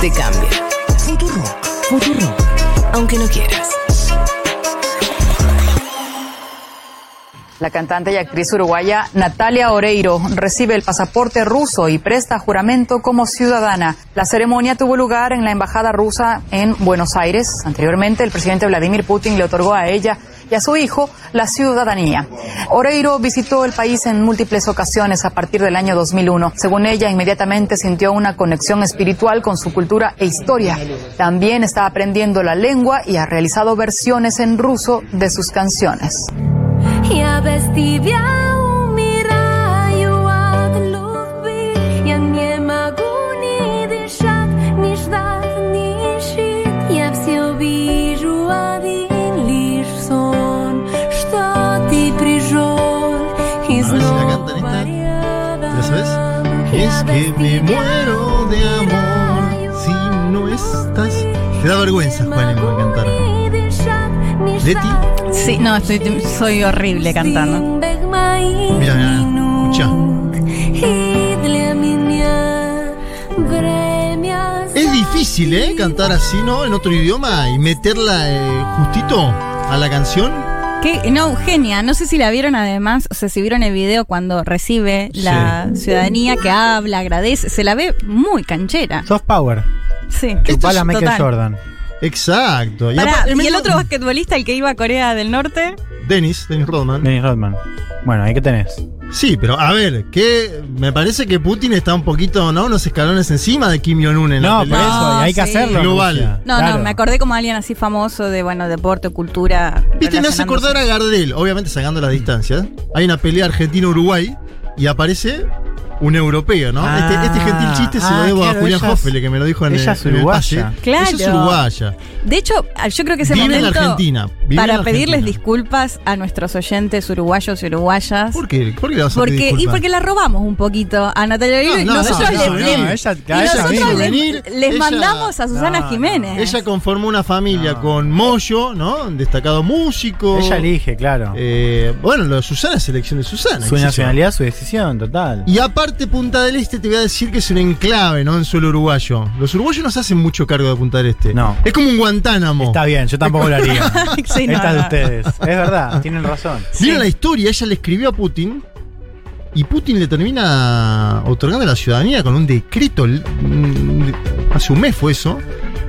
Te cambia. Futurock. Futurock. Aunque no quieras. La cantante y actriz uruguaya Natalia Oreiro recibe el pasaporte ruso y presta juramento como ciudadana. La ceremonia tuvo lugar en la embajada rusa en Buenos Aires. Anteriormente, el presidente Vladimir Putin le otorgó a ella y a su hijo la ciudadanía. Oreiro visitó el país en múltiples ocasiones a partir del año 2001. Según ella, inmediatamente sintió una conexión espiritual con su cultura e historia. También está aprendiendo la lengua y ha realizado versiones en ruso de sus canciones. Es que me muero de amor si no estás. Te da vergüenza, Juan, cantar. Leti. Sí, no, estoy, soy horrible cantando. Mira, mira, escucha. Es difícil, ¿eh? Cantar así, ¿no? En otro idioma y meterla eh, justito a la canción. Que, no, Eugenia, no sé si la vieron además, o sea, si vieron el video cuando recibe la ciudadanía que habla, agradece, se la ve muy canchera. Soft Power. Sí. Chupala a Michael Total. Jordan. Exacto. Pará, aparte- y el otro basquetbolista, el que iba a Corea del Norte, Dennis, Dennis Rodman. Dennis Rodman. Bueno, ahí que tenés. Sí, pero a ver, que me parece que Putin está un poquito, ¿no? Unos escalones encima de Kim Jong-un en la No, por pelea. eso, y hay que sí. hacerlo. Global. No, Claro. no, me acordé como alguien así famoso de, bueno, deporte, cultura. Viste, me hace relacionándose. acordar a Gardel, obviamente sacando las distancias. Hay una pelea Argentina-Uruguay y aparece un europeo, ¿no? Ah, este, este gentil chiste se ah, lo debo claro, a Julián Hoffele, que me lo dijo en, ella el, es en el uruguaya. pase. Claro. Ella es uruguaya. De hecho, yo creo que ese Vive en momento. Argentina. vive para en pedirles Argentina. disculpas a nuestros oyentes uruguayos y uruguayas. ¿Por qué? ¿Por qué le vas a pedir Porque, y porque la robamos un poquito a Natalia y No, no, nosotros no, le- no, le- no, ella- y ella nosotros vino. le- venir, les ella- mandamos a Susana. Jiménez. Ella conformó una familia No. con Moyo, ¿no? Un destacado músico. Ella elige, claro. Eh, bueno, lo de Susana es elección de Susana. su nacionalidad, su decisión, total. Y aparte, Punta del Este, te voy a decir que es un enclave, ¿no? En suelo uruguayo. Los uruguayos no se hacen mucho cargo de Punta del Este. No. Es como un Guantánamo. Está bien, yo tampoco lo haría. Sí, no, Esta es de ustedes. Es verdad, tienen razón. Vieron la historia, ella le escribió a Putin. Y Putin le termina otorgando la ciudadanía con un decreto. mm, Hace un mes fue eso.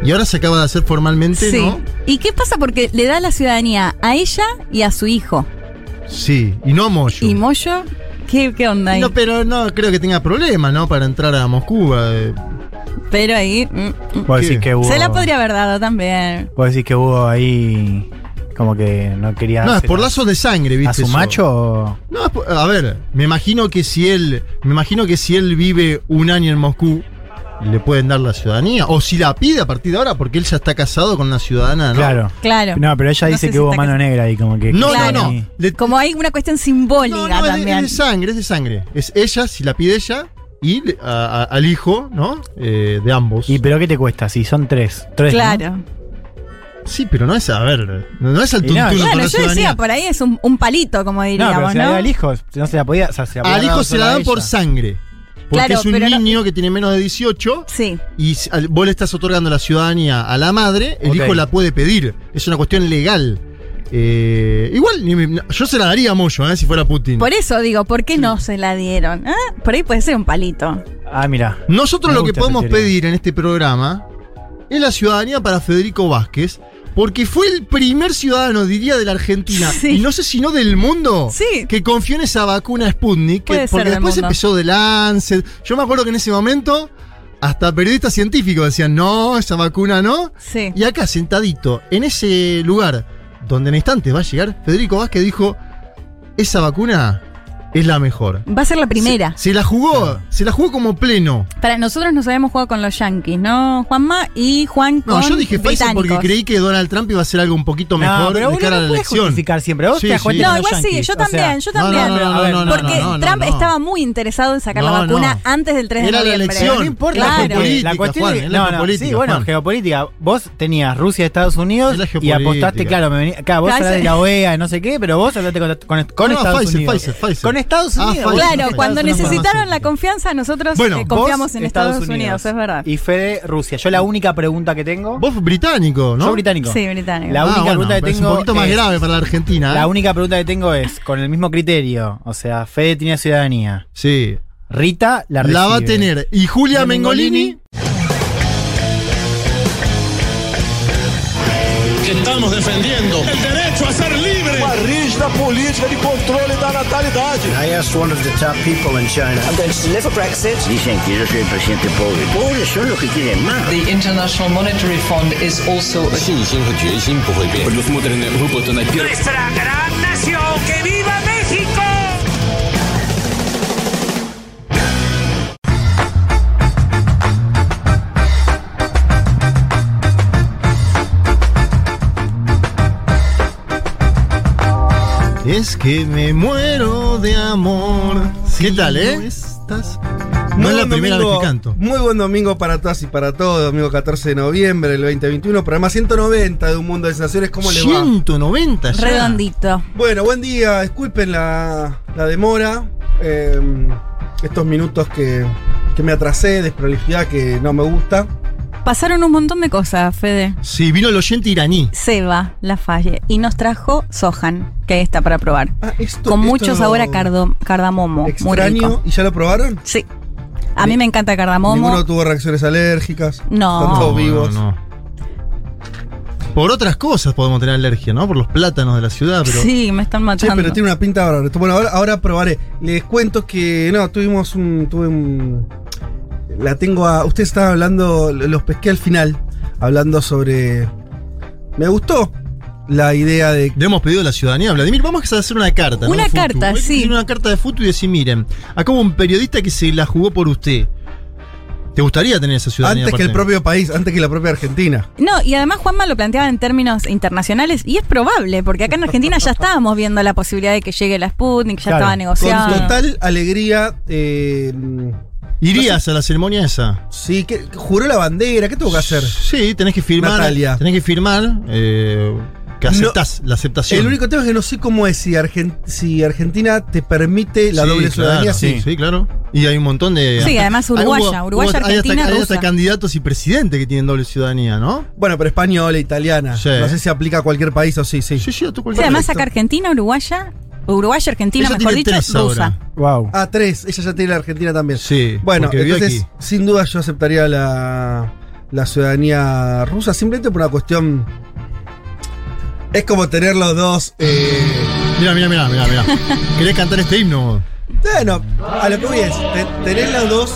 Y ahora se acaba de hacer formalmente, Sí. ¿no? ¿Y qué pasa? Porque le da la ciudadanía a ella y a su hijo. Sí, y no a Moyo. ¿Y Moyo? ¿Qué, qué onda ahí? No, pero no creo que tenga problema, ¿no? Para entrar a Moscú. eh. Pero ahí. mm, mm. Se la podría haber dado también. Vos decís que hubo ahí. Como que no quería. No, es por lazos de sangre, ¿viste? ¿A su eso? macho o.? No, es por- a ver, me imagino que si él, me imagino que si él vive un año en Moscú, le pueden dar la ciudadanía. O si la pide a partir de ahora, porque él ya está casado con una ciudadana, ¿no? Claro. Claro. No, pero ella No dice que si hubo mano negra y como que. No, Claro. no, no. Le- Como hay una cuestión simbólica no, no, es de, también. es de sangre, es de sangre. Es ella, si la pide ella, y le- a- a- al hijo, ¿no? Eh, de ambos. ¿Y pero qué te cuesta? Si son tres. tres ¿no? Claro. Sí, pero no es, a ver, no, no es al no, Bueno, la yo ciudadanía. decía, por ahí es un, un palito, como No, diríamos, pero ¿no? al hijo. No se la podía. O sea, se la podía Al hijo se la dan por sangre. Porque Claro, es un no- niño que tiene menos de 18 Sí. y vos le estás otorgando la ciudadanía a la madre, el hijo la puede pedir. Es una cuestión legal. Eh, igual, yo se la daría a Moyo, eh, si fuera Putin. Por eso digo, ¿por qué no se la dieron? ¿Ah? Por ahí puede ser un palito. Ah, mira. Nosotros lo que podemos pedir en este programa es la ciudadanía para Federico Vázquez, porque fue el primer ciudadano, diría, de la Argentina, Sí. y no sé si no del mundo, Sí. que confió en esa vacuna Sputnik, que- porque después mundo. empezó de Lancet. Yo me acuerdo que en ese momento, hasta periodistas científicos decían, no, esa vacuna no. Sí. Y acá, sentadito, en ese lugar donde en instantes va a llegar, Federico Vázquez dijo, esa vacuna es la mejor. Va a ser la primera. Se, se la jugó, se la jugó como pleno. Para nosotros nos habíamos jugado con los Yankees, ¿no, Juanma? Y Juan con No, yo dije Pfizer porque creí que Donald Trump iba a hacer algo un poquito No, mejor pero de vos cara a no la puedes elección. justificar siempre. Vos Sí, te sí. No, igual sí, yo también, yo también. A Porque Trump estaba muy interesado en sacar la vacuna no. antes del 3 de Era la noviembre. elección. No importa Claro. la. La Juan, cuestión es la no, no, sí, bueno, geopolítica. Vos tenías Rusia, Estados Unidos la y apostaste, claro, me venía, acá vos hablás de la OEA, no sé qué, pero vos hablaste con, Estados Pfizer, Unidos. Pfizer, Pfizer. Con Estados Ah, Unidos. Claro, cuando necesitaron la confianza, nosotros Bueno, eh, confiamos en Estados, Unidos. es verdad. Y Fede, Rusia. Yo la única pregunta que tengo. Vos británico, ¿no? Soy británico. Sí, británico. La Ah, única bueno, pregunta que pero es tengo un poquito más es- grave para la Argentina. ¿eh? La única pregunta que tengo es, con el mismo criterio, o sea, Fede tiene ciudadanía. Sí. Rita la recibe. La va a tener. Y Julia Mengolini. que estamos defendiendo el derecho a ser libre. rígida política de controle da natalidade. I asked one of the top people in China. I'm going to deliver Brexit. Dicen que yo soy el presidente pobre. Pobres son que. The International Monetary Fund is also... A... Быстрая град на Es que me muero de amor. ¿Qué tal, eh? Estás. No es la primera vez que canto. Muy buen domingo para todas y para todos. Domingo 14 de noviembre del 2021. Programa 190 de Un Mundo de Sensaciones. ¿Cómo le va? 190 ya. Redondito. Bueno, buen día. Disculpen la, la demora. eh, estos minutos que, que me atrasé, desprolijidad que no me gusta. Pasaron un montón de cosas, Fede. Sí, vino el oyente iraní. Seba, la falle. Y nos trajo Sohan, que está para probar. Ah, esto- Con mucho esto sabor a cardo- cardamomo. Muy Extraño. rico. ¿Y ya lo probaron? Sí. A mí me encanta el cardamomo. Ninguno tuvo reacciones alérgicas. No. Están todos vivos. no, no. Por otras cosas podemos tener alergia, ¿no? Por los plátanos de la ciudad, pero. Sí, me están matando. pero tiene una pinta bárbara. Bueno, ahora, ahora probaré. Les cuento que no, tuvimos un. Tuve un. La tengo a. Ustedes estaban hablando. Los pesqué al final. Hablando sobre. Me gustó la idea de. Le hemos pedido a la ciudadanía, Vladimir, vamos a hacer una carta. ¿no? Una Futu. carta, Hay que sí. Una carta de foto y decir, miren, acá hubo un periodista que se la jugó por usted. ¿Te gustaría tener esa ciudadanía? Antes que el propio país, antes que la propia Argentina. No, y además Juanma lo planteaba en términos internacionales y es probable, porque acá en Argentina ya estábamos viendo la posibilidad de que llegue la Sputnik, ya Claro. estaba Con negociando. total alegría. eh, ¿Irías a la ceremonia esa? sí, que juró la bandera. ¿Qué tengo que hacer? Sí, tenés que firmar. Natalia. Tenés que firmar eh, que aceptás la aceptación. El único tema es que no sé cómo es si, Argen- si Argentina te permite la Sí, doble ciudadanía. claro, sí. sí, sí, claro. Y hay un montón de. Sí, además Hay- uruguaya, uruguaya, hay hasta- argentina, hay hasta candidatos y presidentes que tienen doble ciudadanía, ¿no? Bueno, pero española, italiana. Sí. No sé si aplica a cualquier país o sí, sí. Sí, sí, a tu Sí, cualquier además perfecto. acá Argentina, Uruguaya, Uruguaya, Argentina, Ella mejor tiene dicho, tres rusa. ahora. Wow. Ah, tres. Ella ya tiene la Argentina también. Sí, Bueno, entonces, sin duda yo aceptaría la, la ciudadanía rusa, simplemente por una cuestión. Es como tener los dos. eh, Mira, mira, mira, mira, mira. ¿Querés cantar este himno? bueno, a lo que voy es te- tener las dos,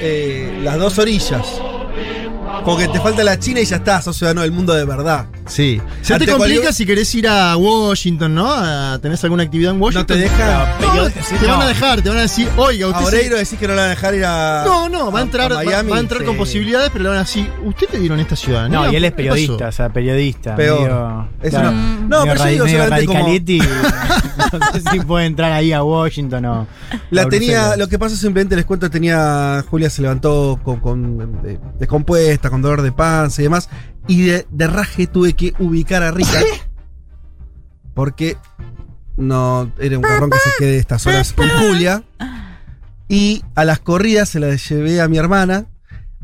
eh, las dos orillas. Porque te falta la China y ya estás, sos ciudadano del mundo de verdad. Sí. Se Ante te complica cualquier- si querés ir a Washington, ¿no? A- ¿Tenés alguna actividad en Washington? No te deja. No, te van a dejar, te van a decir, oiga, A usted. se- Oreiro decís que no la van a dejar ir a. No, no, va a entrar, va- Miami, va a entrar con sí. posibilidades, pero le van a decir, ¿usted le dieron esta ciudadanía? No, y él es ¿Qué periodista, o sea, periodista. Peor. medio- Es claro, una- medio No, pero yo radi- digo medio solamente como- radicaletti. no sé si puede entrar ahí a Washington o. La a tenía, Bruselas. lo que pasa simplemente les cuento, tenía, Julia se levantó con, con, eh, descompuesta, con dolor de panza y demás, y de, de raje tuve que ubicar a Rita. Porque no era un carrón que se quede estas horas con Julia. Y a las corridas se las llevé a mi hermana.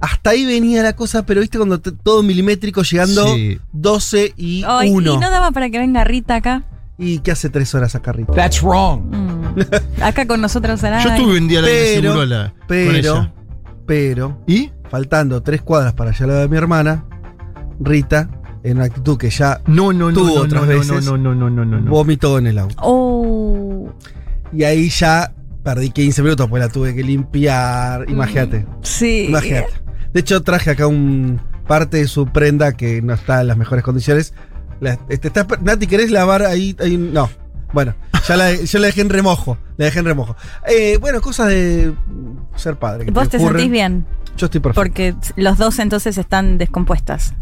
Hasta ahí venía la cosa, pero viste cuando te- todo milimétrico llegando Sí. 12 y Ay, 1. y no daba para que venga Rita acá. ¿Y qué hace tres horas acá Rita? That's wrong. Mm. Acá con nosotros será. Yo estuve un día en la Pero- Pero, ella. pero, ¿Y? Faltando tres cuadras para allá a la de mi hermana, Rita, en una actitud que ya No, no, no, Tuvo no, otras no, veces. no, no, no, no, no, no, no. vomitó en el auto. Oh. Y ahí ya perdí 15 minutos, pues la tuve que limpiar. Imagínate, Sí. imagínate. De hecho, traje acá un parte de su prenda que no está en las mejores condiciones. La- este, está- Nati, ¿querés lavar ahí? ahí? No. Bueno, ya la, yo la dejé en remojo. La dejé en remojo. Eh, bueno, cosas de ser padre. que ¿Vos te ocurren. sentís bien? Yo estoy perfecto. Porque los dos entonces están descompuestas.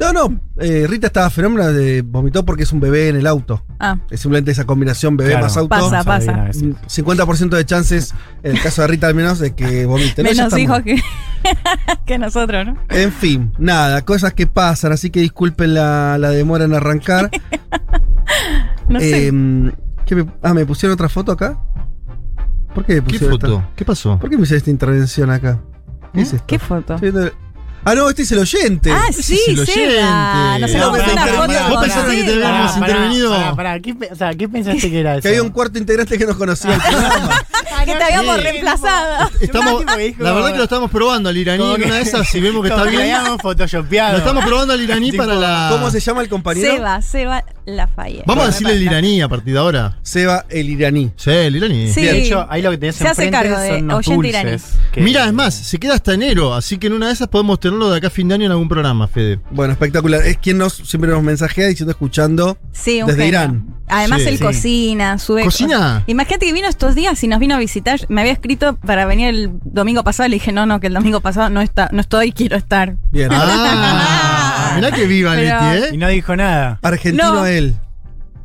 No, no. eh, Rita estaba fenómena de vomitó porque es un bebé en el auto. Ah, Es simplemente esa combinación bebé Claro. más auto. Pasa, pasa. ver a veces. Mm, 50% de chances, en el caso de Rita al menos, de que vomite. No, menos hijos que, que nosotros, ¿no? En fin, nada, cosas que pasan, así que disculpen la, la demora en arrancar. No sé. Eh, ¿qué me, ah, ¿me pusieron otra foto acá? ¿Por qué ¿Qué pusieron foto? esta- ¿Qué pasó? ¿Por qué me hice esta intervención acá? ¿Qué es esto? ¿Qué foto? Estoy viendo- Ah, no, este es el oyente. Ah, Ese sí, es el Seba. oyente. Nos No, una pará, foto pará, con vos pensaste que te habíamos intervenido. Pará, pará, ¿qué, pe- o sea, ¿qué pensaste que era eso? Que había un cuarto integrante que nos conocía Que te habíamos Sí. reemplazado. Estamos, la verdad que lo estamos probando al iraní en una de esas, si vemos que está bien. lo estamos probando al iraní Tipo, para la. ¿Cómo se llama el compañero? Seba, Seba Lafayette. Vamos a decirle el iraní a partir de ahora. Seba el iraní. Sí, el iraní. Sí. De hecho, ahí lo que tenés Se hace enfrente cargo de oyente iraní. que- Mira, es más, se queda hasta enero, así que en una de esas podemos tenerlo de acá a fin de año en algún programa, Fede. Bueno, espectacular. Es quien nos siempre nos mensajea diciendo escuchando Sí, un desde genio. Irán. Además, Sí. él Sí. cocina, sube. ¿Cocina? Imagínate que vino estos días y nos vino a visitar. Me había escrito para venir el domingo pasado. Le dije, no, no, que el domingo pasado no está, no estoy, quiero estar. Bien. Ah, mirá que viva Pero- Leti, Y ¿eh? no dijo nada. Argentino No. él.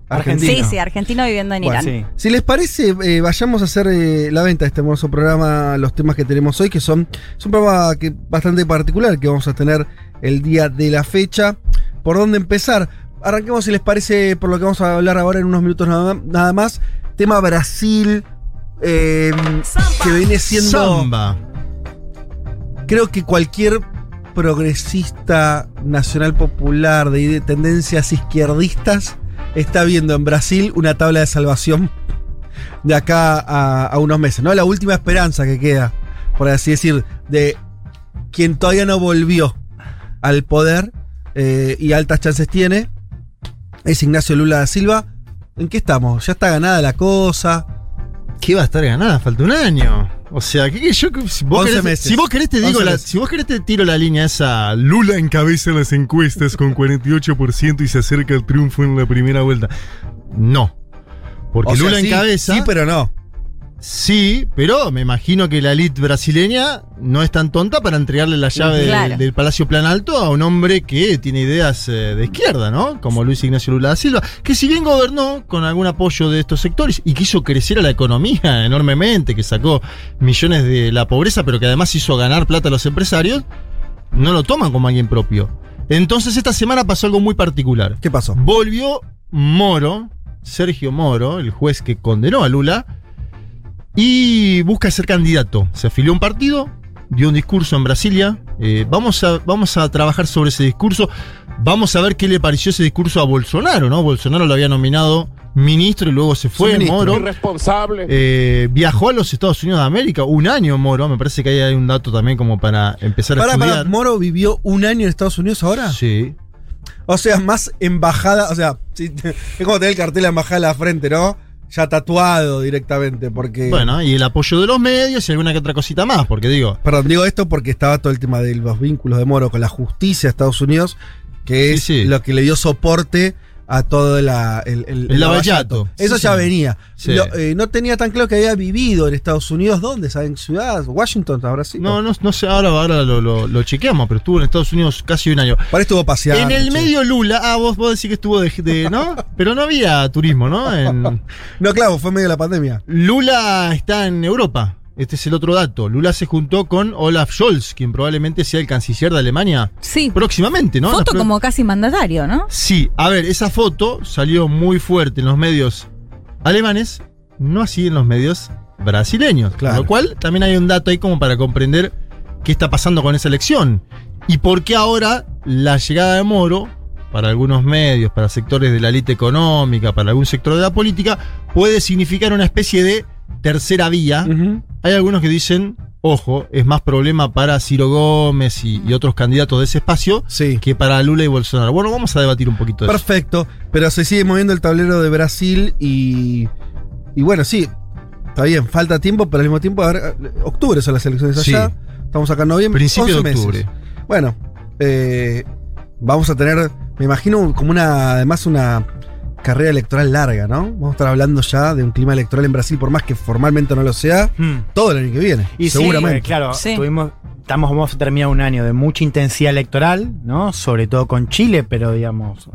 Argentino. Sí, sí, argentino viviendo en Bueno, Irán. Sí. Si les parece, eh, vayamos a hacer eh, la venta de este hermoso programa, los temas que tenemos hoy, que son es un programa que, bastante particular que vamos a tener el día de la fecha. ¿Por dónde empezar? Arranquemos, si les parece, por lo que vamos a hablar ahora en unos minutos nada, nada más. Tema Brasil, eh, que viene siendo... Samba. Creo que cualquier progresista nacional popular de, de tendencias izquierdistas está viendo en Brasil una tabla de salvación de acá a, a unos meses, ¿no? La última esperanza que queda, por así decir, de quien todavía no volvió al poder eh, y altas chances tiene, es Ignacio Lula da Silva. ¿En qué estamos? ¿Ya está ganada la cosa? ¿Qué va a estar ganada? Falta un año. O sea, que yo, si, vos 11 querés, meses. si vos querés te digo 11 la, meses. si vos querés te tiro la línea esa, Lula encabeza las encuestas con 48% y se acerca al triunfo en la primera vuelta. No. Porque O sea, Lula sí, encabeza. Sí, pero no. Sí, pero me imagino que la elite brasileña no es tan tonta para entregarle la llave Claro. del, del Palacio Plan Alto a un hombre que tiene ideas eh, de izquierda, ¿no? Como Luis Ignacio Lula da Silva, que si bien gobernó con algún apoyo de estos sectores y que hizo crecer a la economía enormemente, que sacó millones de la pobreza, pero que además hizo ganar plata a los empresarios, no lo toman como alguien propio. Entonces esta semana pasó algo muy particular. ¿Qué pasó? Volvió Moro, Sergio Moro, el juez que condenó a Lula, y busca ser candidato. Se afilió a un partido, dio un discurso en Brasilia. eh, vamos, a, vamos a trabajar sobre ese discurso. Vamos a ver qué le pareció ese discurso a Bolsonaro, ¿no? Bolsonaro lo había nominado ministro y luego se fue, ministro. Moro. Irresponsable. Eh, viajó a los Estados Unidos de América, un año Moro. Me parece que ahí hay un dato también como para empezar a Para, estudiar. para, Moro vivió un año en Estados Unidos ahora. Sí. O sea, más embajada, o sea, es como tener el cartel de embajada en la frente, ¿no? Ya tatuado directamente, porque... Bueno, y el apoyo de los medios y alguna que otra cosita más, porque digo, Perdón, digo esto porque estaba todo el tema de los vínculos de Moro con la justicia de Estados Unidos, que es Sí, sí. lo que le dio soporte a todo la- el, el, El lavallato. Eso Sí, ya sí. venía. Sí. Lo- eh, no tenía tan claro que había vivido en Estados Unidos. ¿Dónde? ¿Saben? Ciudad, Washington, ahora sí. no, no, no sé, ahora, ahora lo, lo- lo chequeamos, pero estuvo en Estados Unidos casi un año. Para estuvo paseando. en el che. medio Lula, ah, vos, vos decís que estuvo de, de- ¿no? Pero no había turismo, ¿no? En- No, claro, fue en medio de la pandemia. Lula está en Europa. Este es el otro dato. Lula se juntó con Olaf Scholz, quien probablemente sea el canciller de Alemania Sí. próximamente, ¿no? Foto como casi mandatario, ¿no? Sí, a ver, esa foto salió muy fuerte en los medios alemanes, no así en los medios brasileños. Claro. Con lo cual, también hay un dato ahí como para comprender qué está pasando con esa elección. Y por qué ahora la llegada de Moro, para algunos medios, para sectores de la élite económica, para algún sector de la política, puede significar una especie de tercera vía. Hay algunos que dicen, ojo, es más problema para Ciro Gómez y, y otros candidatos de ese espacio Sí. que para Lula y Bolsonaro. Bueno, vamos a debatir un poquito de eso. Perfecto, pero se sigue moviendo el tablero de Brasil y. Y bueno, sí, está bien, falta tiempo, pero al mismo tiempo, ahora, octubre son las elecciones Sí. allá. Estamos acá en noviembre. Principio de 11 meses. octubre. Bueno, eh, vamos a tener, me imagino, como una, además, una carrera electoral larga, ¿no? Vamos a estar hablando ya de un clima electoral en Brasil, por más que formalmente no lo sea, Hmm. todo el año que viene. Y seguramente. sí, eh, claro, Sí. tuvimos, estamos, vamos a terminar un año de mucha intensidad electoral, ¿no? Sobre todo con Chile, pero digamos,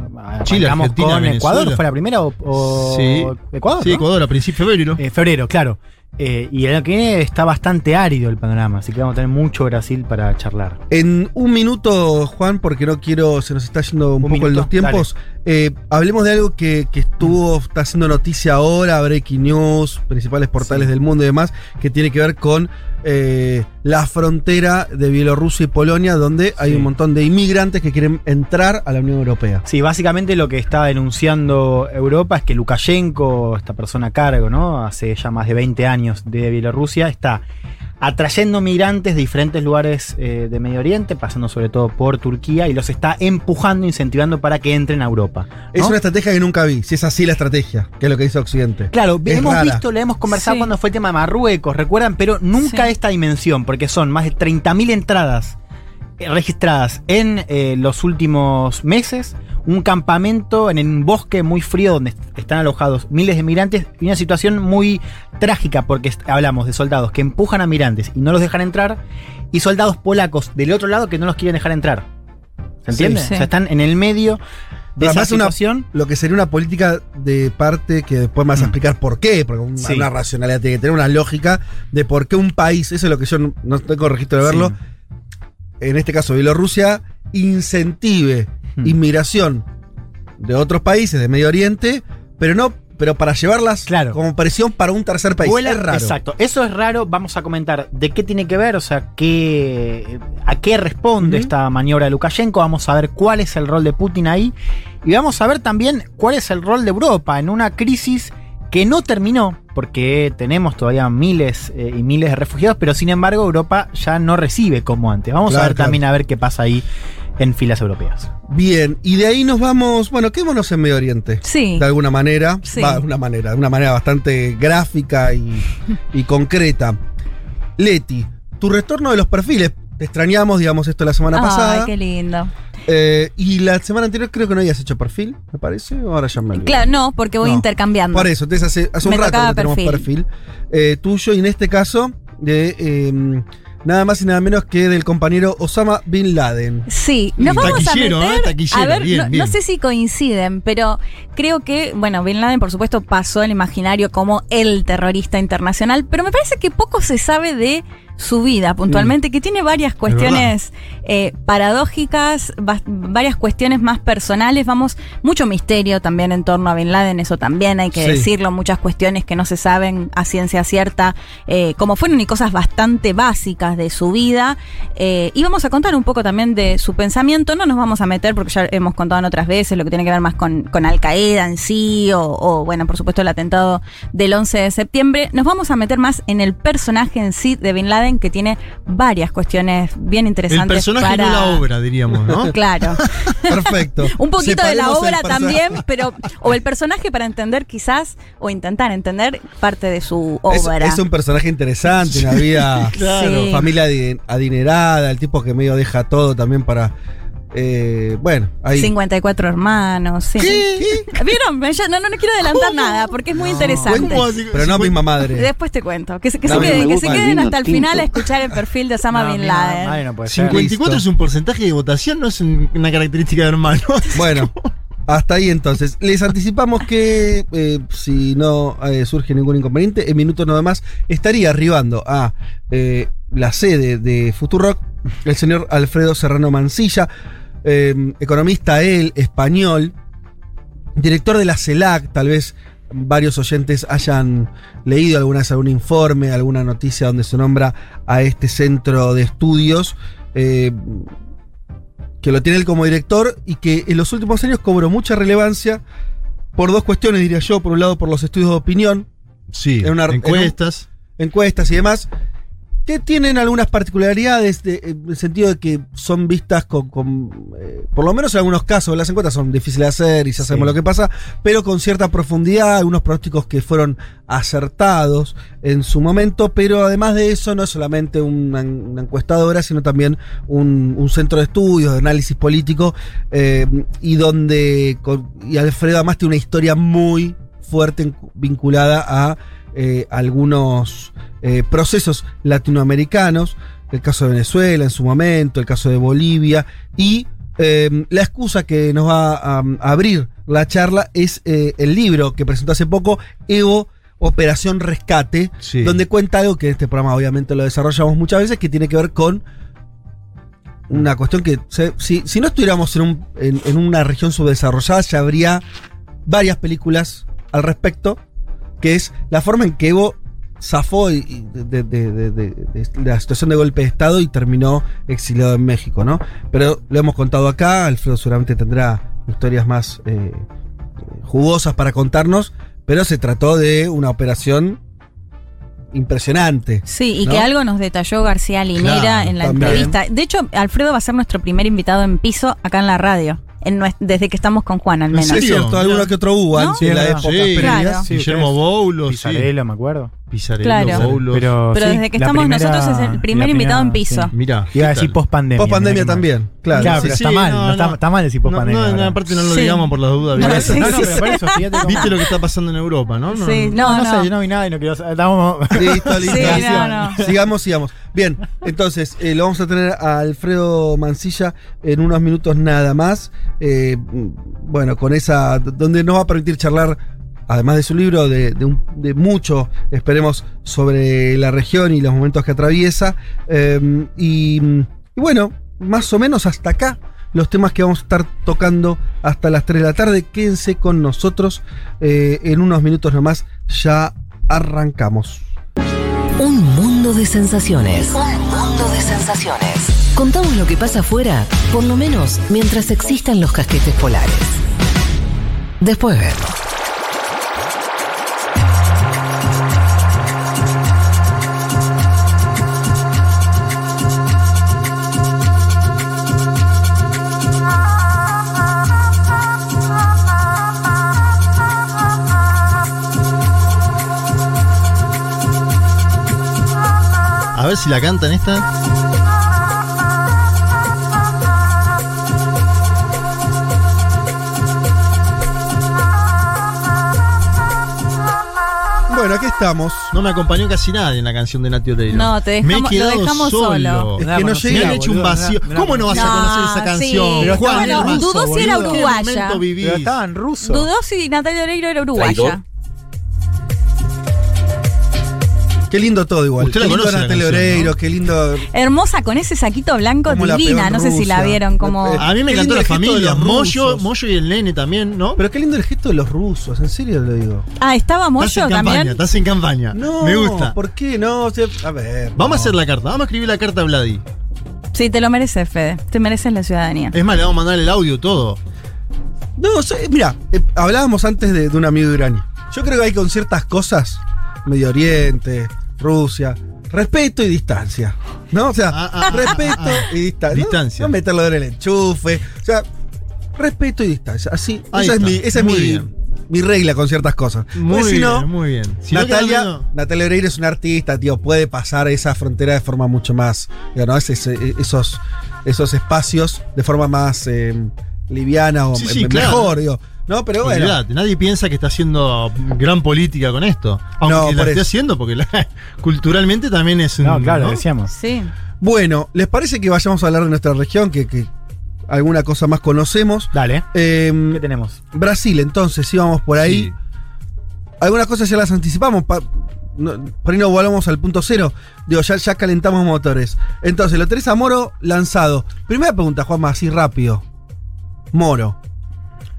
Chile, con Venezuela. Ecuador, ¿fue la primera o, o Sí. Ecuador? Sí, ¿no? Ecuador a principios de febrero. Eh, febrero, claro. Eh, y el año que viene está bastante árido el panorama, así que vamos a tener mucho Brasil para charlar. En un minuto, Juan, porque no quiero, se nos está yendo un, poco minuto, en los tiempos. eh, hablemos de algo que, que estuvo, está haciendo noticia ahora, Breaking News, principales portales del mundo y demás, que tiene que ver con eh, la frontera de Bielorrusia y Polonia, donde hay un montón de inmigrantes que quieren entrar a la Unión Europea. Sí, básicamente lo que está denunciando Europa es que Lukashenko, esta persona a cargo, ¿no? Hace ya más de 20 años de Bielorrusia, está atrayendo migrantes de diferentes lugares eh, de Medio Oriente, pasando sobre todo por Turquía, y los está empujando, incentivando para que entren a Europa. ¿no? Es una estrategia que nunca vi, si es así la estrategia, que es lo que dice Occidente. Claro, Es hemos rara. visto, lo hemos conversado Sí. cuando fue el tema de Marruecos, ¿recuerdan? Pero nunca Sí. esta dimensión, porque son más de 30.000 entradas registradas en eh, los últimos meses, un campamento en un bosque muy frío donde est- están alojados miles de migrantes y una situación muy trágica porque hablamos de soldados que empujan a migrantes y no los dejan entrar y soldados polacos del otro lado que no los quieren dejar entrar. ¿Se entiende? Sí. O sea, están en el medio de esa una- situación. lo que sería una política de parte que después me vas a Mm. explicar por qué, porque un- Sí. una racionalidad tiene que tener una lógica de por qué un país, eso es lo que yo no, no tengo registro de verlo. En este caso Bielorrusia, incentive Hmm. inmigración de otros países de Medio Oriente, pero no, pero para llevarlas Claro. como presión para un tercer país. Vuela- es raro. Exacto. Eso es raro. Vamos a comentar de qué tiene que ver, o sea, qué, a qué responde esta maniobra de Lukashenko. Vamos a ver cuál es el rol de Putin ahí. Y vamos a ver también cuál es el rol de Europa en una crisis que no terminó, porque tenemos todavía miles eh, y miles de refugiados, pero sin embargo Europa ya no recibe como antes. Vamos Claro, a ver claro. también a ver qué pasa ahí en filas europeas. Bien, y de ahí nos vamos, bueno, quedémonos en Medio Oriente. Sí. De alguna manera, Sí. va, de una manera, de una manera bastante gráfica y, y concreta. Leti, tu retorno de los perfiles. Extrañamos, digamos, esto la semana Ay, pasada. qué lindo. Eh, y la semana anterior creo que no habías hecho perfil, me parece. Ahora ya me olvidé. Claro, no, porque voy No. intercambiando. Por eso, entonces hace, hace un Me rato que tenemos perfil, perfil. eh, tuyo y en este caso de eh, nada más y nada menos que del compañero Osama Bin Laden. Sí, nos vamos a ¿eh? meter. Taquillero, a ver, bien, no, bien. no sé si coinciden, pero creo que, bueno, Bin Laden, por supuesto, pasó al imaginario como el terrorista internacional, pero me parece que poco se sabe de su vida puntualmente, que tiene varias cuestiones eh, paradójicas, varias cuestiones más personales, vamos, mucho misterio también en torno a Bin Laden, eso también hay que Sí. decirlo, muchas cuestiones que no se saben a ciencia cierta, eh, como fueron y cosas bastante básicas de su vida. Eh, y vamos a contar un poco también de su pensamiento, no nos vamos a meter porque ya hemos contado en otras veces lo que tiene que ver más con, con Al Qaeda en sí, o, o, bueno, por supuesto el atentado del 11 de septiembre. Nos vamos a meter más en el personaje en sí de Bin Laden, que tiene varias cuestiones bien El interesantes. personaje para... no la obra, diríamos, ¿no? Claro. Perfecto. Un poquito de la el obra también, pero. O el personaje para entender quizás, o intentar entender parte de su obra. es un personaje interesante, una vida, Claro. Sí. familia adi- adinerada, el tipo que medio deja todo también para. Eh, bueno, ahí. 54 hermanos. Sí. ¿Vieron? Ya no, no, no quiero adelantar nada porque es muy interesante. Pero no misma madre. Después te cuento. Que se, que No, se queden, que se hasta el tinto. final a escuchar el perfil de Osama No, Bin Laden. madre no puede ser. 54 es un porcentaje de votación, no es un- una característica de hermano. Bueno, hasta ahí entonces. Les anticipamos que eh, si no eh, surge ningún inconveniente, en minutos nada más estaría arribando a eh, la sede de Futurock el señor Alfredo Serrano Mancilla, eh, economista él, español, director de la CELAC, tal vez varios oyentes hayan leído alguna vez algún informe, alguna noticia donde se nombra a este centro de estudios. eh, que lo tiene él como director y que en los últimos años cobró mucha relevancia por dos cuestiones, diría yo. Por un lado, por los estudios de opinión, Sí, En una- encuestas. encuestas y demás, que tienen algunas particularidades de- en el sentido de que son vistas con, con, eh, por lo menos en algunos casos, las encuestas son difíciles de hacer y ya sabemos Sí. lo que pasa, pero con cierta profundidad, algunos pronósticos que fueron acertados en su momento, pero además de eso no es solamente una, una encuestadora, sino también un, un centro de estudios, de análisis político, eh, y donde, con- y Alfredo además tiene una historia muy fuerte vinculada a eh, algunos eh, procesos latinoamericanos, el caso de Venezuela en su momento, el caso de Bolivia, y eh, la excusa que nos va a, a abrir la charla es eh, el libro que presentó hace poco, Evo Operación Rescate, Sí. donde cuenta algo que en este programa obviamente lo desarrollamos muchas veces, que tiene que ver con una cuestión que si, si no estuviéramos en, un- en- en una región subdesarrollada, ya habría varias películas al respecto, que es la forma en que Evo zafó de, de- de- de- de la situación de golpe de Estado y terminó exiliado en México, ¿no? Pero lo hemos contado acá, Alfredo seguramente tendrá historias más eh, jugosas para contarnos, pero se trató de una operación impresionante. Sí, y ¿no? que algo nos detalló García Linera Claro, en la también. entrevista. De hecho, Alfredo va a ser nuestro primer invitado en piso acá en la radio. En nues- desde que estamos con Juan, al ¿En menos. Es cierto, que otro hubo ¿No? antes en la Sí, época sí. previas. Claro. Sí, Guillermo Boulos, me acuerdo. Pizarello, Claro. Boulos. Pero, Pero sí, desde que la estamos primera- nosotros es el primer la invitado en primera- piso. sí. Mira. Iba a decir post pandemia. Post pandemia también, claro. Claro, Sí, pero sí, está mal, no, no, está, no. está mal decir No, post pandemia. no, ¿verdad? aparte no lo Sí. digamos por las dudas. No, ¿viste? sí, No, no, sí, pero por eso, fíjate cómo- ¿Viste lo que está pasando en Europa, no? No, Sí, No, no, no, no. sé, yo no vi nada y no quiero saber. Estamos. Listo, listo. Sí, no, no. Sigamos, sigamos. Bien, entonces eh, lo vamos a tener a Alfredo Mancilla en unos minutos nada más. Eh, bueno, con esa. donde nos va a permitir charlar, además de su libro, de, de mucho, esperemos, sobre la región y los momentos que atraviesa. Y, y bueno, más o menos hasta acá. Los temas que vamos a estar tocando hasta las 3 de la tarde. Quédense con nosotros. eh, en unos minutos nomás ya arrancamos. Un mundo de sensaciones. Un mundo de sensaciones. Contamos lo que pasa afuera, por lo menos mientras existan los casquetes polares. Después vemos. A ver si la cantan esta. Bueno, aquí estamos. No me acompañó casi nadie en la canción de Nati Oreiro. No, te Me he dejamos- lo quedado dejamos solo. Es No, que no no, Me han hecho un vacío. no, no, ¿Cómo no vas a no, conocer esa sí. canción? Pero Juan, bueno, dudó si era boludo. ¿Qué uruguaya. Pero estaba en ruso. Dudó si Natalia Oreiro era uruguaya. Qué lindo todo igual. Usted qué la lindo Natalia Oreiro, ¿no? qué lindo. Hermosa con ese saquito blanco Como divina. No sé si la vieron como. Eh, A mí me Qué encantó la el gesto de familia. los Moyo. Moyo y el nene también, ¿no? Pero qué lindo el gesto de los rusos, en serio lo digo. Ah, estaba estás Moyo en campaña, también. estás en campaña. No, me gusta. ¿Por qué no? O sea, a ver. Vamos no. a hacer la carta, vamos a escribir la carta a Vladi. Sí, te lo mereces, Fede. Te mereces la ciudadanía. Es más, le vamos a mandar el audio todo. No, sé, mira, eh, hablábamos antes de, de un amigo de Irani. Yo creo que hay con ciertas cosas, Medio Oriente, Rusia, respeto y distancia. ¿No? O sea, Ah, ah, respeto ah, ah. y distancia. Distancia. No, no meterlo en el enchufe. O sea, respeto y distancia. Así, Ahí esa es, mi, esa es mi, bien. mi regla con ciertas cosas. Muy Porque si bien, no, muy bien. Si no Natalia, Natalia Oreiro es una artista, tío, puede pasar esa frontera de forma mucho más, digo, ¿no? Ese- esos, esos espacios de forma más eh, liviana o Sí, sí, me- claro. mejor, digo. No, pero bueno. Olvidate, nadie piensa que está haciendo gran política con esto. Aunque No, la esté eso. haciendo, porque la- culturalmente también es un. No, claro, ¿no? decíamos. Sí. Bueno, ¿les parece que vayamos a hablar de nuestra región? Que, que alguna cosa más conocemos. Dale. Eh, ¿Qué tenemos? Brasil, entonces, íbamos por ahí. Sí. Algunas cosas ya las anticipamos. pa- no- por ahí no volvamos al punto cero. Digo, ya, ya calentamos motores. Entonces, lo tenés a Moro lanzado. Primera pregunta, Juanma, así rápido. Moro.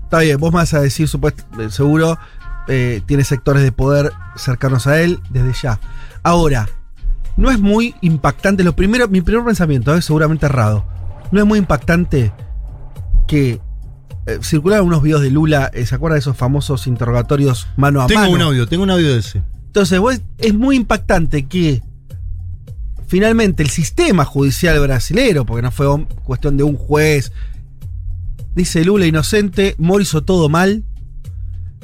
Está bien, vos vas a decir, supuesto, eh, seguro, eh, tiene sectores de poder cercanos a él desde ya. Ahora, no es muy impactante. Lo primero, mi primer pensamiento es seguramente errado. No es muy impactante que eh, circularon unos videos de Lula. eh, ¿Se acuerdan de esos famosos interrogatorios mano a Tengo mano? un audio, tengo un audio de ese. Entonces, vos- es muy impactante que finalmente el sistema judicial brasilero, porque no fue cuestión de un juez, dice Lula inocente, Moro hizo todo mal.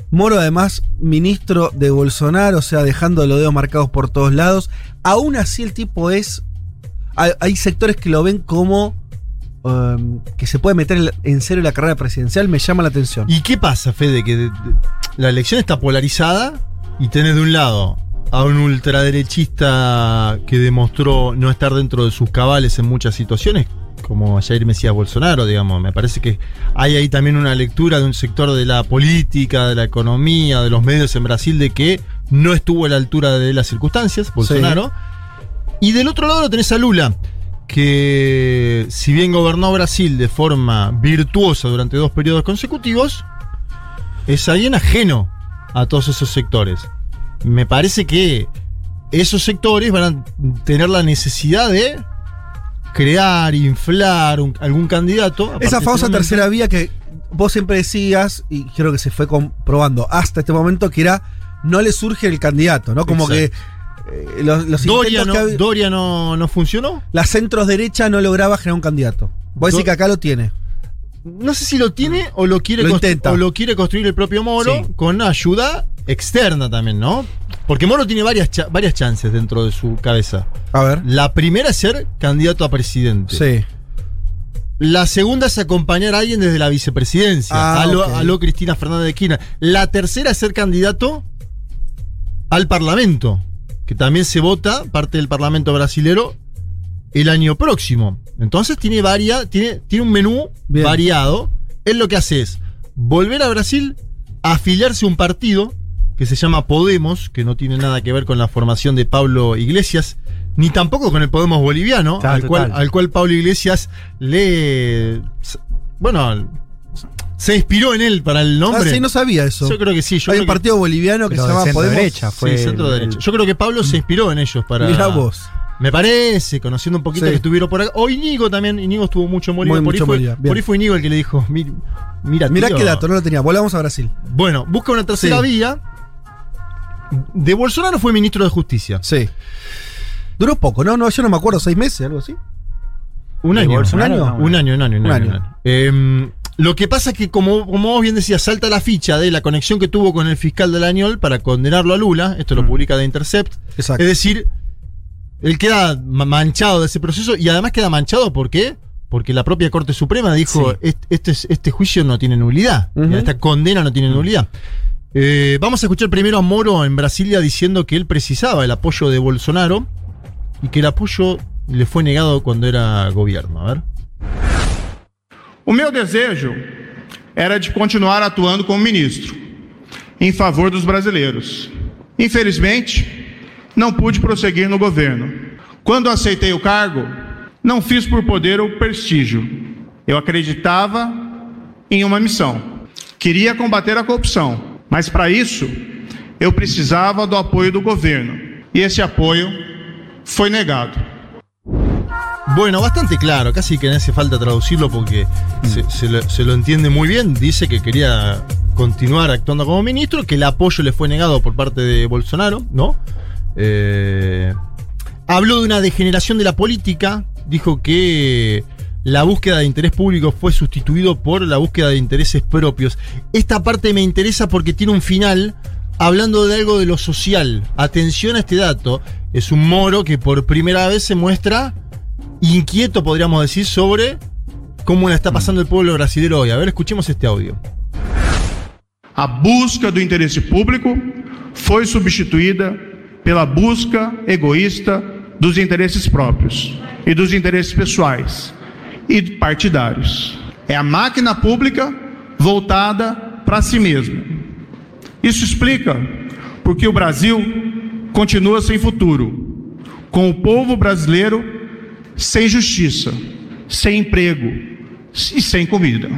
Moro además ministro de Bolsonaro, o sea, dejando los dedos marcados por todos lados. Aún así el tipo es... Hay, sectores que lo ven como... um, que se puede meter en- serio la carrera presidencial, me llama la atención. ¿Y qué pasa, Fede? Que de- la elección está polarizada y tenés de un lado a un ultraderechista que demostró no estar dentro de sus cabales en muchas situaciones, como Jair Mesías Bolsonaro, digamos. Me parece que hay ahí también una lectura de un sector de la política, de la economía, de los medios en Brasil, de que no estuvo a la altura de las circunstancias, Bolsonaro. Y del otro lado lo tenés a Lula, que si bien gobernó Brasil de forma virtuosa durante dos periodos consecutivos, es alguien ajeno a todos esos sectores. Me parece que esos sectores van a tener la necesidad de crear, inflar un- algún candidato. Esa este famosa momento. tercera vía que vos siempre decías, y creo que se fue comprobando hasta este momento, que era no le surge el candidato, ¿no? Como Exacto. que eh, los, los Doria, no, que Doria no, no funcionó. la centros derecha no lograba generar un candidato. Vos decís que acá lo tiene. No sé si lo tiene o lo quiere, Lo o lo quiere construir el propio Moro Sí. con ayuda externa también, ¿no? Porque Moro tiene varias, cha- varias chances dentro de su cabeza. A ver. La primera es ser candidato a presidente. Sí. La segunda es acompañar a alguien desde la vicepresidencia. Ah, a, lo, ok. a lo Cristina Fernández de Kirchner. La tercera es ser candidato al Parlamento. Que también se vota, parte del Parlamento brasilero, el año próximo. Entonces tiene, varia, tiene, tiene un menú Bien. variado. Él lo que hace es volver a Brasil, afiliarse a un partido que se llama Podemos, que no tiene nada que ver con la formación de Pablo Iglesias, ni tampoco con el Podemos boliviano, Claro, al, cual, al cual Pablo Iglesias le. Bueno, se inspiró en él para el nombre. Ah, sí, no sabía eso. Yo creo que sí. Yo Hay un partido boliviano que Pero se llama centro Podemos. derecha fue. sí, centro el- derecha. Yo creo que Pablo se inspiró en ellos para. Mirá vos. Me parece, conociendo un poquito Sí. que estuvieron por acá. O Íñigo también. Íñigo estuvo mucho en Bolivia. Muy por, ahí mucho en fue, por ahí fue Íñigo el que le dijo: "Mir- Mira, Mirá tío". qué dato, no lo tenía. Volvamos a Brasil. Bueno, busca una tercera Sí. vía. De Bolsonaro fue ministro de Justicia. Sí. Duró poco, ¿no? no yo no me acuerdo, seis meses, algo así. Un ¿De año. Bolsonaro? ¿Un año? Un año, un año, un año. año. un año. Eh, lo que pasa es que, como, como vos bien decías, salta la ficha de la conexión que tuvo con el fiscal del Añol para condenarlo a Lula. Esto lo Mm. publica The Intercept. Exacto. Es decir, él queda ma- manchado de ese proceso y además queda manchado ¿por qué? Porque la propia Corte Suprema dijo: Sí. "Est- este, es- este juicio no tiene nulidad. Esta condena no tiene nulidad. Eh, vamos a escuchar primero a Moro en Brasilia diciendo que él precisaba el apoyo de Bolsonaro y que el apoyo le fue negado cuando era gobierno. A ver. O meu desejo era de continuar atuando como ministro, em favor dos brasileiros. Infelizmente, não pude prosseguir no governo. Quando aceitei o cargo, não fiz por poder ou prestígio. Eu acreditava em uma missão. Queria combater a corrupção, mas para isso eu precisava do apoio do governo. E esse apoio foi negado. Bueno, bastante claro, casi que no hace falta traducirlo porque se, se lo, se lo entiende muy bien. Dice que quería continuar actuando como ministro, que el apoyo le fue negado por parte de Bolsonaro, ¿no? Eh, habló de una degeneración de la política, dijo que la búsqueda de interés público fue sustituido por la búsqueda de intereses propios. Esta parte me interesa porque tiene un final hablando de algo de lo social. Atención a este dato. Es un moro que por primera vez se muestra inquieto, podríamos decir, sobre cómo la está pasando el pueblo brasileño hoy. A ver, escuchemos este audio. A busca do interesse público foi substituída pela busca egoísta dos interesses próprios e dos interesses pessoais e partidários. É a máquina pública voltada para si mesma. Isso explica porque o Brasil continua sem futuro, com o povo brasileiro sem justiça, sem emprego e sem comida.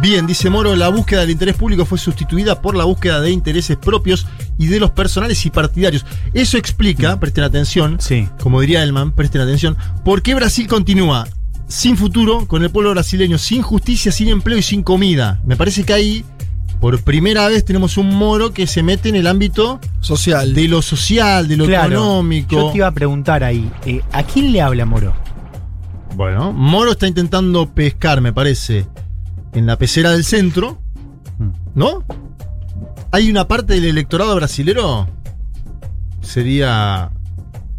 Bien, dice Moro, la búsqueda del interés público fue sustituida por la búsqueda de intereses propios y de los personales y partidarios. Eso explica, presten atención, Sí. como diría Elman, presten atención, por qué Brasil continúa sin futuro con el pueblo brasileño, sin justicia, sin empleo y sin comida. Me parece que ahí, por primera vez, tenemos un Moro que se mete en el ámbito Social. de lo social, de lo Claro, económico. Yo te iba a preguntar ahí, eh, ¿a quién le habla Moro? Bueno, Moro está intentando pescar, me parece, en la pecera del centro, Mm. ¿no? Hay una parte del electorado brasilero, sería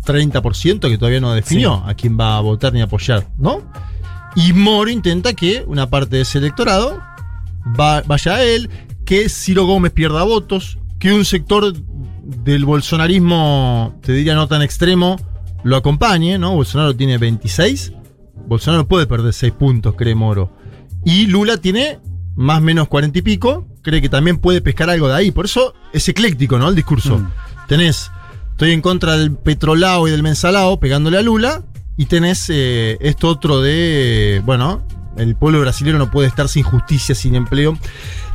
30% que todavía no definió a quién va a votar ni apoyar, ¿no? Y Moro intenta que una parte de ese electorado va- vaya a él, que Ciro Gómez pierda votos, que un sector del bolsonarismo, te diría no tan extremo, lo acompañe, ¿no? Bolsonaro tiene 26, Bolsonaro puede perder 6 puntos, cree Moro. Y Lula tiene más o menos 40 y pico, cree que también puede pescar algo de ahí. Por eso es ecléctico, ¿no? El discurso. Mm. Tenés, estoy en contra del petrolao y del mensalao, pegándole a Lula, y tenés eh, esto otro de, bueno, el pueblo brasileño no puede estar sin justicia, sin empleo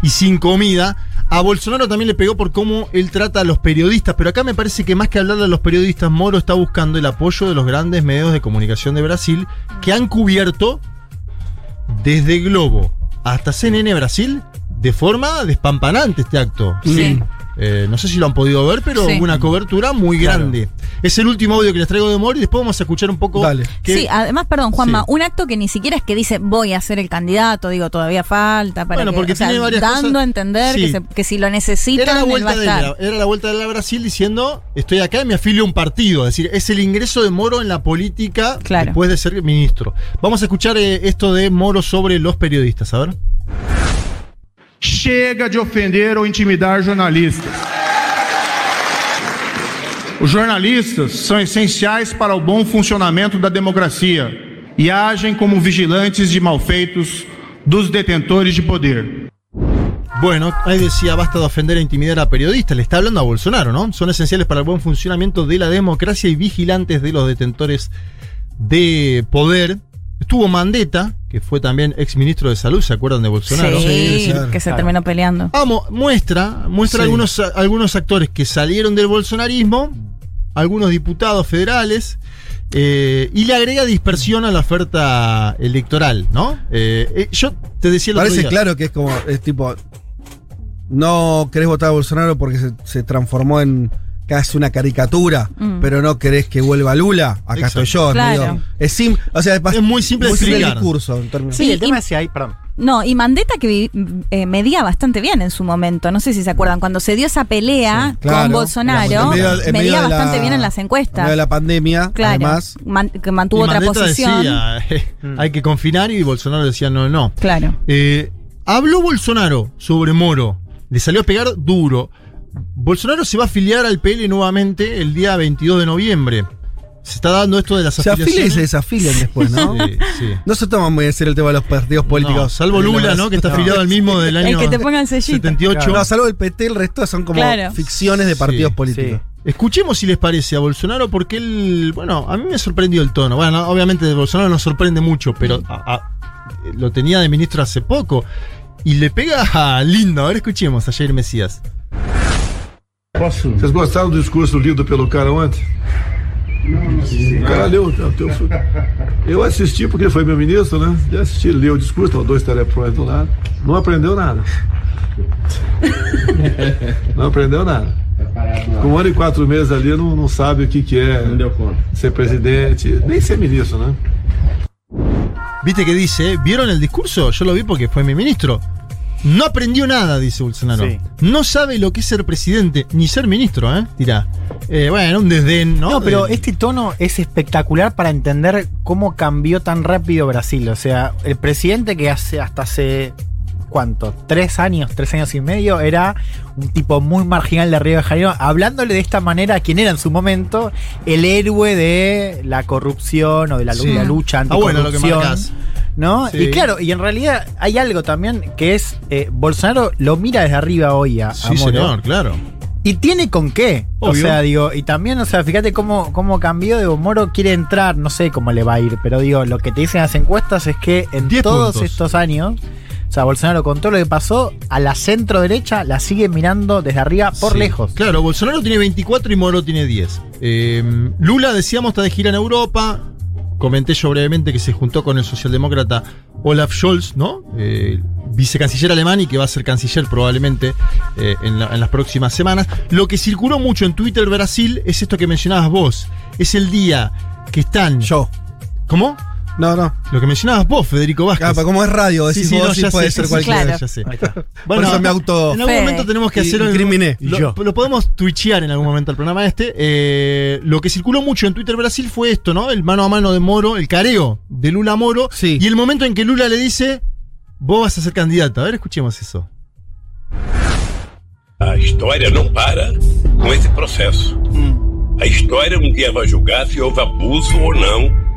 y sin comida. A Bolsonaro también le pegó por cómo él trata a los periodistas, pero acá me parece que más que hablarle a los periodistas, Moro está buscando el apoyo de los grandes medios de comunicación de Brasil que han cubierto desde Globo hasta CNN Brasil de forma despampanante este acto. Sí. Eh, no sé si lo han podido ver, pero Sí. hubo una cobertura muy Claro. grande. Es el último audio que les traigo de Moro y después vamos a escuchar un poco. Dale. que- Sí, además, perdón, Juanma, Sí. un acto que ni siquiera es que dice voy a ser el candidato, digo, todavía falta para Bueno, que, porque o sea, tiene varias dando cosas- a entender Sí. que, se- que si lo necesitan, Era la, él va vuelta a de él, era la vuelta de la Brasil diciendo, estoy acá y me afilio a un partido. Es decir, es el ingreso de Moro en la política Claro. después de ser ministro. Vamos a escuchar eh, esto de Moro sobre los periodistas, a ver. Chega de ofender ou intimidar jornalistas. Os jornalistas são essenciais para o bom funcionamento da democracia e agem como vigilantes de malfeitos dos detentores de poder. Bueno, ahí decía, basta de ofender e intimidar a periodistas. Le está hablando a Bolsonaro, ¿no? Son esenciales para el buen funcionamiento de la democracia y vigilantes de los detentores de poder. Estuvo Mandetta, que fue también ex ministro de Salud, ¿se acuerdan de Bolsonaro? Sí, Sí, claro. que se terminó peleando. Vamos, muestra, muestra Sí. algunos, algunos actores que salieron del bolsonarismo, algunos diputados federales, eh, y le agrega dispersión a la oferta electoral, ¿no? Eh, eh, yo te decía otro Parece día- claro que es como, es tipo, no querés votar a Bolsonaro porque se, se transformó en casi una caricatura, Mm. pero no querés que vuelva Lula. Acá Exacto. estoy yo. es Claro. medio- Es, sim, o sea, Es muy simple de el discurso. en términos- Sí, Sí, el tema es si hay, perdón. No, y Mandetta que eh, medía bastante bien en su momento, no sé si se acuerdan, cuando se dio esa pelea Sí, claro. con Bolsonaro, En medio- en medio medía la- bastante bien en las En encuestas. medio de la pandemia, claro, además. man- que mantuvo y otra Mandetta posición. decía, eh, hay que confinar y Bolsonaro decía no, no. Claro. Eh, habló Bolsonaro sobre Moro, le salió a pegar duro. Bolsonaro se va a afiliar al PL nuevamente el día 22 de noviembre. Se está dando esto de las Se afilia y afiliaciones. se desafilian después, ¿no? Sí, sí. No se toma muy en serio el tema de los partidos políticos. No, salvo Lula, ¿no? Que está afiliado al mismo del año El que te ponga el sellito. 78. No, salvo el PT, el resto son como Claro. ficciones de partidos Sí, políticos. Escuchemos si les parece a Bolsonaro, porque él, bueno, a mí me sorprendió el tono. Bueno, obviamente de Bolsonaro nos sorprende mucho, pero a- a- lo tenía de ministro hace poco. Y le pega lindo. A ver, escuchemos a Jair Mesías. Posso? Vocês gostaram do discurso lido pelo cara ontem? O cara leu. o teu- Eu assisti porque ele foi meu ministro, né? Já assisti, leu o discurso, tava dois telefone do lado. Não aprendeu nada. Não aprendeu nada. Com um ano e quatro meses ali, não, não sabe o que, que é ser presidente, nem ser ministro, né? ¿Viste que dice? ¿Vieron el discurso? Yo lo vi porque fue mi ministro. No aprendió nada, dice Bolsonaro. Sí. No sabe lo que es ser presidente, ni ser ministro, ¿eh? Dirá. Eh, bueno, un desdén, ¿no? No, pero Eh, este tono es espectacular para entender cómo cambió tan rápido Brasil. O sea, el presidente que hace hasta hace. ¿Cuánto? ¿Tres años? ¿Tres años y medio? Era un tipo muy marginal de Río de Janeiro, hablándole de esta manera a quien era en su momento el héroe de la corrupción o de la, Sí. la lucha Ah, bueno, lo que anticorrupción. ¿No? Sí. Y claro, y en realidad hay algo también que es. eh, Bolsonaro lo mira desde arriba hoy a, a Sí, Moro. señor, claro. Y tiene con qué. O sea, digo, y también, o sea, fíjate cómo, cómo cambió. Digo, Moro quiere entrar, no sé cómo le va a ir, pero digo, lo que te dicen las encuestas es que en 10 todos puntos. estos años, o sea, Bolsonaro con todo lo que pasó, a la centro derecha la sigue mirando desde arriba por Sí. lejos. Claro, Bolsonaro tiene 24 y Moro tiene 10. Eh, Lula, decíamos, está de gira en Europa. Comenté yo brevemente que se juntó con el socialdemócrata Olaf Scholz, ¿no? Eh, vicecanciller alemán y que va a ser canciller probablemente eh, en, la- en las próximas semanas. Lo que circuló mucho en Twitter Brasil es esto que mencionabas vos. Es el día que están. Yo. ¿Cómo? No, no. Lo que mencionabas vos, Federico Vázquez. Ah, pero como es radio, decís vos, sí ya puede sé, ser sí, cualquiera. Claro. ya sé. Ahí está. Por eso me auto- En algún momento tenemos que Y- hacer. incriminé. Y Lo, yo. lo podemos twitchear en algún momento al programa este. Eh, lo que circuló mucho en Twitter Brasil fue esto, ¿no? El mano a mano de Moro, el careo de Lula a Moro. Sí. Y el momento en que Lula le dice: Vos vas a ser candidato. A ver, escuchemos eso. A história não para com esse processo. A história um dia vai julgar se houve abuso ou não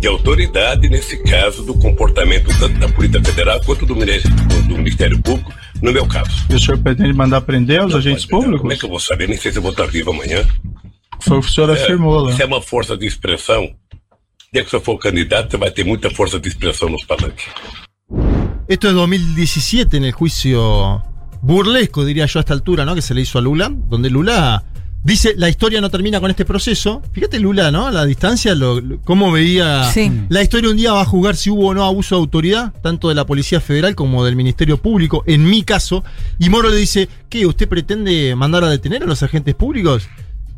de autoridade, nesse caso, do comportamento tanto da Polícia Federal quanto do Ministério, do Ministério Público no meu caso. E o senhor pretende mandar prender os agentes Como públicos? é que eu vou saber? Nem sei se eu vou estar vivo amanhã. Foi o que o senhor afirmou lá. Isso é uma força de expressão. dia que você for candidato, você vai ter muita força de expressão nos palanques. Esto es 2017 en el juicio burlesco, diría yo a esta altura, ¿no? Que se le hizo a Lula, donde Lula dice la historia no termina con este proceso. Fíjate Lula, ¿no? A la distancia, lo, lo- cómo veía Sí. la historia un día va a juzgar si hubo o no abuso de autoridad, tanto de la Policía Federal como del Ministerio Público, en mi caso. Y Moro le dice, ¿qué? ¿Usted pretende mandar a detener a los agentes públicos?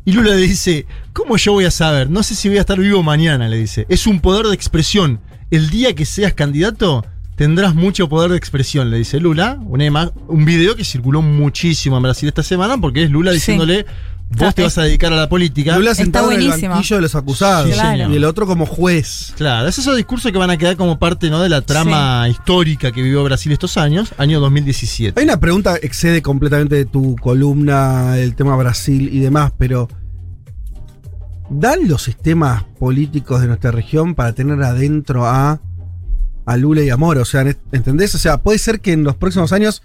Y Lula le dice, ¿cómo yo voy a saber? No sé si voy a estar vivo mañana, le dice. Es un poder de expresión. El día que seas candidato, tendrás mucho poder de expresión, le dice Lula. Una un video que circuló muchísimo en Brasil esta semana porque es Lula Sí. Vos te vas a dedicar a la política. Lula sentado en el banquillo de los acusados. Sí, Claro. Y el otro como juez. Claro, es esos discursos que van a quedar como parte ¿no? de la trama histórica que vivió Brasil estos años, año 2017. Hay una pregunta que excede completamente de tu columna, el tema Brasil y demás, pero ¿dan los sistemas políticos de nuestra región para tener adentro a, a Lula y a Moro? O sea, ¿entendés? O sea, puede ser que en los próximos años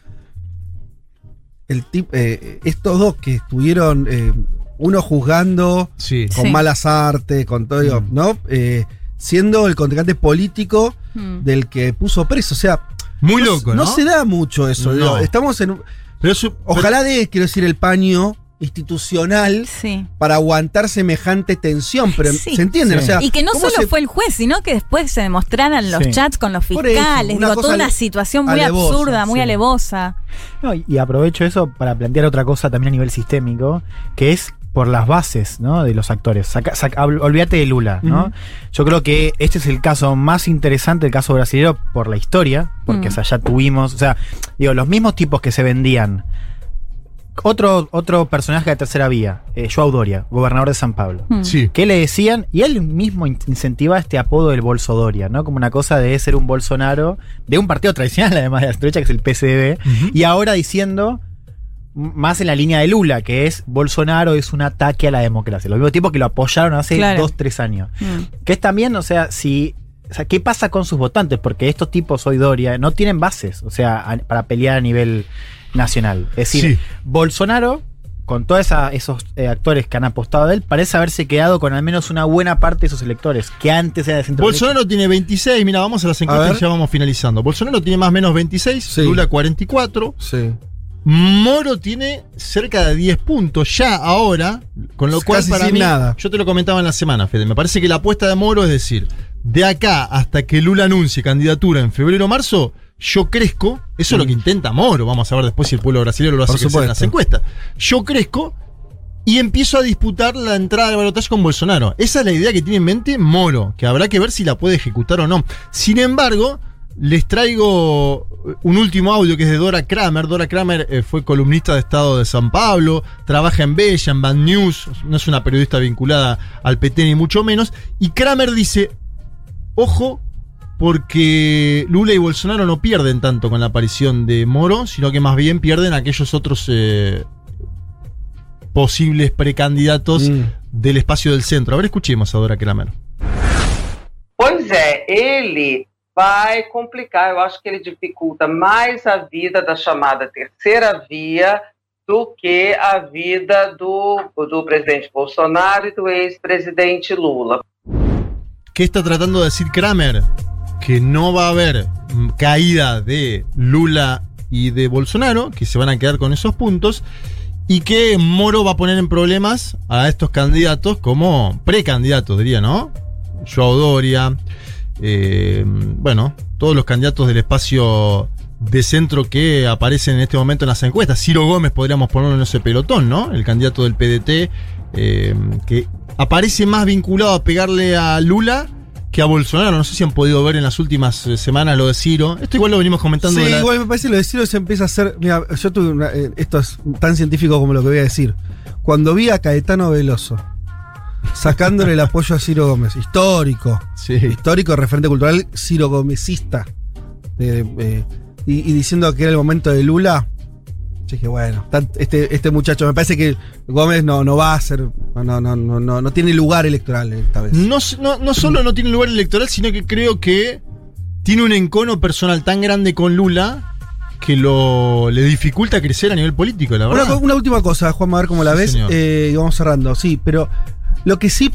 el tip- eh, estos dos que estuvieron, eh, uno juzgando Sí. con Sí. malas artes, con todo, ¿no? Eh, siendo el contrincante político Mm. del que puso preso. O sea, Muy no, loco, ¿no? no se da mucho eso. No. digo, estamos en. un- Pero su- Ojalá de, quiero decir, el paño institucional Sí. para aguantar semejante tensión, pero Sí. se entiende, Sí. o sea, Y que no ¿cómo solo se- fue el juez, sino que después se demostraran los Sí. chats con los fiscales. una digo, toda una situación muy alevosa, absurda, muy sí. alevosa. No, y, aprovecho eso para plantear otra cosa también a nivel sistémico, que es por las bases ¿no? de los actores. Saca- saca- habl- olvídate de Lula, ¿no? Yo creo que este es el caso más interesante, el caso brasileño, por la historia, porque o sea, ya tuvimos, o sea, digo, los mismos tipos que se vendían. Otro, otro personaje de tercera vía, eh, Joao Doria, gobernador de San Pablo. Mm. Sí. ¿Qué le decían? Y él mismo in- incentivaba este apodo del Bolso Doria, ¿no? Como una cosa de ser un Bolsonaro, de un partido tradicional además de la derecha, que es el PCB, y ahora diciendo más en la línea de Lula, que es Bolsonaro es un ataque a la democracia. Los mismos tipos que lo apoyaron hace Claro. dos, tres años. Mm. Que es también, o sea, si. O sea, ¿qué pasa con sus votantes? Porque estos tipos hoy Doria no tienen bases, o sea, a- para pelear a nivel nacional. Es decir, Sí. Bolsonaro, con todos esos eh, actores que han apostado a él, parece haberse quedado con al menos una buena parte de esos electores, que antes era de centro Bolsonaro tiene 26, mira, vamos a las encuestas y ya vamos finalizando. Bolsonaro tiene más o menos 26, Sí. Lula 44, Sí. Moro tiene cerca de 10 puntos ya ahora, con lo cual para mí, nada. yo te lo comentaba en la semana, Fede, me parece que la apuesta de Moro es decir, de acá hasta que Lula anuncie candidatura en febrero o marzo, yo crezco, eso es lo que intenta Moro, vamos a ver después si el pueblo brasileño lo hace crecer en las encuestas. Yo crezco y empiezo a disputar la entrada del balotaje con Bolsonaro. Esa es la idea que tiene en mente Moro, que habrá que ver si la puede ejecutar o no. Sin embargo, les traigo un último audio que es de Dora Kramer. Dora Kramer eh, fue columnista de Estado de San Pablo, trabaja en Bella, en Band News, no es una periodista vinculada al PT ni mucho menos. Y Kramer dice, ojo, porque Lula y Bolsonaro no pierden tanto con la aparición de Moro, sino que más bien pierden aquellos otros eh, posibles precandidatos Mm. del espacio del centro. A ver, escuchemos a Dora Kramer. Pois é, ele vai complicar, eu acho que ele dificulta mais a vida da chamada terceira via do que a vida do, do presidente Bolsonaro e do ex-presidente Lula. ¿Qué está tratando de decir Kramer? Que no va a haber mm, caída de Lula y de Bolsonaro, que se van a quedar con esos puntos, y que Moro va a poner en problemas a estos candidatos como precandidatos, diría, ¿no? Joao Doria, eh, bueno, todos los candidatos del espacio de centro que aparecen en este momento en las encuestas. Ciro Gómez podríamos ponerlo en ese pelotón, ¿no? El candidato del PDT, eh, que aparece más vinculado a pegarle a Lula que a Bolsonaro. No sé si han podido ver en las últimas eh, semanas lo de Ciro. Esto igual lo venimos comentando. Sí, la- igual me parece que lo de Ciro se empieza a hacer. Mira, yo tuve una- eh, esto es tan científico como lo que voy a decir. Cuando vi a Caetano Veloso sacándole el apoyo a Ciro Gómez, histórico, Sí. histórico referente cultural, Ciro Gómezista, eh, eh, y, y diciendo que era el momento de Lula. Yo Dije, bueno, este, este muchacho, me parece que Gómez no, no va a ser, no, no, no, no, no, tiene lugar electoral esta vez. No, no, no solo no tiene lugar electoral, sino que creo que tiene un encono personal tan grande con Lula que lo le dificulta crecer a nivel político, la verdad. una última cosa, Juan, a ver cómo la Sí, ves. Eh, y vamos cerrando, sí, pero lo que sí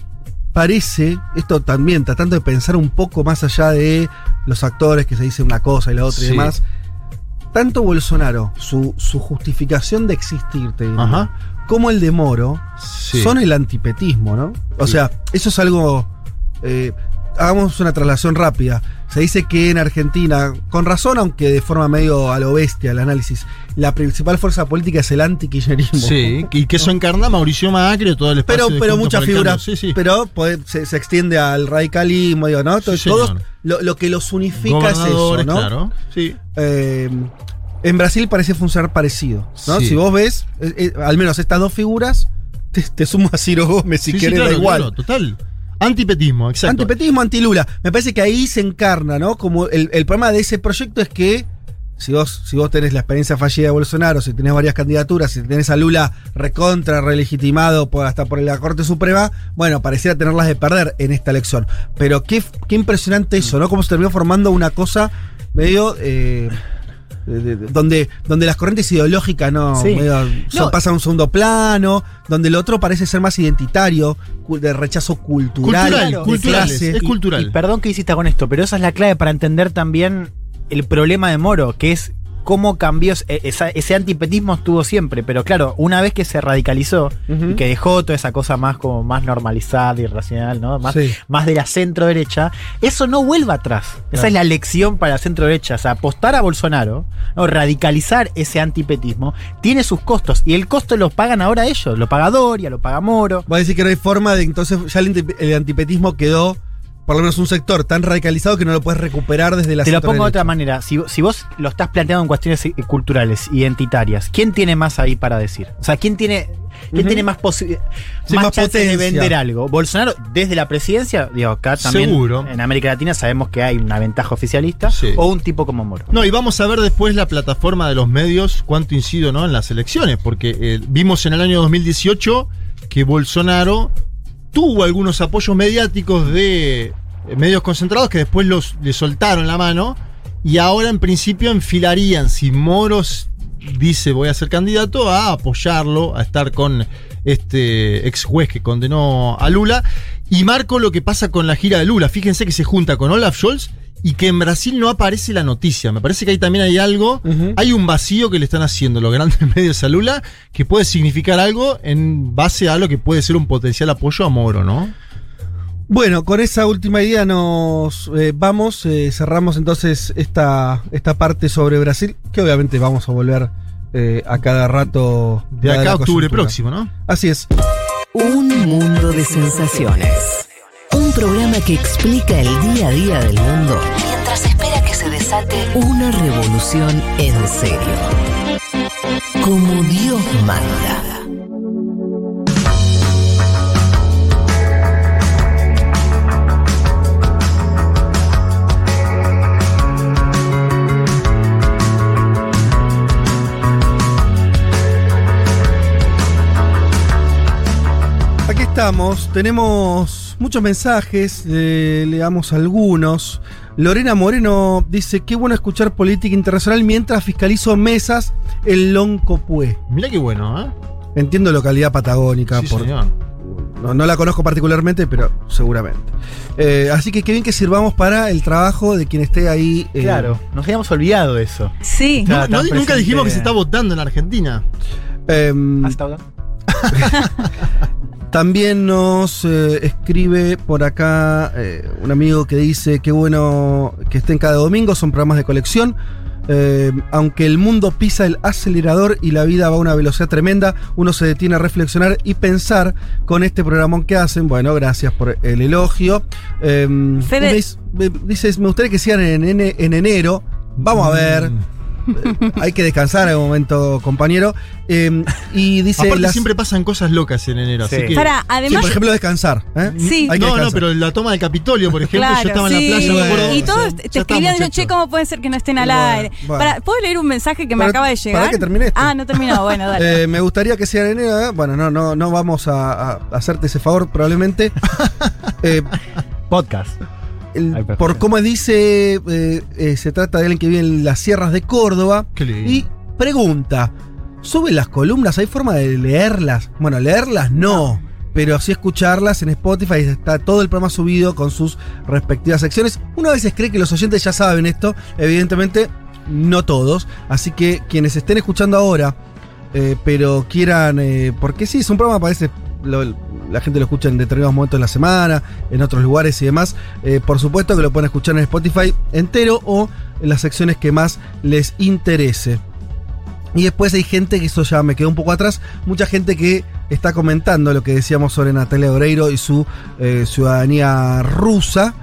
parece, esto también tratando de pensar un poco más allá de los actores que se dice una cosa y la otra y demás, tanto Bolsonaro, su, su justificación de existir, te diría, Ajá. como el de Moro, Sí. son el antipetismo, ¿no? O Sí. sea, eso es algo. eh, hagamos una traslación rápida. Se dice que en Argentina, con razón, aunque de forma medio a lo bestia el análisis, la principal fuerza política es el anti-kirchnerismo. Sí, y que eso encarna Mauricio Macri, todo el espacio Pero, pero muchas figuras. Sí, sí. Pero se, se extiende al radicalismo, digo, ¿no? Sí, todos, lo, lo que los unifica es eso, ¿no? claro. Sí. Eh, en Brasil parece funcionar parecido. ¿no? Sí. Si vos ves, eh, eh, al menos estas dos figuras, te, te sumo a Ciro Gómez si querés, claro, da igual. claro, total. Antipetismo, exacto. Antipetismo, antilula. Me parece que ahí se encarna, ¿no? Como el, el problema de ese proyecto es que si vos, si vos tenés la experiencia fallida de Bolsonaro, si tenés varias candidaturas, si tenés a Lula recontra, relegitimado por, hasta por la Corte Suprema, bueno, pareciera tenerlas de perder en esta elección. Pero qué, qué impresionante eso, ¿no? Cómo se terminó formando una cosa medio... eh, donde, donde las corrientes ideológicas no, Sí. medio son- No. pasan a un segundo plano, donde el otro parece ser más identitario, de rechazo cultural, Cultural, cultural, clase. es Y- cultural. Y, perdón que hiciste con esto, pero esa es la clave para entender también el problema de Moro, que es cómo cambió, esa- ese antipetismo estuvo siempre, pero claro, una vez que se radicalizó y que dejó toda esa cosa más como más normalizada y racional, ¿no? Más, Sí. más de la centro derecha, eso no vuelva atrás. Esa es la lección para la centro derecha. O sea, apostar a Bolsonaro, ¿no? radicalizar ese antipetismo, tiene sus costos. Y el costo lo pagan ahora ellos. Lo paga Doria, lo paga Moro. Va a decir que no hay forma de entonces ya el antipetismo quedó por lo menos un sector tan radicalizado que no lo puedes recuperar desde la Te lo pongo de otra manera. Si, si vos lo estás planteando en cuestiones eh, culturales, identitarias, ¿quién tiene más ahí para decir? O sea, ¿quién tiene, quién tiene más, posi- Sí, más más chance de vender algo? Bolsonaro, desde la presidencia, digo, acá también Seguro. en América Latina sabemos que hay una ventaja oficialista, Sí. o un tipo como Moro. No, y vamos a ver después la plataforma de los medios, cuánto incide ¿no? en las elecciones, porque eh, vimos en el año 2018 que Bolsonaro tuvo algunos apoyos mediáticos de medios concentrados que después los, le soltaron la mano y ahora en principio enfilarían, si Moros dice voy a ser candidato, a apoyarlo, a estar con este ex juez que condenó a Lula. Y marco lo que pasa con la gira de Lula. Fíjense que se junta con Olaf Scholz y que en Brasil no aparece la noticia. Me parece que ahí también hay algo, hay un vacío que le están haciendo los grandes medios a Lula que puede significar algo en base a lo que puede ser un potencial apoyo a Moro, ¿no? Bueno, con esa última idea nos eh, vamos, eh, cerramos entonces esta, esta parte sobre Brasil, que obviamente vamos a volver eh, a cada rato De acá a octubre próximo, ¿no? Así es. Un mundo de sensaciones. Un programa que explica el día a día del mundo mientras espera que se desate una revolución en serio. Como Dios manda. Estamos, tenemos muchos mensajes, eh, leamos algunos. Lorena Moreno dice, qué bueno escuchar política internacional mientras fiscalizo mesas en Loncopué. Mirá qué bueno, ¿eh? Entiendo localidad patagónica, Sí, por- señor. no, no la conozco particularmente, pero seguramente. Eh, así que qué bien que sirvamos para el trabajo de quien esté ahí. eh, Claro, nos habíamos olvidado de eso. Sí. Claro, No, nunca presente- dijimos que se está votando en Argentina. em, ¿Hasta ahora? También nos eh, escribe por acá eh, un amigo que dice qué bueno que estén cada domingo, son programas de colección. Eh, aunque el mundo pisa el acelerador y la vida va a una velocidad tremenda, uno se detiene a reflexionar y pensar con este programón que hacen. Bueno, gracias por el elogio. Eh, Fede- me dice, me- dices, me gustaría que sigan en, en- en enero. Vamos a ver. Mm. Hay que descansar en un momento, compañero. Eh, y dice. Aparte las- siempre pasan cosas locas en enero, Sí. así que... Para, Sí, además. por ejemplo, descansar. ¿eh? Sí. Hay que no, no, pero la toma del Capitolio, por ejemplo, Claro, yo estaba en sí. la playa, me acuerdo. Y todos te escribían, che, muchacho. ¿cómo puede ser que no estén al Bueno, aire? bueno. Para, ¿Puedo leer un mensaje que me Para- acaba de llegar? para que termine esto. Ah, no terminó, bueno, dale. Eh, me gustaría que sea en enero. ¿eh? Bueno, no, no, no vamos a, a hacerte ese favor, probablemente. Eh, Podcast. El- Ay, perfecto. por cómo dice, eh, eh, se trata de alguien que vive en las sierras de Córdoba. Qué lindo. Y pregunta, ¿suben las columnas? ¿Hay forma de leerlas? Bueno, leerlas no. Pero sí escucharlas en Spotify, está todo el programa subido con sus respectivas secciones. Uno a veces cree que los oyentes ya saben esto, evidentemente no todos. Así que quienes estén escuchando ahora, eh, pero quieran, porque sí, es un programa, parece, lo- la gente lo escucha en determinados momentos de la semana, en otros lugares y demás. Eh, por supuesto que lo pueden escuchar en Spotify entero o en las secciones que más les interese. Y después hay gente, que eso ya me quedó un poco atrás, mucha gente que está comentando lo que decíamos sobre Natalia Oreiro y su eh, ciudadanía rusa.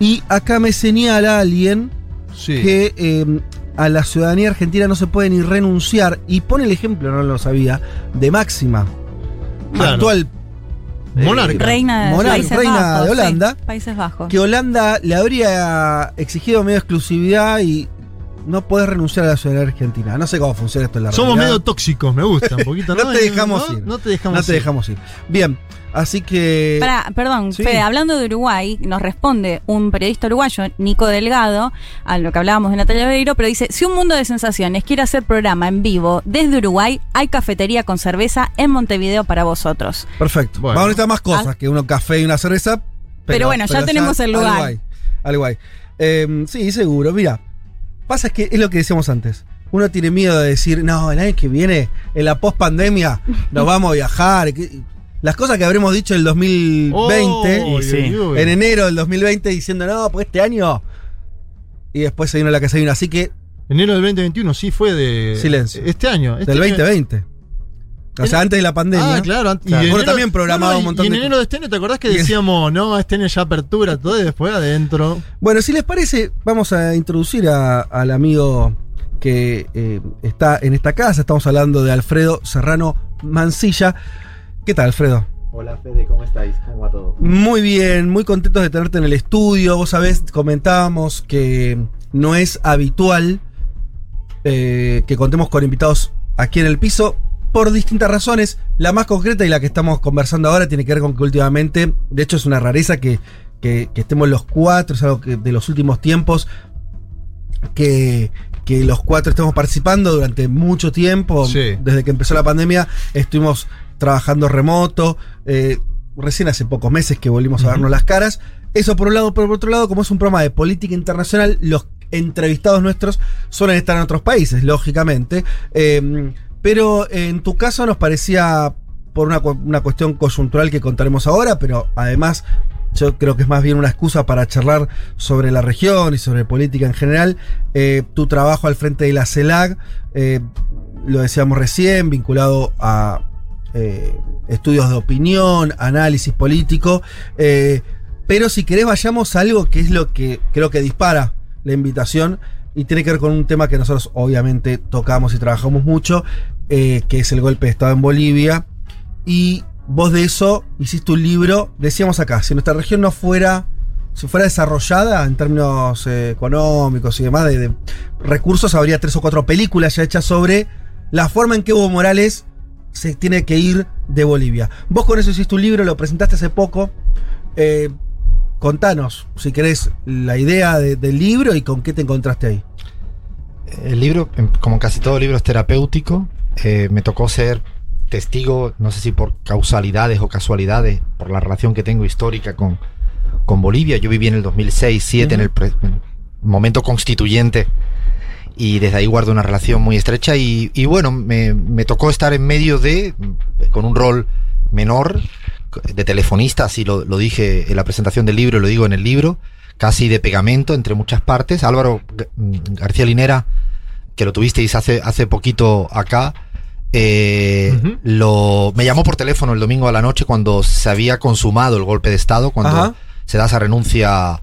Y acá me señala alguien Sí. que eh, a la ciudadanía argentina no se puede ni renunciar. Y pone el ejemplo, no lo sabía, de Máxima, Claro. actual Monarca. Reina de Monar- Países reina Bajos. de sí, Holanda. Países Bajos. que Holanda le habría exigido medio exclusividad y no podés renunciar a la ciudadanía argentina. No sé cómo funciona esto en la Somos realidad. medio tóxicos, me gusta un poquito. No te dejamos ¿No? ir. No te dejamos No te ir. dejamos ir. Bien, así que. Perdón, Sí. Fede, hablando de Uruguay, nos responde un periodista uruguayo, Nico Delgado, a lo que hablábamos de Natalia Oreiro, pero dice, si un mundo de sensaciones quiere hacer programa en vivo desde Uruguay, hay cafetería con cerveza en Montevideo para vosotros. Perfecto. Bueno. Vamos a necesitar más cosas Ah. que un café y una cerveza. Pero bueno, ya tenemos el lugar. Al guay. Al guay. Eh, sí, seguro. Mira, pasa es que es lo que decíamos antes. Uno tiene miedo de decir, no, el año que viene, en la post pandemia, nos vamos a viajar. que- Las cosas que habremos dicho en el 2020, Oh, Y sí. en enero del 2020, diciendo, no, pues este año. Y después se vino la casa Así que, Enero del 2021, sí, fue de. Silencio. Este año. Este del año- 2020. O sea, antes de la pandemia. Ah, claro. antes- Claro. enero- también programaba no, un y- montón y en de enero de este año, ¿te acordás que Y en- decíamos, no, este año ya apertura, todo y después adentro? Bueno, si les parece, vamos a introducir a- al amigo que eh, está en esta casa. Estamos hablando de Alfredo Serrano Mancilla. ¿Qué tal, Alfredo? Hola Fede, ¿cómo estáis? ¿Cómo va todo? Muy bien, muy contentos de tenerte en el estudio. Vos sabés, comentábamos que no es habitual eh, que contemos con invitados aquí en el piso por distintas razones. La más concreta y la que estamos conversando ahora tiene que ver con que últimamente, de hecho es una rareza que, que- que estemos los cuatro, es algo que de los últimos tiempos, que, que los cuatro estemos participando durante mucho tiempo. Sí. Desde que empezó la pandemia estuvimos trabajando remoto. eh, recién hace pocos meses que volvimos a vernos las caras. Eso por un lado, pero por otro lado, como es un programa de política internacional, los entrevistados nuestros suelen estar en otros países, lógicamente. Eh, pero en tu caso nos parecía por una, una cuestión coyuntural que contaremos ahora, pero además yo creo que es más bien una excusa para charlar sobre la región y sobre política en general. Eh, tu trabajo al frente de la CELAC, eh, lo decíamos recién, vinculado a eh, estudios de opinión, análisis político. eh, pero si querés vayamos a algo que es lo que creo que dispara la invitación y tiene que ver con un tema que nosotros obviamente tocamos y trabajamos mucho, eh, que es el golpe de Estado en Bolivia. Y vos de eso hiciste un libro, decíamos acá, si nuestra región no fuera, si fuera desarrollada en términos eh, económicos y demás, de, recursos, habría tres o cuatro películas ya hechas sobre la forma en que Evo Morales se tiene que ir de Bolivia. Vos con eso hiciste un libro, lo presentaste hace poco. Eh, contanos, si querés, la idea de- del libro y con qué te encontraste ahí. El libro, em, como casi todo libro, es terapéutico. Eh, me tocó ser testigo, no sé si por causalidades o casualidades, por la relación que tengo histórica con, con Bolivia. Yo viví en el 2006-2007, en el pre- en el momento constituyente, y desde ahí guardo una relación muy estrecha. Y, y bueno, me, me tocó estar en medio de, con un rol menor, de telefonista, así lo, lo dije en la presentación del libro, y lo digo en el libro, casi de pegamento entre muchas partes. Álvaro mm, García Linera, que lo tuvisteis hace, hace poquito acá, eh, lo, me llamó por teléfono el domingo a la noche cuando se había consumado el golpe de Estado, cuando Ajá. se da esa renuncia.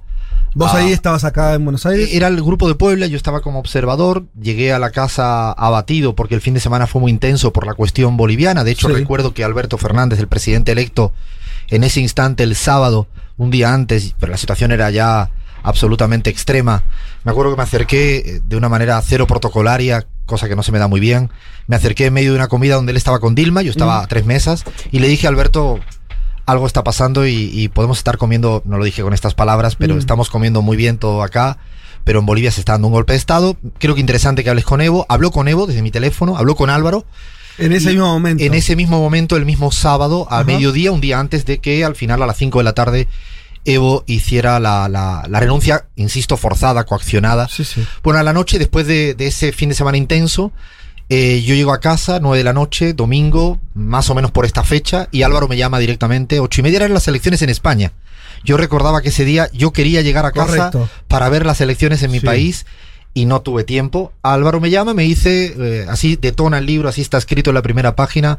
Vos a- ahí estabas acá en Buenos Aires. Era el grupo de Puebla, yo estaba como observador, llegué a la casa abatido porque el fin de semana fue muy intenso por la cuestión boliviana. De hecho, Sí. recuerdo que Alberto Fernández, el presidente electo, en ese instante, el sábado, un día antes, pero la situación era ya absolutamente extrema. Me acuerdo que me acerqué eh, de una manera cero protocolaria, cosa que no se me da muy bien. Me acerqué en medio de una comida donde él estaba con Dilma, yo estaba Mm. a tres mesas, y le dije a Alberto, algo está pasando y, y podemos estar comiendo, no lo dije con estas palabras, pero Mm. estamos comiendo muy bien todo acá. Pero en Bolivia se está dando un golpe de Estado. Creo que interesante que hables con Evo. Habló con Evo desde mi teléfono, habló con Álvaro. En ese mismo momento. En ese mismo momento, el mismo sábado, a Ajá. mediodía, un día antes de que al final a las 5 de la tarde Evo hiciera la, la- la renuncia, insisto, forzada, coaccionada. Sí, sí. Bueno, a la noche, después de, de ese fin de semana intenso, eh, yo llego a casa, 9 de la noche, domingo, más o menos por esta fecha, y Álvaro me llama directamente, ocho y media eran las elecciones en España. Yo recordaba que ese día yo quería llegar a casa Correcto. para ver las elecciones en mi Sí. país y no tuve tiempo. Álvaro me llama, me dice, eh, así detona el libro, así está escrito en la primera página.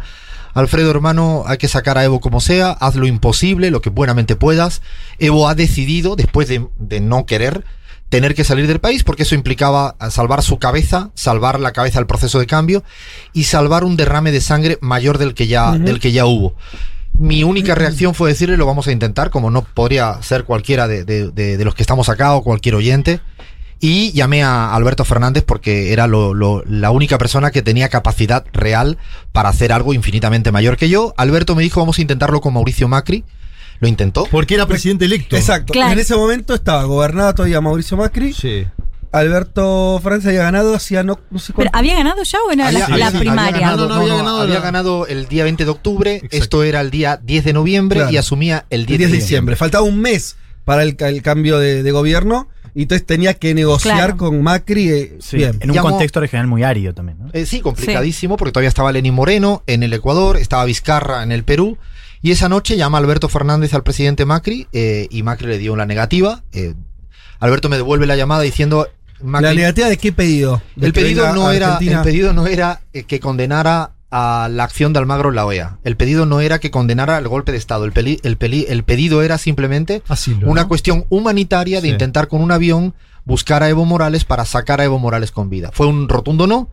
Alfredo, hermano, hay que sacar a Evo como sea, haz lo imposible, lo que buenamente puedas. Evo ha decidido, después de, de no querer, tener que salir del país porque eso implicaba a salvar su cabeza, salvar la cabeza del proceso de cambio y salvar un derrame de sangre mayor del que ya, del que ya hubo. Mi única reacción fue decirle lo vamos a intentar, como no podría ser cualquiera de, de- de- de los que estamos acá o cualquier oyente. Y llamé a Alberto Fernández porque era lo- lo- la única persona que tenía capacidad real para hacer algo infinitamente mayor que yo. Alberto me dijo vamos a intentarlo con Mauricio Macri. Lo intentó. Porque era presidente electo. Exacto. Claro. En ese momento estaba gobernada todavía Mauricio Macri. Sí. Alberto Fernández había ganado hacía no, no sé Pero cuánto. ¿había ganado ya o era Había- la, había- la había primaria? ganado, No, no, no, había no, ganado había la- ganado el día 20 de octubre. Exacto. Esto era el día 10 de noviembre Claro. y asumía el 10, el 10 de de diciembre. Faltaba un mes para el, ca- el cambio de, de gobierno y entonces tenía que negociar Claro. con Macri. eh, Sí, bien. en un Llamó- contexto regional muy árido también, ¿no? Eh, sí, complicadísimo, porque todavía estaba Lenín Moreno en el Ecuador, estaba Vizcarra en el Perú. Y esa noche llama Alberto Fernández al presidente Macri eh, y Macri le dio la negativa. eh, Alberto me devuelve la llamada diciendo... Macri, ¿La negativa de qué pedido? ¿De el pedido no era el pedido no era eh, que condenara a la acción de Almagro en la OEA. El pedido no era que condenara el golpe de Estado. El, peli- el, peli- el pedido era simplemente Asilo. una ¿no? cuestión humanitaria de Sí. intentar con un avión buscar a Evo Morales para sacar a Evo Morales con vida. Fue un rotundo no.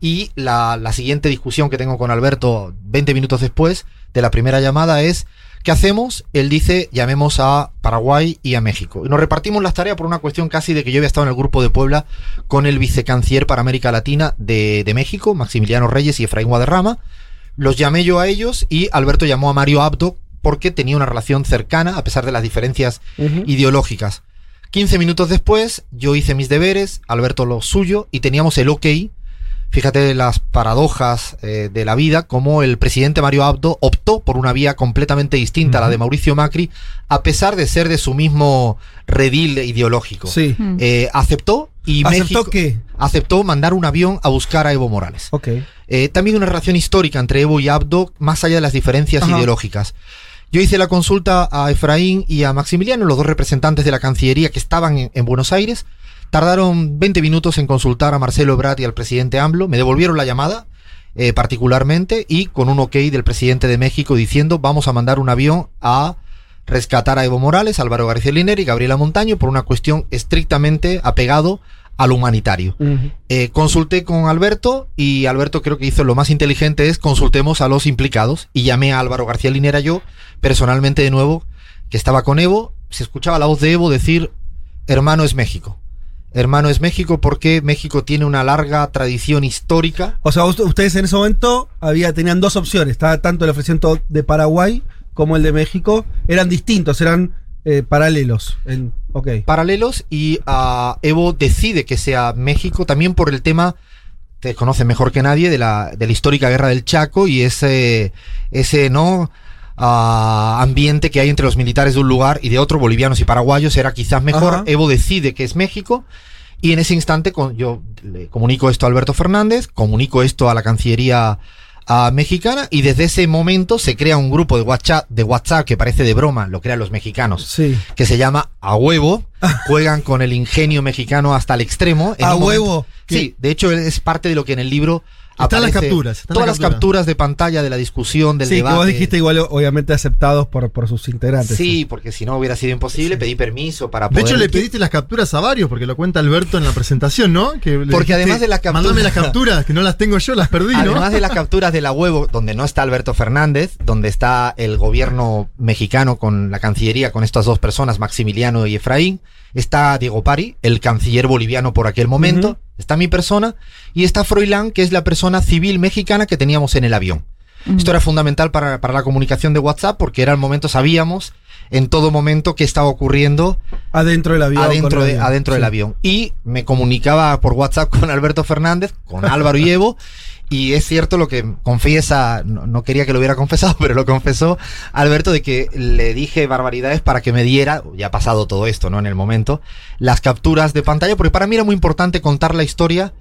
Y la, la siguiente discusión que tengo con Alberto 20 minutos después de la primera llamada es, ¿qué hacemos? Él dice, llamemos a Paraguay y a México. Y nos repartimos las tareas por una cuestión casi de que yo había estado en el grupo de Puebla con el vicecanciller para América Latina de, de México, Maximiliano Reyes y Efraín Guadarrama. Los llamé yo a ellos y Alberto llamó a Mario Abdo porque tenía una relación cercana, a pesar de las diferencias ideológicas. 15 minutos después, yo hice mis deberes, Alberto lo suyo, y teníamos el ok. Fíjate las paradojas eh, de la vida, como el presidente Mario Abdo optó por una vía completamente distinta a la de Mauricio Macri, a pesar de ser de su mismo redil ideológico. Sí. Mm. Eh, aceptó y ¿Aceptó México qué? aceptó mandar un avión a buscar a Evo Morales. Ok. Eh, también una relación histórica entre Evo y Abdo, más allá de las diferencias Ajá. ideológicas. Yo hice la consulta a Efraín y a Maximiliano, los dos representantes de la Cancillería que estaban en, en Buenos Aires. Tardaron 20 minutos en consultar a Marcelo Ebrard y al presidente AMLO. Me devolvieron la llamada, eh, particularmente, y con un ok del presidente de México diciendo vamos a mandar un avión a rescatar a Evo Morales, Álvaro García Liner y Gabriela Montaño por una cuestión estrictamente apegado a lo humanitario. Eh, consulté con Alberto y Alberto creo que hizo lo más inteligente es consultemos a los implicados y llamé a Álvaro García Linera yo personalmente de nuevo que estaba con Evo se escuchaba la voz de Evo decir hermano es México hermano es México porque México tiene una larga tradición histórica O sea, ust- ustedes en ese momento había, tenían dos opciones. Estaba tanto el ofrecimiento de Paraguay como el de México. Eran distintos, eran eh, paralelos. En, paralelos y ah, Evo decide que sea México también por el tema te conoce mejor que nadie de la, de la histórica guerra del Chaco y ese, ese no ah, ambiente que hay entre los militares de un lugar y de otro, bolivianos y paraguayos, era quizás mejor. Ajá. Evo decide que es México. Y en ese instante con- yo le comunico esto a Alberto Fernández, comunico esto a la Cancillería ah, mexicana y desde ese momento se crea un grupo de WhatsApp, de WhatsApp que parece de broma, lo crean los mexicanos Sí. que se llama A Huevo. Juegan con el ingenio mexicano hasta el extremo. En ¿A momento- huevo? Sí, de hecho es parte de lo que en el libro Están las capturas, están todas las capturas de pantalla de la discusión, del sí, debate. dijiste igual, obviamente aceptados por, por sus integrantes. Sí, porque si no hubiera sido imposible, pedí permiso para De poder. hecho, le pediste las capturas a varios, porque lo cuenta Alberto en la presentación, ¿no? Que Porque además de las capturas- Mándame las capturas, que no las tengo yo, las perdí, ¿no? Además de las capturas de la huevo, donde no está Alberto Fernández, donde está el gobierno mexicano con la Cancillería, con estas dos personas, Maximiliano y Efraín, está Diego Pari, el canciller boliviano por aquel momento, Ujú. Está mi persona, y está Froilán, que es la persona civil mexicana que teníamos en el avión. Esto era fundamental para, para la comunicación de WhatsApp porque era el momento, sabíamos en todo momento qué estaba ocurriendo Adentro del avión. adentro, con el de- avión. adentro del avión. Y me comunicaba por WhatsApp con Alberto Fernández, con Álvaro y Evo. Y es cierto lo que confiesa, no, quería que lo hubiera confesado, pero lo confesó Alberto de que le dije barbaridades para que me diera, ya ha pasado todo esto, ¿no? En el momento, las capturas de pantalla, porque para mí era muy importante contar la historia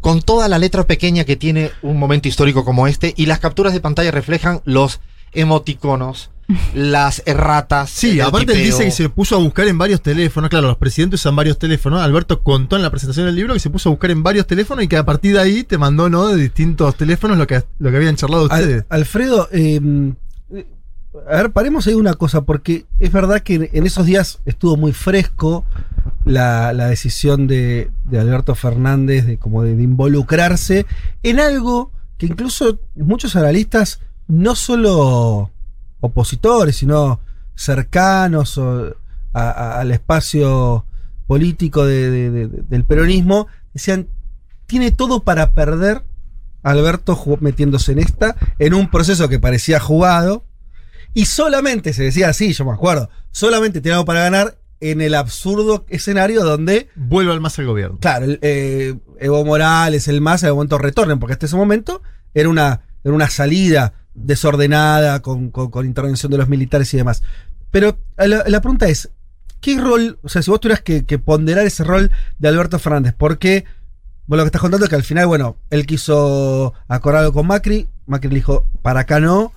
con toda la letra pequeña que tiene un momento histórico como este, y las capturas de pantalla reflejan los emoticonos, las erratas. Sí, aparte él dice que se puso a buscar en varios teléfonos. Claro, los presidentes usan varios teléfonos. Alberto contó en la presentación del libro que se puso a buscar en varios teléfonos y que a partir de ahí te mandó, ¿no? De distintos teléfonos lo que, lo que habían charlado Al- ustedes. Alfredo, eh, a ver, paremos ahí una cosa, porque es verdad que en- en esos días estuvo muy fresco la, la decisión de, de Alberto Fernández de como de, de involucrarse en algo que incluso muchos analistas, no solo opositores, sino cercanos o a- a- al espacio político de- de- de- del peronismo, decían, tiene todo para perder Alberto metiéndose en esta, en un proceso que parecía jugado, y solamente se decía así, yo me acuerdo, solamente tiene algo para ganar en el absurdo escenario donde... Vuelve al más al gobierno. Claro, eh, Evo Morales, el MAS, en algún momento retornen, porque hasta ese momento era una, era una salida desordenada con, con- intervención de los militares y demás. Pero eh, la, pregunta es, ¿qué rol, o sea, si vos tuvieras que, ponderar ese rol de Alberto Fernández, porque bueno, lo que estás contando es que al final, bueno, él quiso acordar algo con Macri, Macri le dijo, para acá no,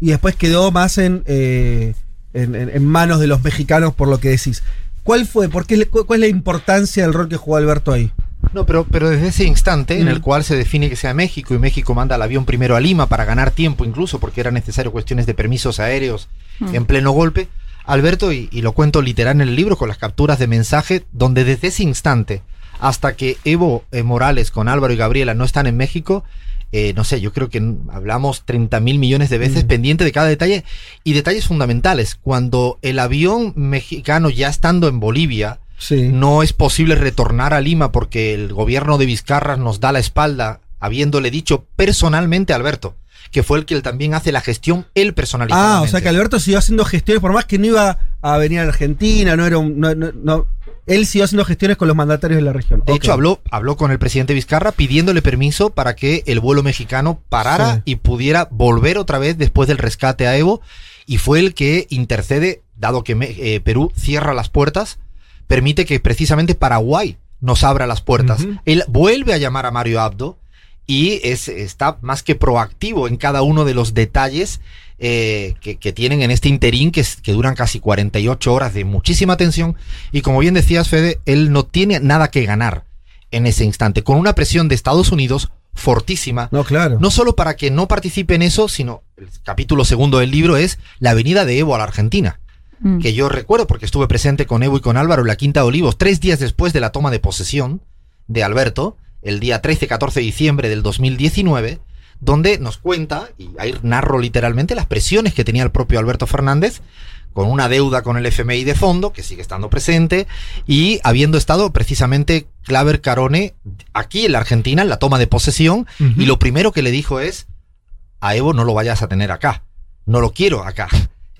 y después quedó más en, eh, en, en- manos de los mexicanos por lo que decís. ¿Cuál fue? ¿Por qué, cu- ¿Cuál es la importancia del rol que jugó Alberto ahí? No, pero, pero desde ese instante en el cual se define que sea México y México manda el avión primero a Lima para ganar tiempo incluso porque era necesario cuestiones de permisos aéreos Mm. en pleno golpe, Alberto, y, y lo cuento literal en el libro con las capturas de mensaje, donde desde ese instante hasta que Evo eh, Morales con Álvaro y Gabriela no están en México, eh, no sé, yo creo que hablamos 30 mil millones de veces Mm. pendiente de cada detalle y detalles fundamentales. Cuando el avión mexicano ya estando en Bolivia, no es posible retornar a Lima porque el gobierno de Vizcarra nos da la espalda, habiéndole dicho personalmente a Alberto, que fue el que él también hace la gestión él personalizadamente. Ah, o sea que Alberto siguió haciendo gestiones, por más que no iba a venir a Argentina, no era un. no- no- no- él siguió haciendo gestiones con los mandatarios de la región. De hecho, habló, habló con el presidente Vizcarra pidiéndole permiso para que el vuelo mexicano parara Sí. y pudiera volver otra vez después del rescate a Evo. Y fue el que intercede, dado que eh, Perú cierra las puertas, permite que precisamente Paraguay nos abra las puertas. Él vuelve a llamar a Mario Abdo y es, está más que proactivo en cada uno de los detalles eh, que, que tienen en este interín que, es- que duran casi 48 horas de muchísima tensión. Y como bien decías, Fede, él no tiene nada que ganar en ese instante, con una presión de Estados Unidos fortísima. No, claro. No solo para que no participe en eso, sino el capítulo segundo del libro es la venida de Evo a la Argentina. Mm. Que yo recuerdo porque estuve presente con Evo y con Álvaro en la Quinta de Olivos tres días después de la toma de posesión de Alberto, el día 13-14 de diciembre del 2019, donde nos cuenta, y ahí narro literalmente, las presiones que tenía el propio Alberto Fernández con una deuda con el FMI de fondo, que sigue estando presente, y habiendo estado precisamente Claver Carone aquí en la Argentina en la toma de posesión, y lo primero que le dijo es, a Evo no lo vayas a tener acá, no lo quiero acá.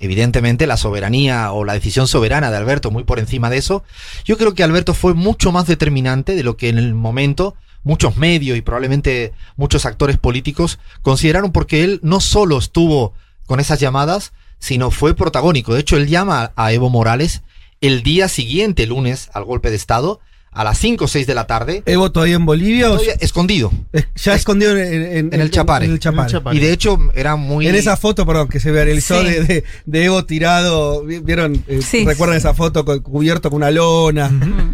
Evidentemente la soberanía o la decisión soberana de Alberto muy por encima de eso. Yo creo que Alberto fue mucho más determinante de lo que en el momento muchos medios y probablemente muchos actores políticos consideraron porque él no solo estuvo con esas llamadas, sino fue protagónico. De hecho, él llama a Evo Morales el día siguiente, lunes, al golpe de Estado, a las 5 o 6 de la tarde. ¿Evo todavía en Bolivia o Todavía escondido. es- ya escondido en, En el Chapare. en el Chapare. Y de hecho era muy... En esa foto, perdón, que se viralizó Sí. de, de- de Evo tirado, ¿vi- ¿vieron? Eh, Sí. ¿Recuerdan esa foto con- cubierto con una lona?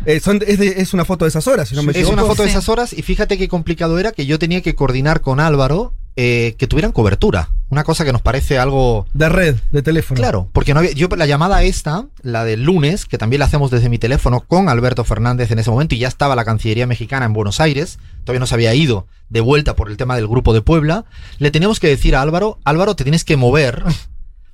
Eh, son- es, de- es una foto de esas horas, si no me es equivoco. una foto de esas horas y fíjate qué complicado era que yo tenía que coordinar con Álvaro eh, que tuvieran cobertura. Una cosa que nos parece algo... De red, de teléfono. Claro, porque no había, yo la llamada esta, la del lunes, que también la hacemos desde mi teléfono con Alberto Fernández en ese momento y ya estaba la Cancillería mexicana en Buenos Aires, todavía no se había ido de vuelta por el tema del grupo de Puebla, le teníamos que decir a Álvaro, Álvaro, te tienes que mover,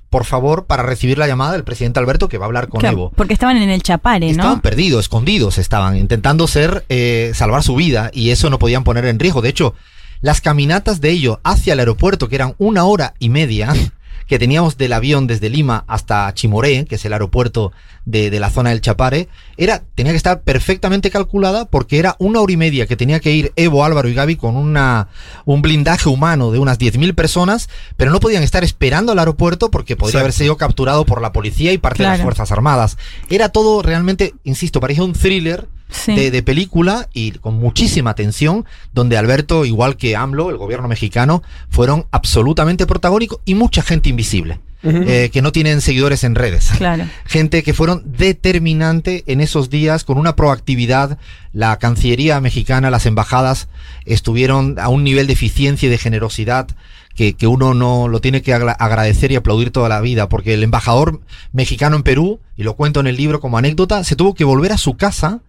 por favor, para recibir la llamada del presidente Alberto que va a hablar con Claro, Evo. porque estaban en el Chapare, Estaban ¿no? perdidos, escondidos, estaban intentando ser, eh, salvar su vida y eso no podían poner en riesgo. De hecho, las caminatas de ellos hacia el aeropuerto, que eran una hora y media, que teníamos del avión desde Lima hasta Chimoré, que es el aeropuerto de, de la zona del Chapare, era, tenía que estar perfectamente calculada porque era una hora y media que tenía que ir Evo, Álvaro y Gaby con una, un blindaje humano de unas 10.000 personas, pero no podían estar esperando al aeropuerto porque podría haber sido capturado por la policía y parte de las. Fuerzas Armadas. Era todo realmente, insisto, parecía un thriller Sí. de, de película y con muchísima tensión, donde Alberto, igual que AMLO, el gobierno mexicano, fueron absolutamente protagónicos y mucha gente invisible, eh, que no tienen seguidores en redes. Claro. Gente que fueron determinante en esos días con una proactividad. La Cancillería mexicana, las embajadas estuvieron a un nivel de eficiencia y de generosidad que, que uno no lo tiene que agra- agradecer y aplaudir toda la vida, porque el embajador mexicano en Perú, y lo cuento en el libro como anécdota, se tuvo que volver a su casa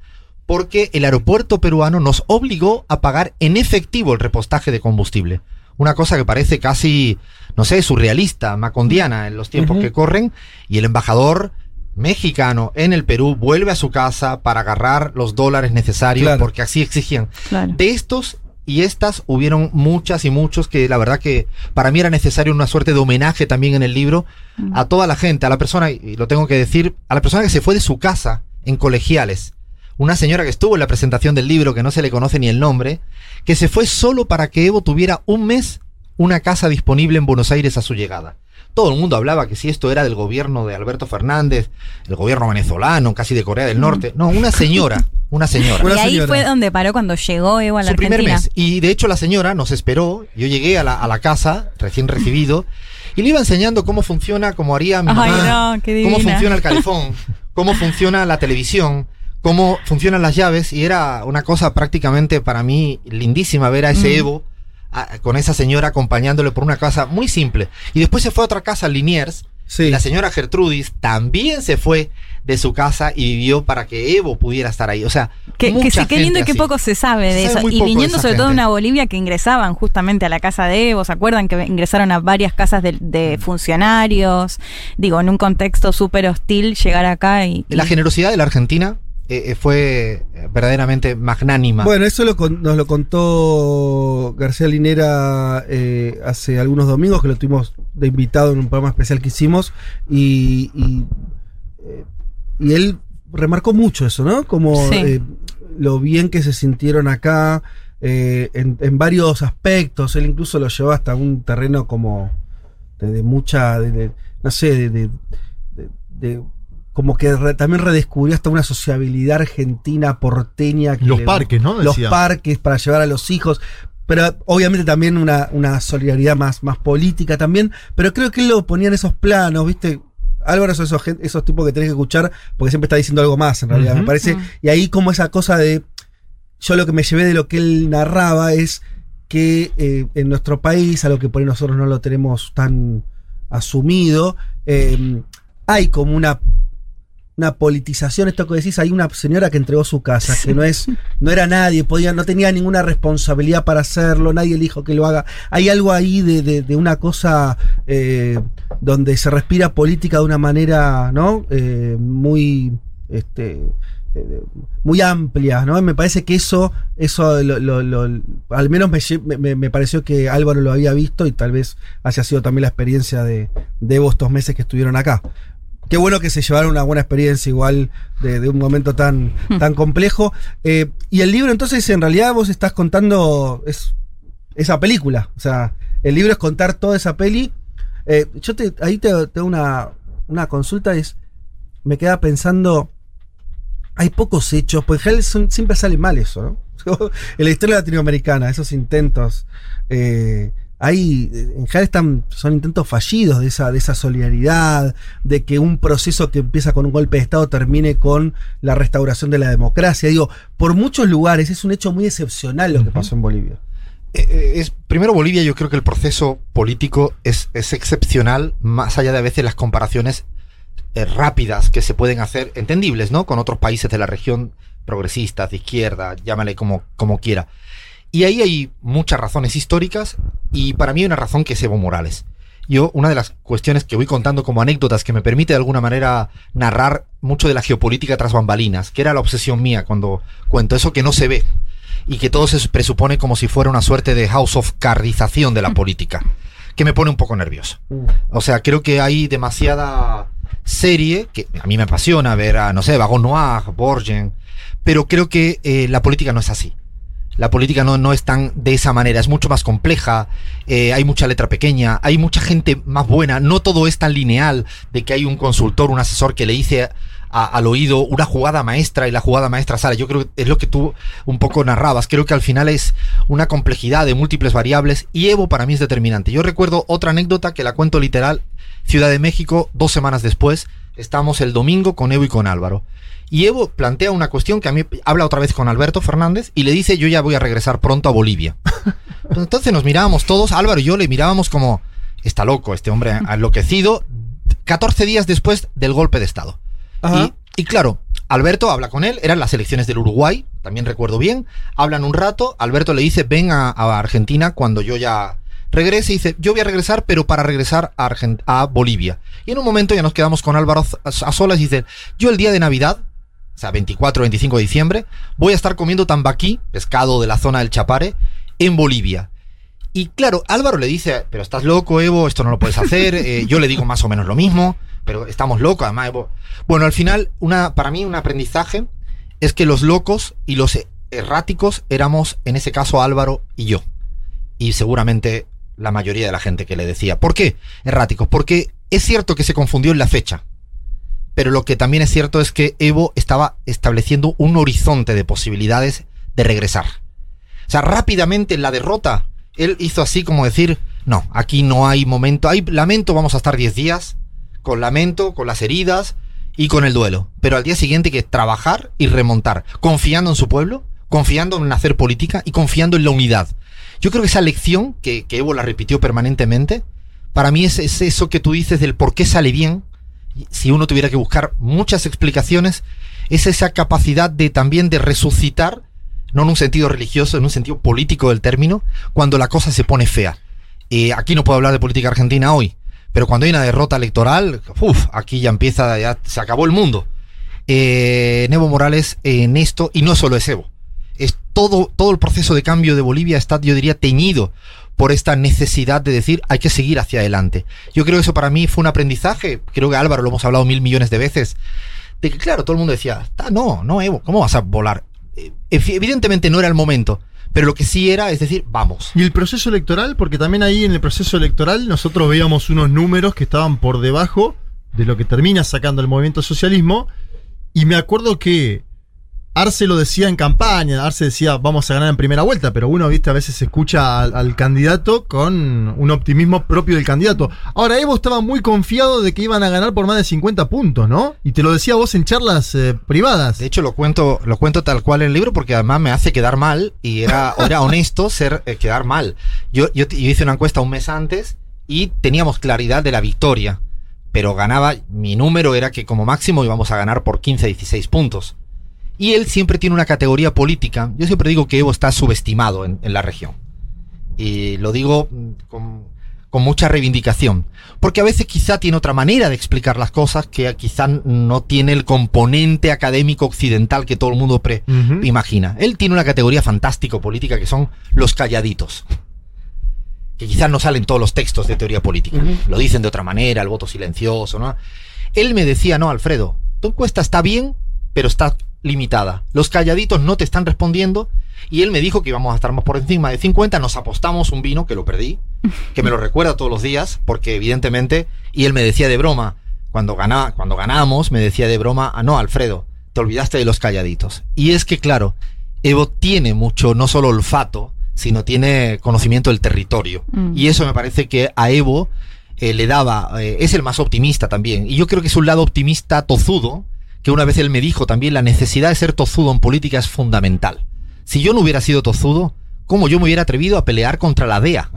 porque el aeropuerto peruano nos obligó a pagar en efectivo el repostaje de combustible. Una cosa que parece casi, no sé, surrealista, macondiana en los tiempos que corren, y el embajador mexicano en el Perú vuelve a su casa para agarrar los dólares necesarios Claro. porque así exigían. Claro. De estos y estas hubieron muchas y muchos que la verdad que para mí era necesario una suerte de homenaje también en el libro a toda la gente, a la persona, y lo tengo que decir, a la persona que se fue de su casa en colegiales. Una señora que estuvo en la presentación del libro, que no se le conoce ni el nombre, que se fue solo para que Evo tuviera un mes una casa disponible en Buenos Aires a su llegada. Todo el mundo hablaba que si esto era del gobierno de Alberto Fernández, el gobierno venezolano, casi de Corea del Norte. No, una señora, una señora. y ahí fue donde paró cuando llegó Evo a la Su primer mes. Y de hecho la señora nos esperó. Yo llegué a la, a la casa, recién recibido, y le iba enseñando cómo funciona, cómo haría mi Ay, mamá, no, qué cómo funciona el calefón, cómo funciona la televisión, cómo funcionan las llaves. Y era una cosa prácticamente para mí lindísima ver a ese Mm. Evo a- con esa señora acompañándole por una casa muy simple. Y después se fue a otra casa, Liniers. y La señora Gertrudis también se fue de su casa y vivió para que Evo pudiera estar ahí. O sea, Que, que mucha sí, qué lindo y qué poco se sabe de eso. Y viniendo sobre todo de una Bolivia que ingresaban justamente a la casa de Evo, ¿se acuerdan que ingresaron a varias casas de, de funcionarios? Digo, en un contexto súper hostil, llegar acá y... y- La generosidad de la Argentina eh, eh, fue eh, verdaderamente magnánima. Bueno, eso lo con- nos lo contó García Linera eh, hace algunos domingos, que lo tuvimos de invitado en un programa especial que hicimos, y, y, y él remarcó mucho eso, ¿no? Como Sí. eh, lo bien que se sintieron acá eh, en, en varios aspectos. Él incluso lo llevó hasta un terreno como de, de mucha, de- de- no sé, de, de- de- de- como que re- también redescubrió hasta una sociabilidad argentina porteña. que Los le- parques, ¿no? Los Decía. parques para llevar a los hijos. Pero obviamente también una, una solidaridad más, más política también. Pero creo que él lo ponía en esos planos, ¿viste? Álvaro son esos, esos tipos que tenés que escuchar porque siempre está diciendo algo más, en realidad, me parece. Y ahí como esa cosa de... Yo lo que me llevé de lo que él narraba es que eh, en nuestro país, algo que por ahí nosotros no lo tenemos tan asumido, eh, hay como una una politización, esto que decís, hay una señora que entregó su casa, que no es, no era nadie, podía, no tenía ninguna responsabilidad para hacerlo, nadie dijo que lo haga. Hay algo ahí de, de- de una cosa eh, donde se respira política de una manera, ¿no? Eh, muy este eh, muy amplia, ¿no? Me parece que eso, eso lo- lo- lo- al menos me, me- me pareció que Álvaro lo había visto y tal vez haya sido también la experiencia de, de estos meses que estuvieron acá. Qué bueno que se llevaron una buena experiencia igual de, de un momento tan, tan complejo. Eh, y el libro entonces en realidad vos estás contando es, esa película. O sea, el libro es contar toda esa peli. Eh, yo te, ahí te, te una, una consulta, es, me queda pensando, hay pocos hechos, pues en siempre sale mal eso, ¿no? en la historia latinoamericana, esos intentos, eh, hay, en general están, son intentos fallidos de esa, de esa solidaridad, de que un proceso que empieza con un golpe de Estado termine con la restauración de la democracia. Digo, por muchos lugares es un hecho muy excepcional lo que pasó en Bolivia. Eh, eh, es, primero Bolivia, yo creo que el proceso político es, es excepcional, más allá de a veces las comparaciones eh, rápidas que se pueden hacer, entendibles, ¿no? Con otros países de la región progresistas, de izquierda, llámale como, como quiera. Y ahí hay muchas razones históricas y para mí hay una razón que es Evo Morales. Yo, una de las cuestiones que voy contando como anécdotas que me permite de alguna manera narrar mucho de la geopolítica tras bambalinas, que era la obsesión mía cuando cuento eso que no se ve. y que todo se presupone como si fuera una suerte de house of cardización de la política, que me pone un poco nervioso. O sea, creo que hay demasiada serie, que a mí me apasiona ver a, no sé, Vagon Noir, Borgen, pero creo que eh, la política no es así. La política no, no es tan de esa manera, es mucho más compleja, eh, hay mucha letra pequeña, hay mucha gente más buena, no todo es tan lineal de que hay un consultor, un asesor que le dice al oído una jugada maestra y la jugada maestra sale. Yo creo que es lo que tú un poco narrabas, creo que al final es una complejidad de múltiples variables y Evo para mí es determinante. Yo recuerdo otra anécdota que la cuento literal, Ciudad de México, dos semanas después, estamos el domingo con Evo y con Álvaro. Y Evo plantea una cuestión que a mí habla otra vez con Alberto Fernández y le dice yo ya voy a regresar pronto a Bolivia. Pues entonces nos mirábamos todos, Álvaro y yo le mirábamos como está loco este hombre enloquecido 14 días después del golpe de Estado. Y, y claro, Alberto habla con él, eran las elecciones del Uruguay, también recuerdo bien, hablan un rato, Alberto le dice ven a, a Argentina cuando yo ya regrese y dice yo voy a regresar pero para regresar a, Argen- a Bolivia. Y en un momento ya nos quedamos con Álvaro a, a solas y dice yo el día de Navidad o sea, 24 25 de diciembre, voy a estar comiendo tambaquí, pescado de la zona del Chapare, en Bolivia. Y claro, Álvaro le dice, pero estás loco, Evo, esto no lo puedes hacer. Eh, yo le digo más o menos lo mismo, pero estamos locos, además, Evo. Bueno, al final, una, para mí un aprendizaje es que los locos y los erráticos éramos, en ese caso, Álvaro y yo. Y seguramente la mayoría de la gente que le decía. ¿Por qué erráticos? Porque es cierto que se confundió en la fecha pero lo que también es cierto es que Evo estaba estableciendo un horizonte de posibilidades de regresar. O sea, rápidamente en la derrota, él hizo así como decir, no, aquí no hay momento, hay lamento, vamos a estar 10 días, con lamento, con las heridas y con el duelo. Pero al día siguiente que trabajar y remontar, confiando en su pueblo, confiando en hacer política y confiando en la unidad. Yo creo que esa lección, que, que Evo la repitió permanentemente, para mí es, es eso que tú dices del por qué sale bien, si uno tuviera que buscar muchas explicaciones, es esa capacidad de también de resucitar, no en un sentido religioso, en un sentido político del término, cuando la cosa se pone fea. Eh, aquí no puedo hablar de política argentina hoy, pero cuando hay una derrota electoral, uf, aquí ya empieza, ya se acabó el mundo. Eh, Morales en esto, y no solo es Evo, es todo, todo el proceso de cambio de Bolivia está, yo diría, teñido por esta necesidad de decir hay que seguir hacia adelante. Yo creo que eso para mí fue un aprendizaje, creo que Álvaro lo hemos hablado mil millones de veces, de que claro, todo el mundo decía, "Ah, no, no, Evo, ¿cómo vas a volar? Eh, evi- Evidentemente no era el momento, pero lo que sí era, es decir, vamos. Y el proceso electoral, porque también ahí en el proceso electoral nosotros veíamos unos números que estaban por debajo de lo que termina sacando el movimiento socialismo. Y me acuerdo que Arce lo decía en campaña, Arce decía vamos a ganar en primera vuelta, pero uno, viste, a veces escucha al, al candidato con un optimismo propio del candidato. Ahora, Evo estaba muy confiado de que iban a ganar por más de 50 puntos, ¿no? Y te lo decía vos en charlas eh, privadas. De hecho, lo cuento, lo cuento tal cual en el libro porque además me hace quedar mal y era, era honesto ser eh, quedar mal. Yo, yo, yo hice una encuesta un mes antes y teníamos claridad de la victoria, pero ganaba, mi número era que como máximo íbamos a ganar por 15, 16 puntos. Y él siempre tiene una categoría política. Yo siempre digo que Evo está subestimado en, en la región. Y lo digo mm, con, con mucha reivindicación. Porque a veces quizá tiene otra manera de explicar las cosas que quizá no tiene el componente académico occidental que todo el mundo pre- imagina. Él tiene una categoría fantástico política que son los calladitos. Que quizás no salen todos los textos de teoría política. Lo dicen de otra manera, el voto silencioso, ¿no? Él me decía, no, Alfredo, tu encuesta está bien, pero está limitada. Los calladitos no te están respondiendo. Y él me dijo que íbamos a estar más por encima de 50. Nos apostamos un vino, que lo perdí, que me lo recuerda todos los días, porque evidentemente, y él me decía de broma, cuando, ganaba, cuando ganábamos, me decía de broma, ah, no, Alfredo, te olvidaste de los calladitos. Y es que, claro, Evo tiene mucho, no solo olfato, sino tiene conocimiento del territorio. Mm. Y eso me parece que a Evo eh, le daba, eh, es el más optimista también. Y yo creo que es un lado optimista tozudo, que una vez él me dijo también, la necesidad de ser tozudo en política es fundamental. Si yo no hubiera sido tozudo, ¿cómo yo me hubiera atrevido a pelear contra la DEA?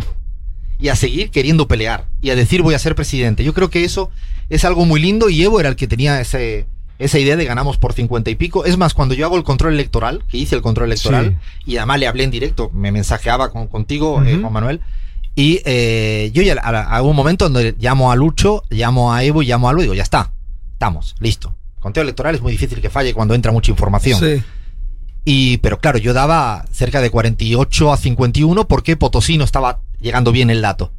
Y a seguir queriendo pelear, y a decir voy a ser presidente. Yo creo que eso es algo muy lindo y Evo era el que tenía ese, esa idea de ganamos por 50 y pico. Es más, cuando yo hago el control electoral, que hice el control electoral, y además le hablé en directo, me mensajeaba con, contigo, eh, Ujú. Juan Manuel, y eh, yo ya a, un momento donde llamo a Lucho, llamo a Evo y llamo a y digo, ya está, estamos, listo. Conteo electoral es muy difícil que falle cuando entra mucha información. Sí. Y, pero claro, yo daba cerca de 48 a 51 porque Potosí no estaba llegando bien el dato.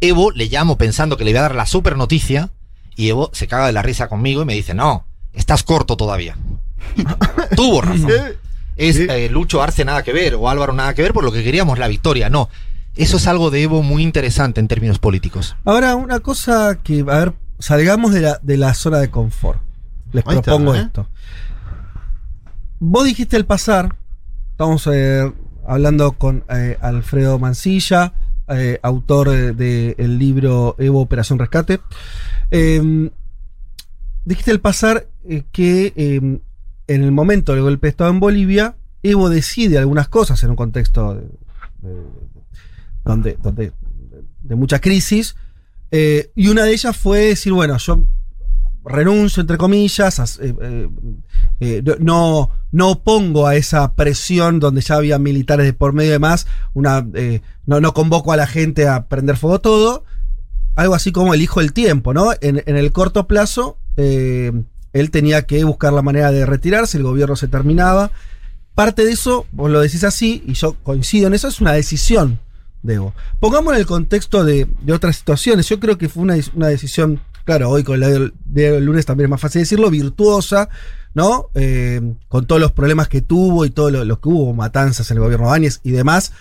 Evo le llamo pensando que le voy a dar la super noticia y Evo se caga de la risa conmigo y me dice, no, estás corto todavía. Tuvo razón. Es eh, Lucho Arce nada que ver o Álvaro nada que ver por lo que queríamos la victoria. No, eso es algo de Evo muy interesante en términos políticos. Ahora, una cosa que, a ver, salgamos de la, de la zona de confort. Les Ahí está, propongo ¿eh? esto. Vos dijiste el pasar, estamos eh, hablando con eh, Alfredo Mancilla, autor del libro Evo Operación Rescate. Eh, dijiste el pasar que eh, en el momento del golpe de Estado en Bolivia, Evo decide algunas cosas en un contexto de- de- donde, donde- de mucha crisis. eh, y una de ellas fue decir, bueno, yo renuncio, entre comillas, eh, eh, eh, no, no opongo a esa presión donde ya había militares de por medio y demás, una, no, no convoco a la gente a prender fuego todo, algo así como elijo el tiempo, ¿no? En, en el corto plazo, él tenía que buscar la manera de retirarse, el gobierno se terminaba. Parte de eso, vos lo decís así, y yo coincido en eso, es una decisión de Evo. Pongamos en el contexto de, de otras situaciones. Yo creo que fue una, una decisión, claro, hoy con la del, del lunes también es más fácil decirlo, virtuosa, ¿no? Eh, con todos los problemas que tuvo y todo lo, lo que hubo, matanzas en el gobierno de Áñez y demás.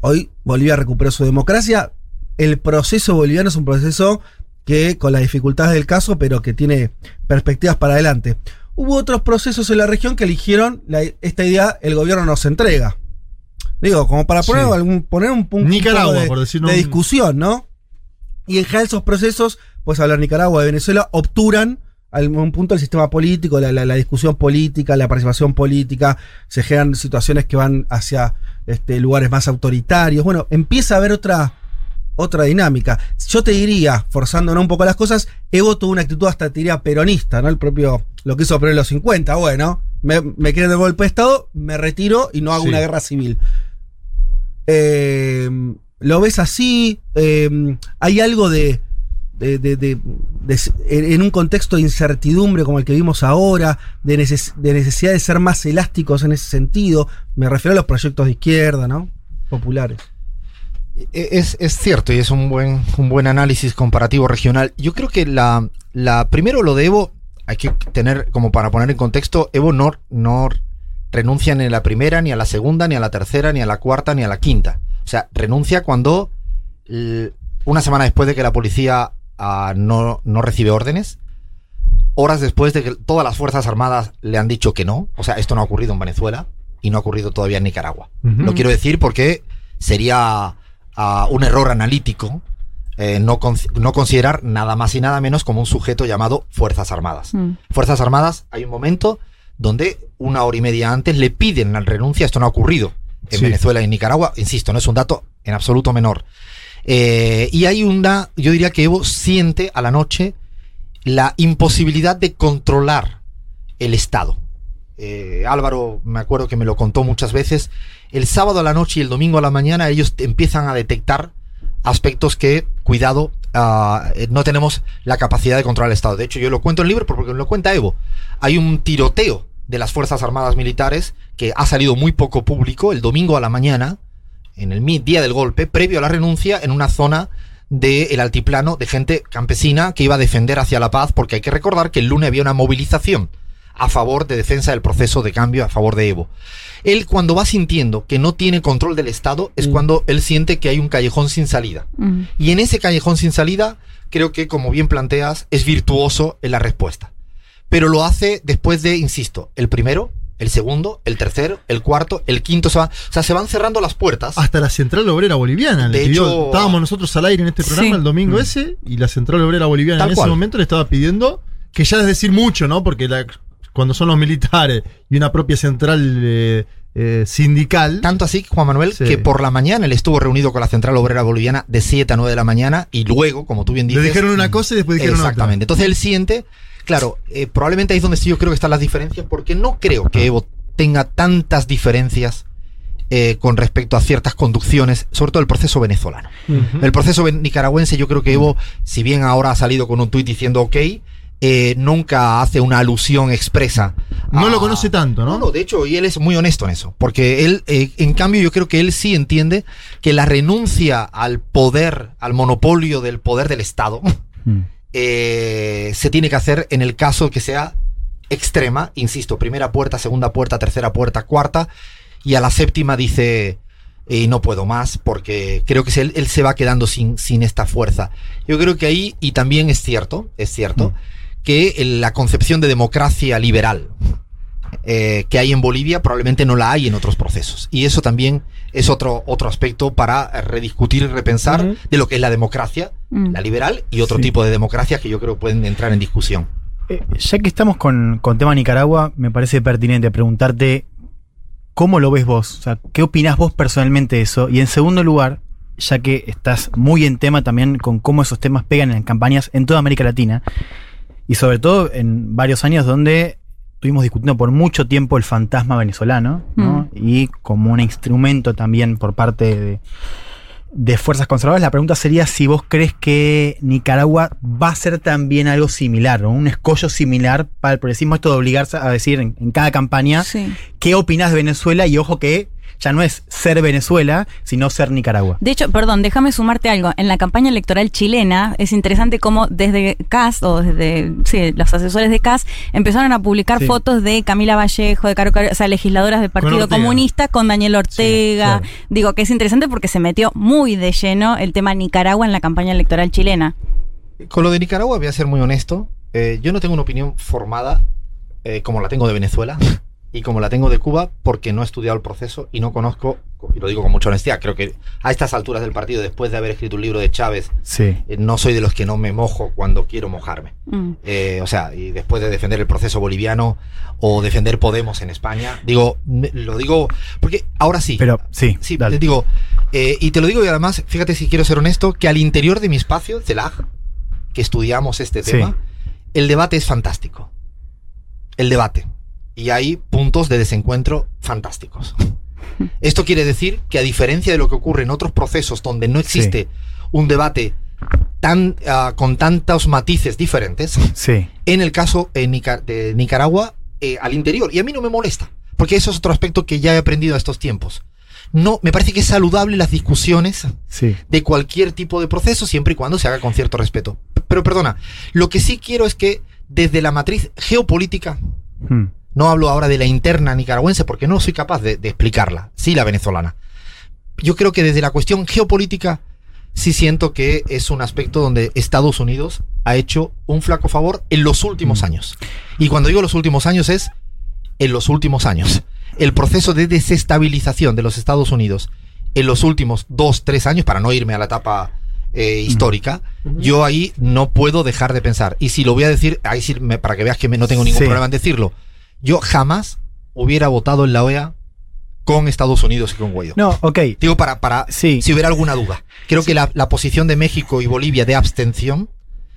Hoy Bolivia recuperó su democracia. El proceso boliviano es un proceso que, con las dificultades del caso, pero que tiene perspectivas para adelante. Hubo otros procesos en la región que eligieron la- esta idea, el gobierno nos entrega. Digo, como para poner, Sí. algún, poner un, punto Nicaragua, de, por de discusión, ¿no? Y en general esos procesos, pues hablar Nicaragua, de Venezuela, obturan a algún punto el sistema político, la, la- la discusión política, la participación política, se generan situaciones que van hacia este, lugares más autoritarios. Bueno, empieza a haber otra, otra dinámica. Yo te diría, forzándonos un poco las cosas, Evo tuvo una actitud hasta te diría peronista, ¿no? El propio, lo que hizo Perón en los 50, bueno, me, me quieren de golpe de Estado, me retiro y no hago Sí. una guerra civil. Eh, ¿Lo ves así? Eh, ¿Hay algo de, en un contexto de incertidumbre como el que vimos ahora, de, neces- de necesidad de ser más elásticos en ese sentido? Me refiero a los proyectos de izquierda, ¿no? Populares. E- Es, es cierto y es un buen, un buen análisis comparativo regional. Yo creo que la, primero lo de Evo, hay que tener como para poner en contexto, Evo no, no renuncia ni a la primera, ni a la segunda, ni a la tercera, ni a la cuarta, ni a la quinta. O sea, renuncia cuando una semana después de que la policía no, no recibe órdenes, horas después de que todas las Fuerzas Armadas le han dicho que no. O sea, esto no ha ocurrido en Venezuela y no ha ocurrido todavía en Nicaragua. Ujú. Lo quiero decir porque sería ah, un error analítico eh, no, con- no considerar nada más y nada menos como un sujeto llamado Fuerzas Armadas. Mm. Fuerzas Armadas, hay un momento donde una hora y media antes le piden la renuncia. Esto no ha ocurrido en Sí. Venezuela y en Nicaragua. Insisto, no es un dato en absoluto menor. Eh, y hay una, yo diría que Evo siente a la noche la imposibilidad de controlar el Estado. Eh, Álvaro, me acuerdo que me lo contó muchas veces. El sábado a la noche y el domingo a la mañana ellos empiezan a detectar aspectos que, cuidado, ah, eh, no tenemos la capacidad de controlar el Estado. De hecho, yo lo cuento en libro porque lo cuenta Evo. Hay un tiroteo de las Fuerzas Armadas Militares que ha salido muy poco público el domingo a la mañana, en el día del golpe, previo a la renuncia, en una zona del altiplano de gente campesina que iba a defender hacia la paz, porque hay que recordar que el lunes había una movilización a favor de defensa del proceso de cambio a favor de Evo. Él cuando va sintiendo que no tiene control del Estado es cuando él siente que hay un callejón sin salida. Mm. Y en ese callejón sin salida, creo que, como bien planteas, es virtuoso en la respuesta. Pero lo hace después de, insisto, el primero, el segundo, el tercero, el cuarto, el quinto. Se va, o sea, se van cerrando las puertas. Hasta la Central Obrera Boliviana. le De pidió- hecho- estábamos nosotros al aire en este programa Sí. el domingo Mm. ese y la Central Obrera Boliviana Tal en cual. ese momento le estaba pidiendo, que ya es decir mucho, ¿no? Porque la- cuando son los militares y una propia central eh, eh, sindical. Tanto así, Juan Manuel, Sí. que por la mañana él estuvo reunido con la Central Obrera Boliviana de 7 a 9 de la mañana y luego, como tú bien Le dices... dijeron una cosa y después dijeron otra. Exactamente. Entonces él siente, claro, eh, probablemente ahí es donde sí yo creo que están las diferencias, porque no creo que Evo tenga tantas diferencias eh, con respecto a ciertas conducciones, sobre todo el proceso venezolano. El proceso nicaragüense, yo creo que Evo, si bien ahora ha salido con un tuit diciendo ok, eh, nunca hace una alusión expresa No a- lo conoce tanto, ¿no? No, no, de hecho, y él es muy honesto en eso. Porque él, eh, en cambio, yo creo que él sí entiende que la renuncia al poder, al monopolio del poder del Estado, eh, se tiene que hacer en el caso que sea extrema, insisto, primera puerta, segunda puerta, tercera puerta, cuarta, y a la séptima dice, eh, no puedo más, porque creo que se- él, él se va quedando sin, sin esta fuerza. Yo creo que ahí, y también es cierto, es cierto, que el- la concepción de democracia liberal eh, que hay en Bolivia probablemente no la hay en otros procesos. Y eso también es otro, otro aspecto para rediscutir y repensar de lo que es la democracia, Mm. la liberal, y otro Sí. tipo de democracia que yo creo pueden entrar en discusión. Eh, ya que estamos con, con tema Nicaragua, me parece pertinente preguntarte cómo lo ves vos, o sea, qué opinás vos personalmente de eso. Y en segundo lugar, ya que estás muy en tema también con cómo esos temas pegan en campañas en toda América Latina, y sobre todo en varios años donde estuvimos discutiendo por mucho tiempo el fantasma venezolano, ¿no? Y como un instrumento también por parte de, de fuerzas conservadoras, la pregunta sería si vos crees que Nicaragua va a ser también algo similar, ¿no? un escollo similar para el progresismo, esto de obligarse a decir en, en cada campaña qué opinás de Venezuela y ojo que ya no es ser Venezuela, sino ser Nicaragua. De hecho, perdón, déjame sumarte algo. En la campaña electoral chilena es interesante cómo desde CAS o desde sí, los asesores de CAS empezaron a publicar Sí. fotos de Camila Vallejo, de Caro Caro, o sea, legisladoras del Partido. Comunista con Daniel Ortega. claro. Digo que es interesante porque se metió muy de lleno el tema Nicaragua en la campaña electoral chilena. Con lo de Nicaragua voy a ser muy honesto. Eh, yo no tengo una opinión formada eh, como la tengo de Venezuela y como la tengo de Cuba porque no he estudiado el proceso y no conozco, y lo digo con mucha honestidad, creo que a estas alturas del partido, después de haber escrito un libro de Chávez, Sí. eh, no soy de los que no me mojo cuando quiero mojarme. Eh, o sea, y después de defender el proceso boliviano o defender Podemos en España, digo, me- lo digo porque ahora sí. Pero sí, sí, te digo, eh, y te lo digo y además, fíjate si quiero ser honesto, que al interior de mi espacio, CELAG, que estudiamos este Sí. tema, el debate es fantástico. El debate. Y hay puntos de desencuentro fantásticos. Esto quiere decir que a diferencia de lo que ocurre en otros procesos donde no existe un debate tan ah, con tantos matices diferentes, Sí. en el caso eh, Nica- de Nicaragua eh, al interior. Y a mí no me molesta, porque eso es otro aspecto que ya he aprendido a estos tiempos. No, me parece que es saludable las discusiones Sí. de cualquier tipo de proceso, siempre y cuando se haga con cierto respeto. Pero perdona, lo que sí quiero es que desde la matriz geopolítica, Hmm. No hablo ahora de la interna nicaragüense porque no soy capaz de, de explicarla, sí la venezolana. Yo creo que desde la cuestión geopolítica sí siento que es un aspecto donde Estados Unidos ha hecho un flaco favor en los últimos años. Y cuando digo los últimos años es en los últimos años. El proceso de desestabilización de los Estados Unidos en los últimos dos, tres años, para no irme a la etapa eh, histórica, yo ahí no puedo dejar de pensar. Y si lo voy a decir, ahí sí me- para que veas que me- no tengo ningún Sí. problema en decirlo, yo jamás hubiera votado en la OEA con Estados Unidos y con Guaidó. No, ok. Digo, para, para si hubiera alguna duda. Creo que la, la posición de México y Bolivia de abstención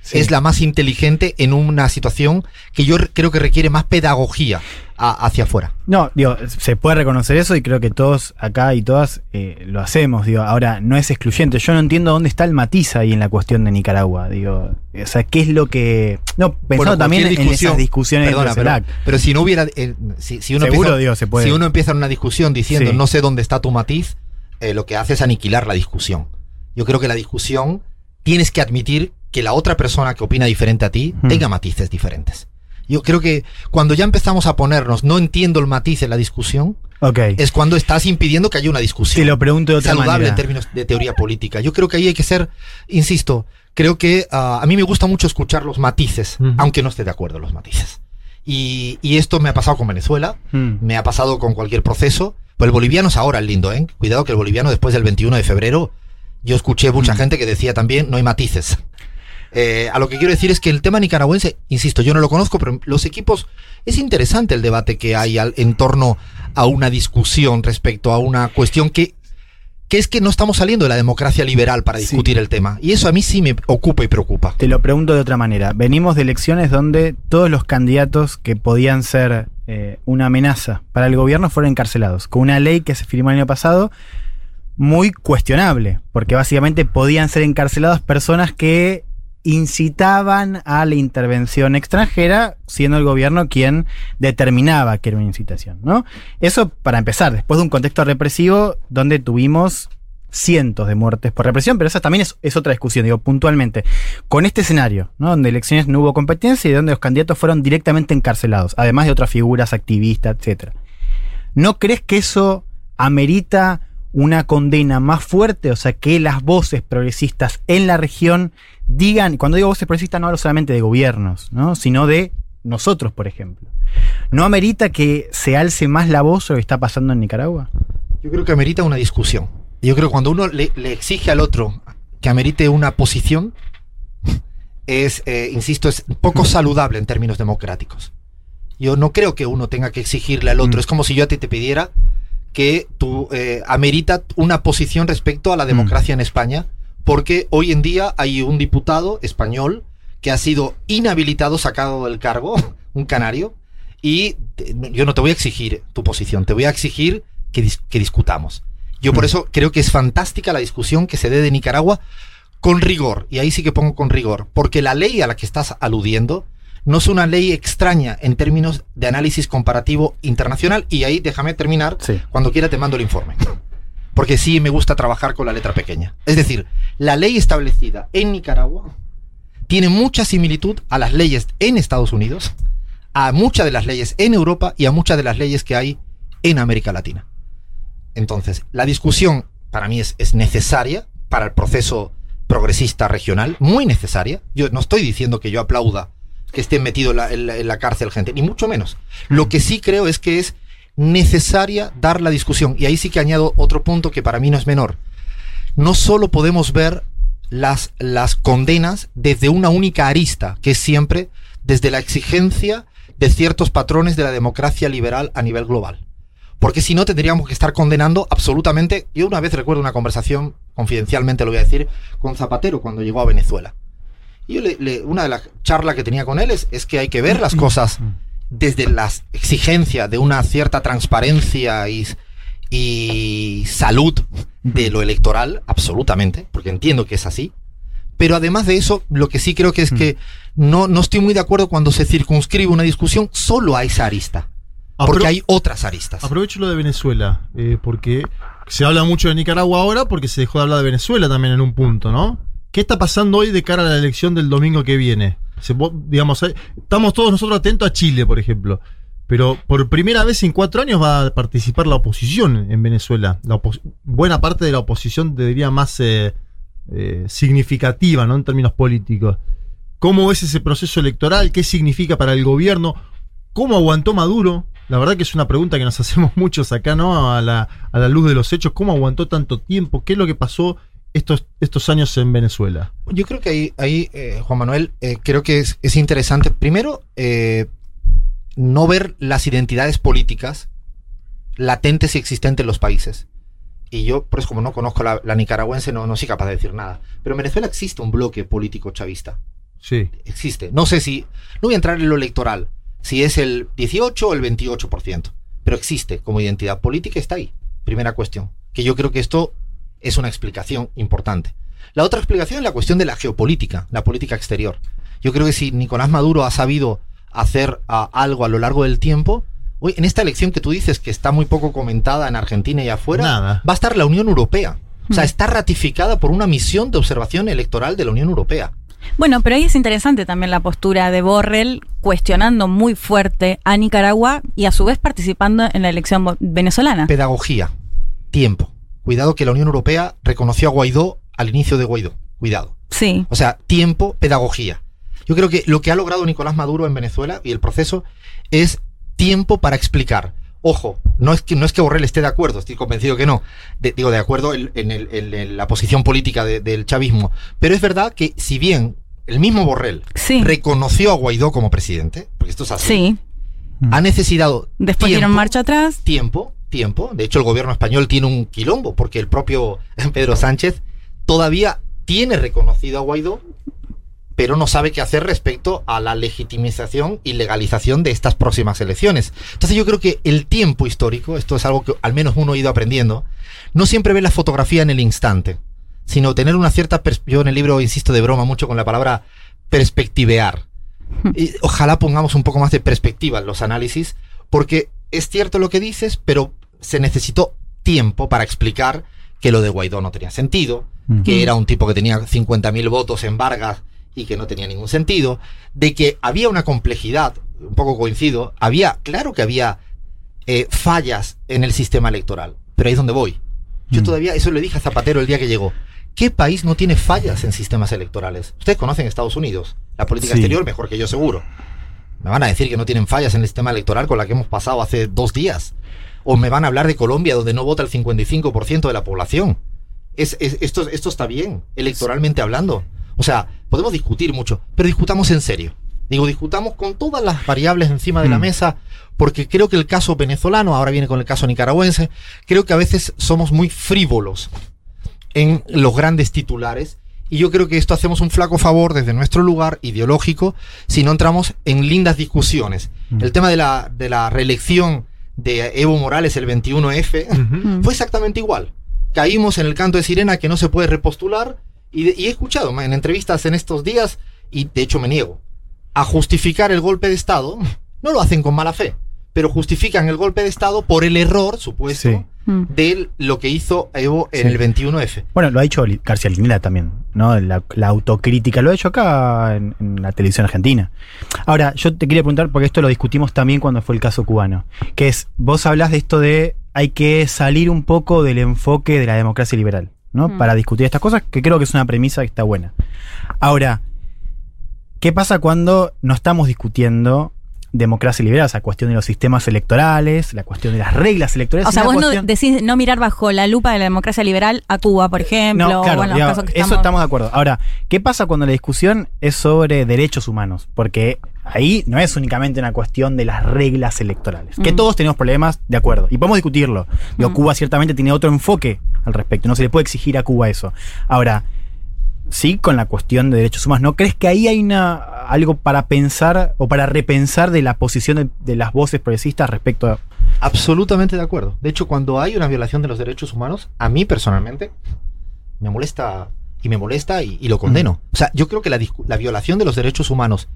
Sí. es la más inteligente en una situación que yo re- creo que requiere más pedagogía a- hacia afuera. No, digo, se puede reconocer eso y creo que todos acá y todas eh, lo hacemos. Digo, ahora no es excluyente. Yo no entiendo dónde está el matiz ahí en la cuestión de Nicaragua. Digo, o sea, ¿qué es lo que. No, pensando Bueno, también en esas discusiones Perdona, entre pero, pero si no hubiera. eh, si, si uno Seguro, empieza, digo, se puede. Si uno empieza una discusión diciendo Sí. no sé dónde está tu matiz, eh, lo que hace es aniquilar la discusión. Yo creo que la discusión tienes que admitir que la otra persona que opina diferente a ti Hmm. tenga matices diferentes. Yo creo que cuando ya empezamos a ponernos no entiendo el matiz en la discusión, Ok. es cuando estás impidiendo que haya una discusión. Te lo pregunto de otra saludable manera. en términos de teoría política. Yo creo que ahí hay que ser, insisto, creo que ah, a mí me gusta mucho escuchar los matices, aunque no esté de acuerdo en los matices. Y, y esto me ha pasado con Venezuela, Hmm. me ha pasado con cualquier proceso. Pues el boliviano es ahora el lindo, ¿eh? Cuidado que el boliviano después del 21 de febrero, yo escuché mucha Hmm. gente que decía también, no hay matices. Eh, a lo que quiero decir es que el tema nicaragüense, insisto, yo no lo conozco, pero los equipos, es interesante el debate que hay al- en torno a una discusión respecto a una cuestión que, que es que no estamos saliendo de la democracia liberal para discutir el tema. Y eso a mí sí me ocupa y preocupa. Te lo pregunto de otra manera. Venimos de elecciones donde todos los candidatos que podían ser eh, una amenaza para el gobierno fueron encarcelados, con una ley que se firmó el año pasado muy cuestionable, porque básicamente podían ser encarceladas personas que incitaban a la intervención extranjera, siendo el gobierno quien determinaba que era una incitación, ¿no? Eso para empezar, después de un contexto represivo donde tuvimos cientos de muertes por represión, pero esa también es, otra discusión, digo, puntualmente. Con este escenario, ¿no? donde elecciones no hubo competencia y donde los candidatos fueron directamente encarcelados, además de otras figuras activistas, etc. ¿No crees que eso amerita una condena más fuerte? O sea, que las voces progresistas en la región digan, cuando digo voces progresistas no hablo solamente de gobiernos, ¿no? sino de nosotros, por ejemplo. ¿No amerita que se alce más la voz sobre lo que está pasando en Nicaragua? Yo creo que amerita una discusión. Yo creo que cuando uno le, le exige al otro que amerite una posición, es, eh, insisto, es poco saludable en términos democráticos. Yo no creo que uno tenga que exigirle al otro. Es como si yo a ti te pidiera que tú eh, amerita una posición respecto a la democracia en España, porque hoy en día hay un diputado español que ha sido inhabilitado, sacado del cargo, un canario, y te- yo no te voy a exigir tu posición, te voy a exigir que, dis- que discutamos. Yo por eso creo que es fantástica la discusión que se dé de Nicaragua con rigor, y ahí sí que pongo con rigor, porque la ley a la que estás aludiendo no es una ley extraña en términos de análisis comparativo internacional, y ahí déjame terminar, cuando quiera te mando el informe. Porque sí me gusta trabajar con la letra pequeña. Es decir, la ley establecida en Nicaragua tiene mucha similitud a las leyes en Estados Unidos, a muchas de las leyes en Europa y a muchas de las leyes que hay en América Latina. Entonces, la discusión para mí es, es necesaria para el proceso progresista regional, muy necesaria. Yo no estoy diciendo que yo aplauda que esté metido en la, cárcel gente, ni mucho menos. Lo que sí creo es que es necesaria dar la discusión. Y ahí sí que añado otro punto que para mí no es menor. No solo podemos ver las, las condenas desde una única arista, que es siempre desde la exigencia de ciertos patrones de la democracia liberal a nivel global. Porque si no, tendríamos que estar condenando absolutamente. Yo una vez recuerdo una conversación, confidencialmente lo voy a decir, con Zapatero cuando llegó a Venezuela. Y yo le- le- una de las charlas que tenía con él es, es que hay que ver las cosas desde la exigencia de una cierta transparencia y, y salud de lo electoral, absolutamente, porque entiendo que es así. Pero además de eso, lo que sí creo que es que no, no estoy muy de acuerdo cuando se circunscribe una discusión solo a esa arista. Porque Apro- hay otras aristas. Aprovecho lo de Venezuela, eh, porque se habla mucho de Nicaragua ahora porque se dejó de hablar de Venezuela también en un punto, ¿no? ¿Qué está pasando hoy de cara a la elección del domingo que viene? Digamos, eh, estamos todos nosotros atentos a Chile, por ejemplo. Pero por primera vez en cuatro años va a participar la oposición en Venezuela. Buena parte de la oposición, te diría, más eh, eh, significativa, ¿no? En términos políticos. ¿Cómo es ese proceso electoral? ¿Qué significa para el gobierno? ¿Cómo aguantó Maduro? La verdad que es una pregunta que nos hacemos muchos acá, ¿no? A la luz de los hechos. ¿Cómo aguantó tanto tiempo? ¿Qué es lo que pasó estos, estos años en Venezuela? Yo creo que ahí, ahí eh, Juan Manuel, eh, creo que es, es interesante, primero, eh, no ver las identidades políticas latentes y existentes en los países. Y yo, por eso como no conozco la, la nicaragüense, no, no soy capaz de decir nada. Pero en Venezuela existe un bloque político chavista. Sí. Existe. No sé si, no voy a entrar en lo electoral, si es el 18 o el 28%, pero existe como identidad política, está ahí. Primera cuestión. Que yo creo que esto es una explicación importante. La otra explicación es la cuestión de la geopolítica, la política exterior. Yo creo que si Nicolás Maduro ha sabido hacer ah, algo a lo largo del tiempo, hoy en esta elección que tú dices que está muy poco comentada en Argentina y afuera, Nada. va a estar la Unión Europea. O sea, está ratificada por una misión de observación electoral de la Unión Europea. Bueno, pero ahí es interesante también la postura de Borrell cuestionando muy fuerte a Nicaragua y a su vez participando en la elección venezolana. Pedagogía, tiempo. Cuidado que la Unión Europea reconoció a Guaidó al inicio de Guaidó. Cuidado. Sí. O sea, tiempo, pedagogía. Yo creo que lo que ha logrado Nicolás Maduro en Venezuela y el proceso es tiempo para explicar. Ojo, no es que, no es que Borrell esté de acuerdo, estoy convencido que no. De- digo, de acuerdo en, en el- en el- la posición política de- del chavismo. Pero es verdad que si bien el mismo Borrell reconoció a Guaidó como presidente, porque esto es así, Sí. ha necesitado Después dieron marcha atrás. tiempo, tiempo. De hecho, el gobierno español tiene un quilombo porque el propio Pedro Sánchez todavía tiene reconocido a Guaidó, pero no sabe qué hacer respecto a la legitimización y legalización de estas próximas elecciones. Entonces yo creo que el tiempo histórico, esto es algo que al menos uno ha ido aprendiendo, no siempre ve la fotografía en el instante, sino tener una cierta... Yo en el libro insisto de broma mucho con la palabra perspectivear. Y ojalá pongamos un poco más de perspectiva en los análisis, porque es cierto lo que dices, pero se necesitó tiempo para explicar que lo de Guaidó no tenía sentido, que era un tipo que tenía 50.000 votos en Vargas y que no tenía ningún sentido, de que había una complejidad, un poco coincido, había, claro que había eh, fallas en el sistema electoral, pero ahí es donde voy. Yo todavía, eso le dije a Zapatero el día que llegó. ¿Qué país no tiene fallas en sistemas electorales? Ustedes conocen Estados Unidos, la política Sí. exterior mejor que yo seguro. Me van a decir que no tienen fallas en el sistema electoral con la que hemos pasado hace dos días. O me van a hablar de Colombia, donde no vota el 55% de la población. Es, es- esto, esto está bien, electoralmente hablando. O sea, podemos discutir mucho, pero discutamos en serio. Digo, discutamos con todas las variables encima de la Mm. mesa, porque creo que el caso venezolano, ahora viene con el caso nicaragüense, creo que a veces somos muy frívolos en los grandes titulares. Y yo creo que esto hacemos un flaco favor desde nuestro lugar ideológico si no entramos en lindas discusiones. El tema de la, de la reelección de Evo Morales el 21F fue exactamente igual. Caímos en el canto de sirena que no se puede repostular y, y he escuchado en entrevistas en estos días, y de hecho me niego, a justificar el golpe de Estado. No lo hacen con mala fe, pero justifican el golpe de Estado por el error supuesto de lo que hizo Evo en Sí. el 21F. Bueno, lo ha dicho Li- García Linera también, ¿no? La, la autocrítica, lo ha hecho acá en, en la televisión argentina. Ahora, yo te quería preguntar, porque esto lo discutimos también cuando fue el caso cubano, que es, vos hablas de esto de hay que salir un poco del enfoque de la democracia liberal, ¿no? Mm. Para discutir estas cosas, que creo que es una premisa que está buena. Ahora, ¿qué pasa cuando no estamos discutiendo democracia liberal? O sea, cuestión de los sistemas electorales, la cuestión de las reglas electorales. O sea, vos no decís no mirar bajo la lupa de la democracia liberal a Cuba, por ejemplo, No, claro, o en los digamos, casos que eso estamos- estamos de acuerdo. Ahora, ¿qué pasa cuando la discusión es sobre derechos humanos? Porque ahí no es únicamente una cuestión de las reglas electorales. Que Mm. todos tenemos problemas, de acuerdo. Y podemos discutirlo. Digo, Mm. Cuba ciertamente tiene otro enfoque al respecto. No se le puede exigir a Cuba eso. Ahora, sí con la cuestión de derechos humanos. ¿No crees que ahí hay una, algo para pensar o para repensar de la posición de, de las voces progresistas respecto a... Absolutamente de acuerdo. De hecho, cuando hay una violación de los derechos humanos, a mí personalmente me molesta y me molesta y, y lo condeno. O sea, yo creo que la, la violación de los derechos humanos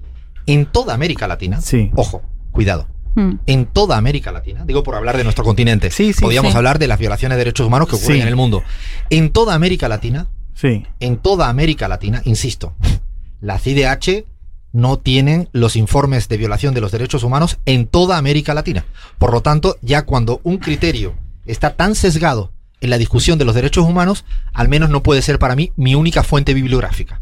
en toda América Latina, ojo, cuidado, Mm. en toda América Latina, digo por hablar de nuestro continente, sí, podríamos sí. hablar de las violaciones de derechos humanos que ocurren Sí. en el mundo. En toda América Latina, Sí. en toda América Latina, insisto, la CIDH no tienen los informes de violación de los derechos humanos en toda América Latina. Por lo tanto, ya cuando un criterio está tan sesgado en la discusión de los derechos humanos, al menos no puede ser para mí mi única fuente bibliográfica.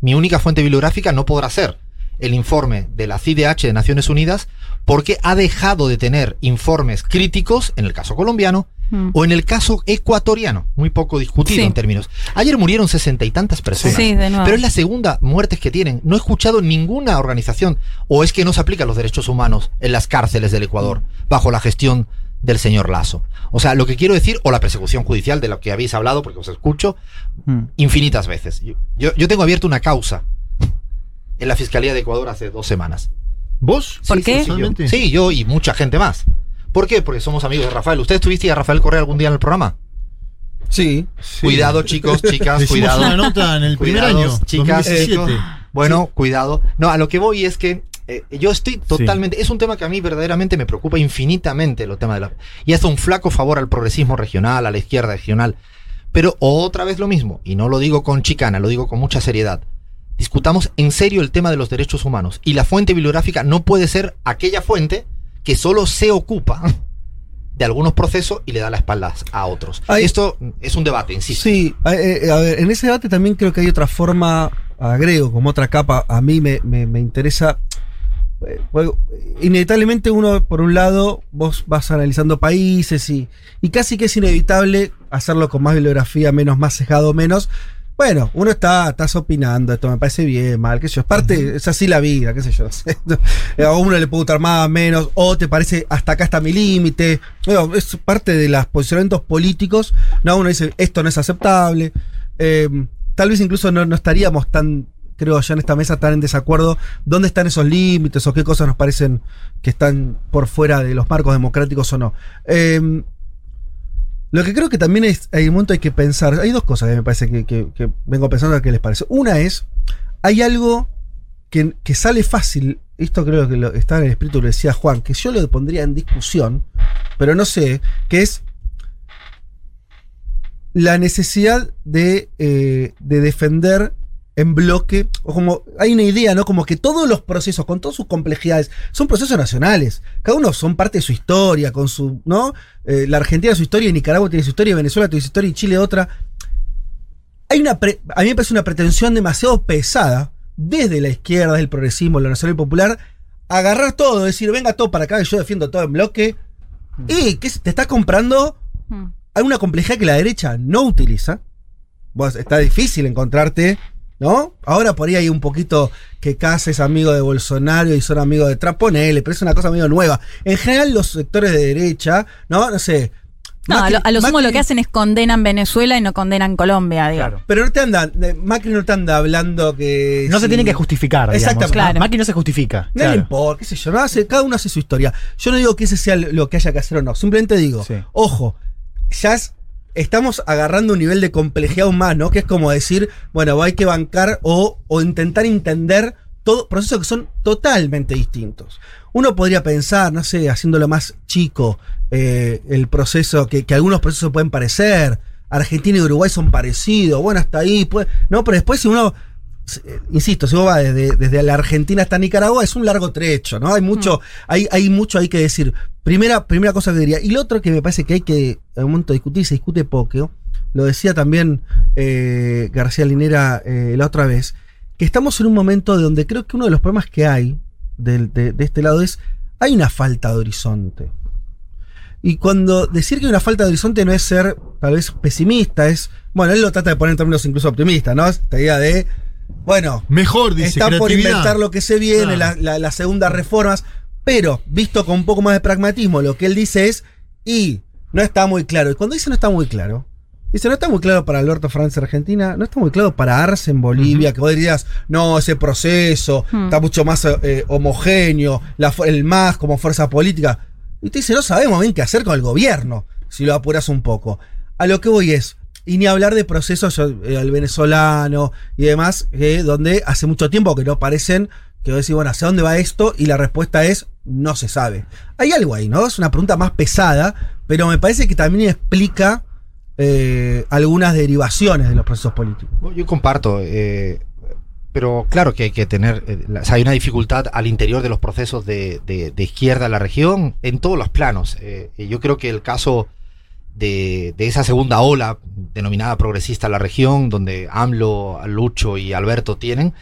Mi única fuente bibliográfica no podrá ser el informe de la CIDH de Naciones Unidas porque ha dejado de tener informes críticos, en el caso colombiano, Mm. o en el caso ecuatoriano, muy poco discutido Sí. en términos. Ayer murieron sesenta y tantas personas. Sí, de nuevo. Pero es la segunda muertes que tienen. No he escuchado ninguna organización, o es que no se aplican los derechos humanos en las cárceles del Ecuador, bajo la gestión del señor Lazo. O sea, lo que quiero decir, o la persecución judicial de lo que habéis hablado, porque os escucho Mm. infinitas veces. Yo, yo tengo abierto una causa en la Fiscalía de Ecuador hace dos semanas. ¿Vos? ¿Por Sí, qué? sí, sí, yo. Sí, yo y mucha gente más. ¿Por qué? Porque somos amigos de Rafael. ¿Ustedes tuviste a Rafael Correa algún día en el programa? Sí. Cuidado, chicos, chicas, cuidado. una nota en el primer Cuidados, año, chicas, 2017. chicos. Bueno, cuidado. No, a lo que voy es que eh, yo estoy totalmente. Es un tema que a mí verdaderamente me preocupa infinitamente. Lo tema de la, y hace un flaco favor al progresismo regional, a la izquierda regional. Pero otra vez lo mismo, y no lo digo con chicana, lo digo con mucha seriedad. Discutamos en serio el tema de los derechos humanos. Y la fuente bibliográfica no puede ser aquella fuente que solo se ocupa de algunos procesos y le da la espalda a otros. Esto es un debate, insisto. Sí, a, eh, a ver, en ese debate también creo que hay otra forma, agrego como otra capa, a mí me, me- me interesa. eh, bueno, inevitablemente uno, por un lado, vos vas analizando países y, y casi que es inevitable hacerlo con más bibliografía, menos, más sesgado, menos. Bueno, uno está, estás opinando, esto me parece bien, mal, qué sé yo, es parte, es así la vida, qué sé yo. A uno le puede gustar más, menos, o te parece, hasta acá está mi límite. Bueno, es parte de los posicionamientos políticos. No, uno dice, esto no es aceptable. Eh, tal vez incluso no, no estaríamos tan, creo yo, en esta mesa tan en desacuerdo. ¿Dónde están esos límites o qué cosas nos parecen que están por fuera de los marcos democráticos o no? Eh, Lo que creo que también hay un momento hay que pensar, hay dos cosas que me parece que, vengo pensando a qué les parece. Una es, hay algo que, sale fácil, esto creo que está en el espíritu, lo decía Juan, que yo lo pondría en discusión, pero no sé, que es la necesidad de, eh, de defender en bloque, o como hay una idea, ¿no? Como que todos los procesos, con todas sus complejidades, son procesos nacionales. Cada uno son parte de su historia, con su, ¿no? Eh, la Argentina su historia, Nicaragua tiene su historia, Venezuela tiene su historia y Chile otra. Hay una, pre- a mí me parece una pretensión demasiado pesada desde la izquierda, desde el progresismo, la nacional y popular, agarrar todo, decir, venga todo para acá, que yo defiendo todo en bloque. Y que te estás comprando alguna complejidad que la derecha no utiliza. Vos, está difícil encontrarte, ¿no? Ahora por ahí hay un poquito que Casa es amigo de Bolsonaro y son amigos de Trump, ponele, pero es una cosa medio nueva. En general los sectores de derecha, ¿no? No sé. No, a lo, a lo sumo Macri- lo que hacen es condenan Venezuela y no condenan Colombia, digo. Pero no te andan, eh, Macri no te anda hablando que... No se tiene que justificar. Exactamente. Claro. Macri no se justifica. No le importa, qué sé yo, no hace, cada uno hace su historia. Yo no digo que ese sea lo que haya que hacer o no, simplemente digo, ojo, ya es- estamos agarrando un nivel de complejidad más, ¿no? Que es como decir, bueno, hay que bancar o, intentar entender todo, procesos que son totalmente distintos. Uno podría pensar, no sé, haciéndolo más chico, eh, el proceso, que, que algunos procesos pueden parecer, Argentina y Uruguay son parecidos, bueno, hasta ahí, pues, no, pero después si uno insisto, si vos vas desde, desde la Argentina hasta Nicaragua, es un largo trecho, ¿no? Hay mucho, hay, hay mucho ahí que decir. Primera, primera cosa que diría. Y lo otro que me parece que hay que en un momento discutir, se discute poco, lo decía también eh, García Linera eh, la otra vez, que estamos en un momento donde creo que uno de los problemas que hay del- de, de este lado es, hay una falta de horizonte. Y cuando decir que hay una falta de horizonte no es ser tal vez pesimista, es, bueno, él lo trata de poner en términos incluso optimistas, ¿no? Esta idea de, bueno, Mejor, dice, está por inventar lo que se viene, Claro. la- la- las segundas reformas, pero visto con un poco más de pragmatismo, lo que él dice es, y no está muy claro. Y cuando dice no está muy claro, dice no está muy claro para Alberto Fernández Argentina, no está muy claro para Arce en Bolivia, que vos dirías, no, ese proceso Hmm. está mucho más eh, homogéneo, la el MAS como fuerza política. Y te dice, no sabemos bien qué hacer con el gobierno, si lo apuras un poco. A lo que voy es, y ni hablar de procesos, yo, eh, el venezolano y demás, eh, donde hace mucho tiempo que no parecen, que vos decís, bueno, ¿hacia dónde va esto? Y la respuesta es, no se sabe. Hay algo ahí, ¿no? Es una pregunta más pesada, pero me parece que también explica eh, algunas derivaciones de los procesos políticos. Yo comparto, pero claro que hay que tener, o sea, hay una dificultad al interior de los procesos de, de- de izquierda en la región en todos los planos. Yo creo que el caso de, de esa segunda ola denominada progresista en la región, donde AMLO, Lucho y Alberto tienen,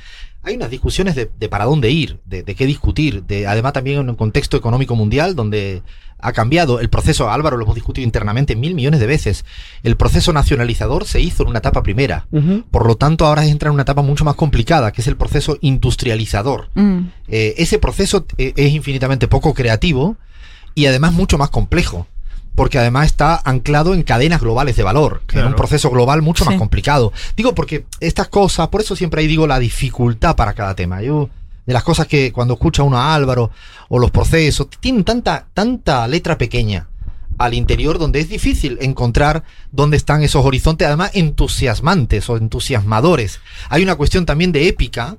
hay unas discusiones de, de para dónde ir, de, de qué discutir, de, además también en un contexto económico mundial donde ha cambiado el proceso, Álvaro, lo hemos discutido internamente mil millones de veces, el proceso nacionalizador se hizo en una etapa primera, por lo tanto ahora entra en una etapa mucho más complicada, que es el proceso industrializador. Mm. Eh, ese proceso eh, es infinitamente poco creativo y además mucho más complejo. Porque además está anclado en cadenas globales de valor, en un proceso global mucho Sí. más complicado. Digo porque estas cosas, por eso siempre ahí digo la dificultad para cada tema. Yo, de las cosas que cuando escucha uno a Álvaro o los procesos, tienen tanta, tanta letra pequeña al interior donde es difícil encontrar dónde están esos horizontes, además entusiasmantes o entusiasmadores. Hay una cuestión también de épica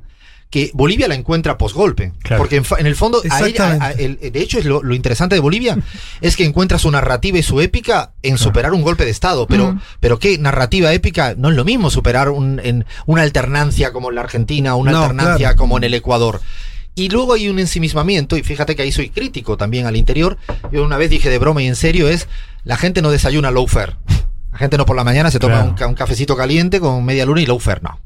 que Bolivia la encuentra posgolpe. Porque en, el fondo, a ella- a- a- el- de hecho, es lo, lo interesante de Bolivia es que encuentra su narrativa y su épica en superar un golpe de Estado. Pero, pero ¿qué narrativa épica? No es lo mismo superar un, en una alternancia como en la Argentina, una No, alternancia claro. como en el Ecuador. Y luego hay un ensimismamiento, y fíjate que ahí soy crítico también al interior. Yo una vez dije de broma y en serio, es la gente no desayuna low-fare. La gente no por la mañana se toma Claro. un, un cafecito caliente con media luna y low-fare, no.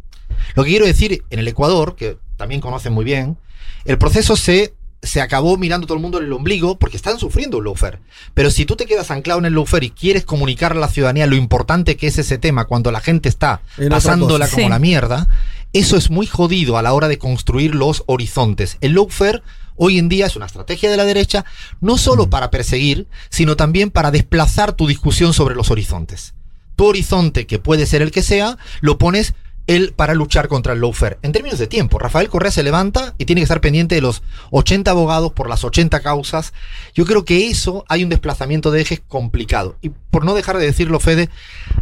Lo que quiero decir, en el Ecuador, que también conocen muy bien, el proceso se, se acabó mirando todo el mundo en el ombligo porque están sufriendo un lawfare. Pero si tú te quedas anclado en el lawfare y quieres comunicar a la ciudadanía lo importante que es ese tema cuando la gente está En pasándola como Sí. la mierda, eso es muy jodido a la hora de construir los horizontes. El lawfare hoy en día es una estrategia de la derecha no solo para perseguir, sino también para desplazar tu discusión sobre los horizontes. Tu horizonte, que puede ser el que sea, lo pones el, para luchar contra el lawfare. En términos de tiempo, Rafael Correa se levanta y tiene que estar pendiente de los 80 abogados por las 80 causas. Yo creo que eso hay un desplazamiento de ejes complicado. Y por no dejar de decirlo, Fede,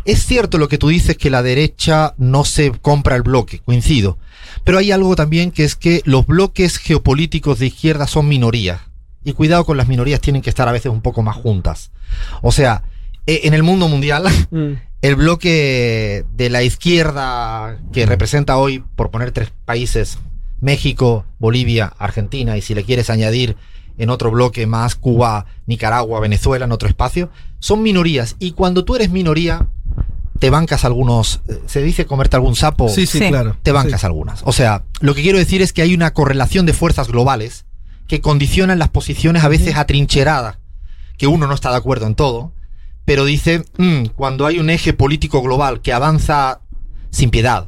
es cierto lo que tú dices que la derecha no se compra el bloque, coincido. Pero hay algo también que es que los bloques geopolíticos de izquierda son minorías. Y cuidado con las minorías, tienen que estar a veces un poco más juntas. O sea, en el mundo mundial, el bloque de la izquierda que representa hoy, por poner tres países, México, Bolivia, Argentina, y si le quieres añadir en otro bloque más Cuba, Nicaragua, Venezuela, en otro espacio, son minorías. Y cuando tú eres minoría, te bancas algunos, eh, se dice comerte algún sapo, Sí, sí, Sí. claro. te bancas algunas. O sea, lo que quiero decir es que hay una correlación de fuerzas globales que condicionan las posiciones a veces atrincheradas, que uno no está de acuerdo en todo, pero dice, "Mm, cuando hay un eje político global que avanza sin piedad,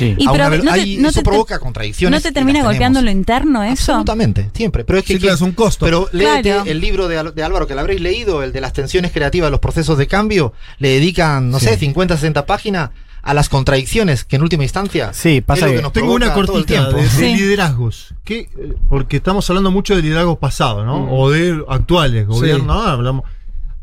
Y a una pero no te- no eso te- provoca contradicciones. ¿No te y termina golpeando lo interno eso? Absolutamente, siempre. Pero es que, Sí, claro, es un costo. Pero léete Claro. el libro de, Al- de Álvaro, que lo habréis leído, el de las tensiones creativas de los procesos de cambio. Le dedican, no sé, 50, 60 páginas a las contradicciones, que en última instancia. Sí, pasa es lo que- nos Tengo una cortita tiempo. de, de Sí. liderazgos. Eh, Porque estamos hablando mucho de liderazgos pasados, ¿no? O de actuales gobiernos. ¿no? Hablamos.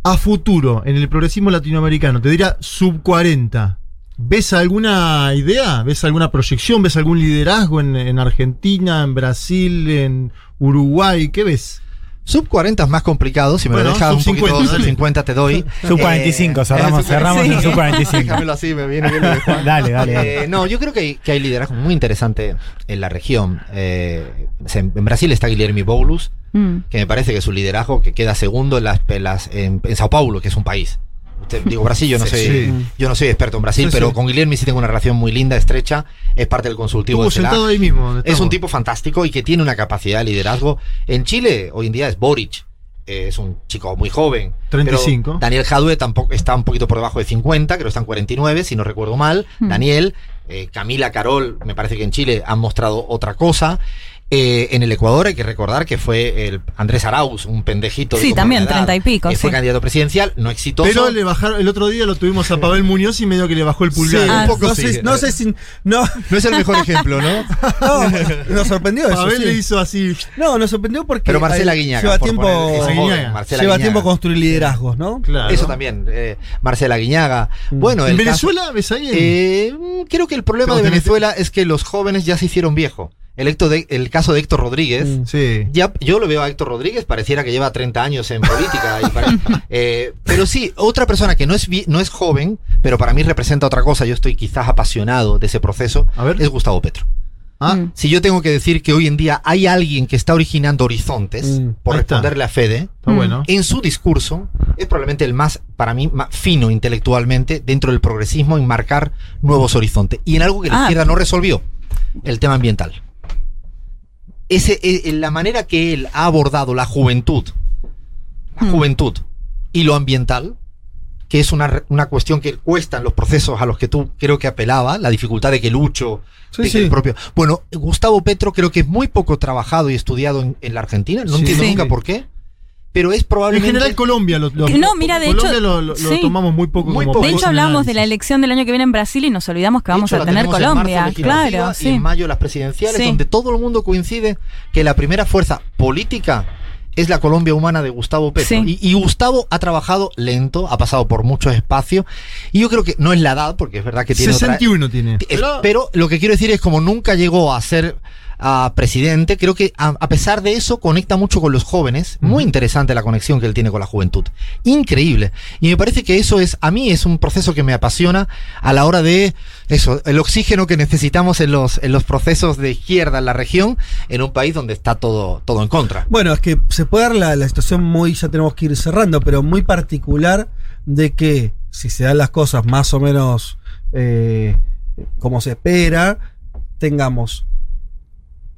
A futuro, en el progresismo latinoamericano, te diría sub 40. ¿Ves alguna idea? ¿Ves alguna proyección? ¿Ves algún liderazgo en, en Argentina, en Brasil, en Uruguay? ¿Qué ves? Sub 40 es más complicado, si me Bueno, lo dejas un sub poquito 50, sub dale. 50 te doy. Sub 45, cerramos- sub cerramos en sub 45. Déjamelo así, me viene bien. Dale, dale, dale. Eh, no, yo creo que hay, que hay liderazgo muy interesante en la región. Eh, en Brasil está Guillermo Boulos, Mm. que me parece que su liderazgo que queda segundo en las, en, las- en- en Sao Paulo, que es un país. Usted- digo Brasil, yo no Sí, soy, sí. yo no soy experto en Brasil, Sí, pero sí. con Guillermo sí tengo una relación muy linda, estrecha, es parte del consultivo de CELAC. sentado ahí mismo. donde Es un tipo fantástico y que tiene una capacidad de liderazgo. En Chile, hoy en día es Boric. eh, es un chico muy joven. 35. Pero Daniel Jadue tampoco está un poquito por debajo de 50, creo que está en 49, si no recuerdo mal. Hmm. Daniel, eh, Camila Carol, me parece que en Chile han mostrado otra cosa. Eh, en el Ecuador hay que recordar que fue el Andrés Arauz, un pendejito. de Sí, también, 30 y pico, que fue sí. candidato presidencial, no exitoso. Pero le bajaron, el otro día lo tuvimos a Pavel Muñoz y medio que le bajó el Sí, pulgar. Ah, un poco no, sí. sé, no sé si. No, No es el mejor ejemplo, ¿no? no, nos sorprendió eso. Pavel sí. le hizo así. No, nos sorprendió porque. Pero Marcela Guiñaga. Lleva tiempo. poner ese joven, Guiñaga. Marcela Lleva Guiñaga. tiempo construir liderazgos, ¿no? Claro. Eso también. eh, Marcela Guiñaga. Bueno, ¿En el caso- Venezuela ves ahí? Eh, mm, creo que el problema de Venezuela es que los jóvenes ya se hicieron viejos. El, Héctor de- el caso de Héctor Rodríguez. Mm. Sí. Ya, yo lo veo a Héctor Rodríguez, pareciera que lleva 30 años en política. y eh, pero sí, otra persona que no es, no es joven, pero para mí representa otra cosa, yo estoy quizás apasionado de ese proceso, A ver. es Gustavo Petro. Ah, Mm. Si yo tengo que decir que hoy en día hay alguien que está originando horizontes, Mm, por ahí está. responderle a Fede, bueno. en su discurso es probablemente el más, para mí, más fino intelectualmente dentro del progresismo en marcar nuevos horizontes. Y en algo que la Ah. izquierda no resolvió, el tema ambiental. Ese, eh, la manera que él ha abordado la juventud, la juventud y lo ambiental, que es una, una cuestión que cuesta en los procesos a los que tú creo que apelaba, la dificultad de que Lucho, Sí, de que sí. el propio... Bueno, Gustavo Petro creo que es muy poco trabajado y estudiado en, en la Argentina, no Sí. entiendo nunca por qué, pero es En probablemente... general Colombia lo, lo- No, mira, de Colombia hecho, lo, lo- lo sí. tomamos muy poco Muy como poco. De hecho, en hablamos de la elección del año que viene en Brasil y nos olvidamos que vamos hecho, a tener en Colombia. Claro, Y sí. en mayo las presidenciales, Sí. donde todo el mundo coincide que la primera fuerza política es la Colombia humana de Gustavo Petro. Sí. Y, y Gustavo ha trabajado lento, ha pasado por muchos espacios. Y yo creo que no es la edad, porque es verdad que tiene otra- 61 tiene. es- pero lo que quiero decir es como nunca llegó a ser ah, presidente, creo que a, a pesar de eso conecta mucho con los jóvenes. Muy interesante la conexión que él tiene con la juventud. Increíble. Y me parece que eso es, a mí es un proceso que me apasiona a la hora de eso, el oxígeno que necesitamos en los, en los procesos de izquierda en la región, en un país donde está todo, todo en contra. Bueno, es que se puede dar la, la situación muy, ya tenemos que ir cerrando, pero muy particular de que si se dan las cosas más o menos eh, como se espera, tengamos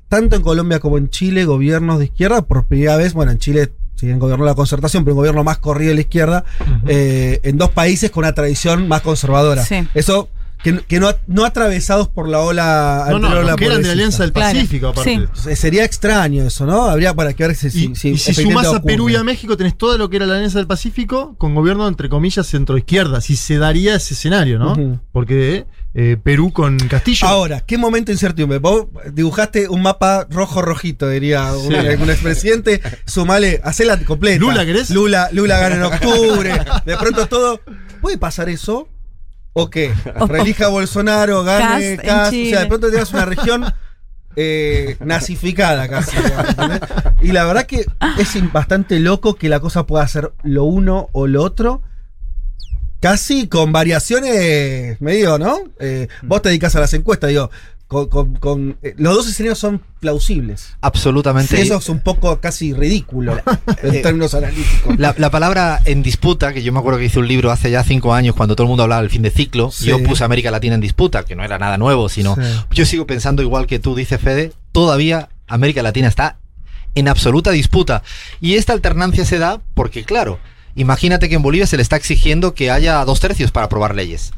tanto en Colombia como en Chile gobiernos de izquierda por primera vez, bueno, en Chile siguen gobierno de la concertación, pero un gobierno más corrido de la izquierda, eh, en dos países con una tradición más conservadora. Sí. Eso que, que no, no atravesados por la ola No, anterior la que eran de la. Alianza del Claro. Pacífico, aparte. Sí. Entonces, Sería extraño eso, ¿no? Habría para que ver si, Y, si, y si efectivamente sumás a. Perú y a México, tenés todo lo que era la Alianza del Pacífico con gobierno, entre comillas, centroizquierda. Si se daría ese escenario, ¿no? Porque eh, Perú con Castillo. Ahora, ¿qué momento de incertidumbre? Vos dibujaste un mapa rojo-rojito, diría un, Sí. un expresidente. Sumale, hacela completa. ¿Lula querés? Lula, Lula gana en octubre. De pronto todo. ¿Puede pasar eso? ¿O qué? Relija Bolsonaro, gane Cast Cast. O sea, de pronto tengas una región eh, nazificada casi. Y la verdad que es bastante loco que la cosa pueda ser lo uno o lo otro. Casi con variaciones medio, ¿no? Eh, vos te dedicas a las encuestas, digo. Con, con- con- eh, los dos escenarios son plausibles. Absolutamente. Eso es un poco casi ridículo Eh, en términos analíticos. La, la palabra en disputa, que yo me acuerdo que hice un libro hace ya cinco años cuando todo el mundo hablaba del fin de ciclo, Sí. yo puse América Latina en disputa, que no era nada nuevo, sino Sí. yo sigo pensando igual que tú, dice Fede, todavía América Latina está en absoluta disputa. Y esta alternancia se da porque, claro, imagínate que en Bolivia se le está exigiendo que haya dos tercios para aprobar leyes.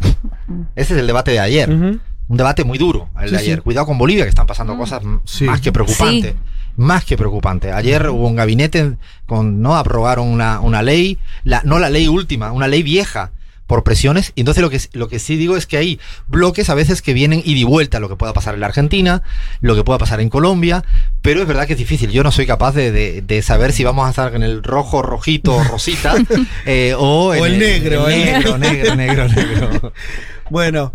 Ese es el debate de ayer. Ujú. Un debate muy duro el Sí, de ayer. sí. Cuidado con Bolivia, que están pasando cosas m- Sí. más que preocupantes. Más que preocupante. Ayer hubo un gabinete con, ¿no? Aprobaron una, una ley, la, no la ley última, una ley vieja por presiones. Y entonces lo que, lo que sí digo es que hay bloques a veces que vienen ida y vuelta, lo que pueda pasar en la Argentina, lo que pueda pasar en Colombia, pero es verdad que es difícil. Yo no soy capaz de, de- de saber si vamos a estar en el rojo, rojito, rosita, eh, o, en el negro, el el negro, negro, negro, negro. Bueno,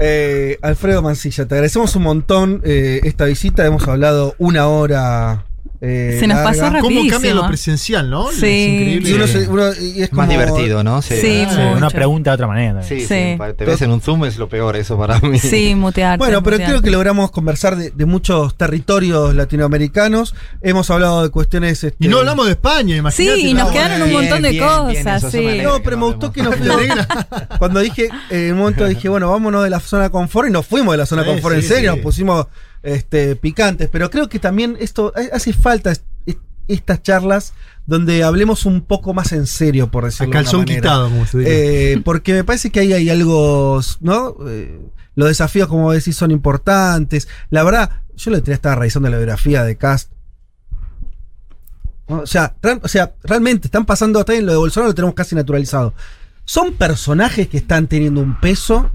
eh, Alfredo Mancilla, te agradecemos un montón eh, esta visita. Hemos hablado una hora. Eh, Se nos pasó larga. ¿Cómo cambia rapidísimo. lo presencial, no? Sí. Es increíble. Y uno se- uno- y es Más divertido, ¿no? Sí, Sí, mucho. una pregunta de otra manera. Sí, Sí. te ves en un zoom, es lo peor eso para mí. Sí, mutearte. Bueno, pero mutearte. creo que logramos conversar de, de muchos territorios latinoamericanos. Hemos hablado de cuestiones. este, Y no hablamos de España, imagínate. Sí, y nos no, quedaron un montón de bien, cosas. sí. No, pero me gustó que nos fuimos. Cuando dije, eh, en un momento dije, bueno, vámonos de la zona de confort y nos fuimos de la zona de Sí, confort en serio, sí. nos pusimos este, picantes. Pero creo que también esto ha- hace falta es- es- estas charlas donde hablemos un poco más en serio, por decirlo de calzón manera. quitado, como se dice. Eh, porque me parece que ahí hay algo, ¿no? Eh, los desafíos, como decís, son importantes. La verdad, yo le estaba revisando la biografía de Cast. ¿no? O sea, o sea, realmente están pasando, está bien, lo de Bolsonaro lo tenemos casi naturalizado. Son personajes que están teniendo un peso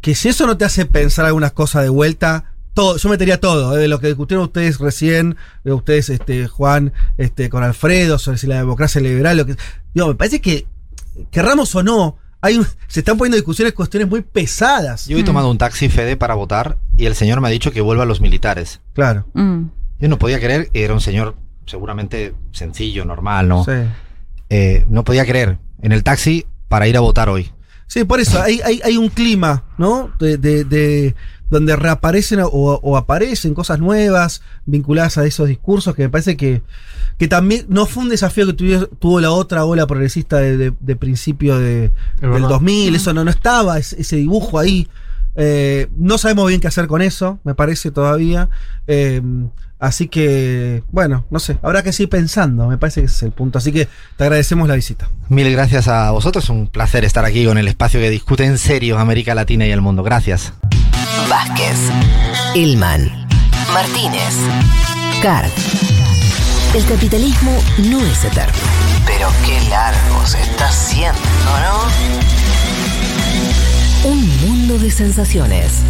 que si eso no te hace pensar algunas cosas de vuelta, todo, yo metería todo, eh, de lo que discutieron ustedes recién, de ustedes, este, Juan, este, con Alfredo, sobre si la democracia liberal, lo que. Digo, me parece que, querramos o no, hay un- se están poniendo discusiones, cuestiones muy pesadas. Yo he tomado un taxi, Fede, para votar y el señor me ha dicho que vuelva a los militares. Claro. Mm. Yo no podía creer, era un señor seguramente sencillo, normal, ¿no? Sí. Eh, no podía creer. En el taxi para ir a votar hoy. Sí, por eso hay, hay, hay un clima, ¿no? De, de- de- donde reaparecen o, o aparecen cosas nuevas vinculadas a esos discursos que me parece que, que también no fue un desafío que tuvi- tuvo la otra ola progresista de, de- principio de, del verdad. 2000, eso no, no estaba, ese, ese dibujo ahí. Eh, no sabemos bien qué hacer con eso, me parece todavía. Eh, así que, bueno, no sé, habrá que seguir pensando, me parece que ese es el punto. Así que te agradecemos la visita. Mil gracias a vosotros, un placer estar aquí con el espacio que discute en serio América Latina y el mundo. Gracias. Vázquez, Ilman, Martínez, Card. El capitalismo no es eterno. Pero qué largo se está haciendo, ¿no? Un mundo de sensaciones.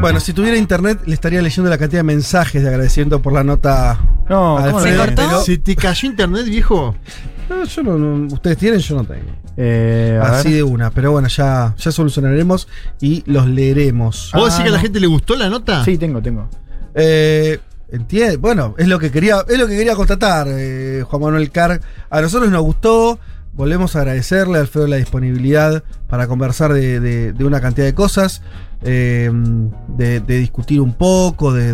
Bueno, si tuviera internet, le estaría leyendo la cantidad de mensajes de agradecimiento por la nota. No. ¿Se pero- ¿Se te cayó internet, viejo? No, yo no, no- ustedes tienen, yo no tengo. Eh, a Así ver. de una, pero bueno, ya, ya solucionaremos y los leeremos. ¿Vos Ah, decís que a la gente le gustó la nota? Sí, tengo, tengo. Eh, entiende, bueno, es lo que quería, es lo que quería constatar, eh, Juan Manuel Carr. A nosotros nos gustó. Volvemos a agradecerle a Alfredo la disponibilidad para conversar de, de- de una cantidad de cosas, eh, de, de discutir un poco, de,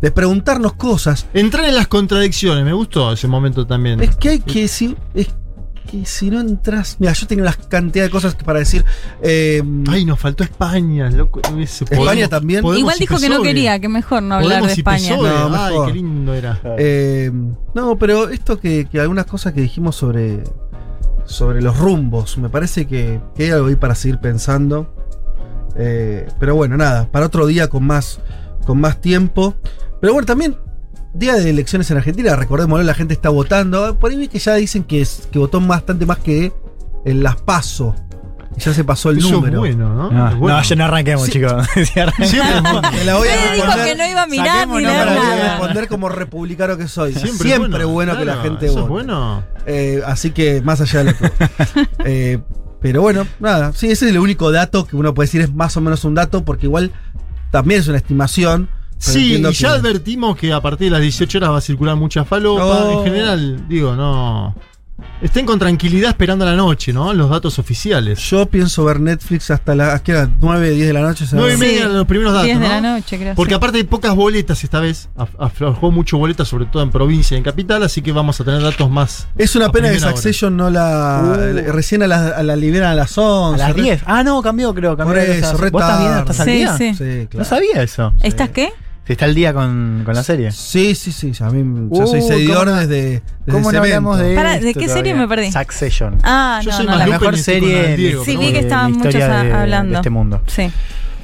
de- preguntarnos cosas. Entrar en las contradicciones, me gustó ese momento también. Es que hay que es- que si no entras. Mira, yo tenía una cantidad de cosas para decir. eh, Ay, nos faltó España, loco. Ese- España Podemos- también. Podemos Igual dijo que no quería, que mejor no hablar de España. No, Ay, qué lindo era. eh, no, pero esto que, que algunas cosas que dijimos sobre. Sobre los rumbos. Me parece que, que hay algo ahí para seguir pensando. Eh, pero bueno, nada. Para otro día con más. Con más tiempo. Pero bueno, también. Día de elecciones en Argentina, recordemos, la gente está votando. Por ahí vi que ya dicen que, es, que votó bastante más que en las PASO. Y ya se pasó el Eso es número. bueno, ¿no? No, Es bueno. no, ya no arranquemos, Sí. chicos. Es bueno. Me la voy a dijo que no iba a mirar Saquemos ni No, leer me la voy a nada. responder como republicano que soy. Siempre, Siempre, es bueno, que la gente eso vote. es bueno. Eh, así que más allá de lo que. Eh, pero bueno, nada. Sí, ese es el único dato que uno puede decir es más o menos un dato, porque igual también es una estimación. Sí, y ya que- advertimos que a partir de las 18 horas va a circular mucha falopa. No. En general, digo, no. Estén con tranquilidad esperando a la noche, ¿no? Los datos oficiales. Yo pienso ver Netflix hasta las ¿qué era? 9, 10 de la noche. ¿sabes? 9 y Sí, media los primeros datos. 10 de ¿no? la noche, creo. Porque sí. aparte hay pocas boletas esta vez, af- aflojó mucho boletas, sobre todo en provincia y en capital, así que vamos a tener datos más. Es una pena que hora. Succession no la. Uh. Recién a la, a la liberan a las 11. A las re- 10. Ah, no, cambió, creo. Cambió Por eso, ¿Vos estás bien? tarde. ¿Estás al Sí, día? sí. Sí, No sabía eso. ¿Estás qué? Si está al día con, con la serie. Sí, sí, sí. A mí, yo Uh, soy seguidor ¿cómo no- desde, desde ¿Cómo no hablamos de Pará, ¿de qué serie me perdí? Succession. Ah, Yo no, soy no, más la mejor serie Diego, Sí, vi que estaban muchos de- hablando. de este mundo. Sí.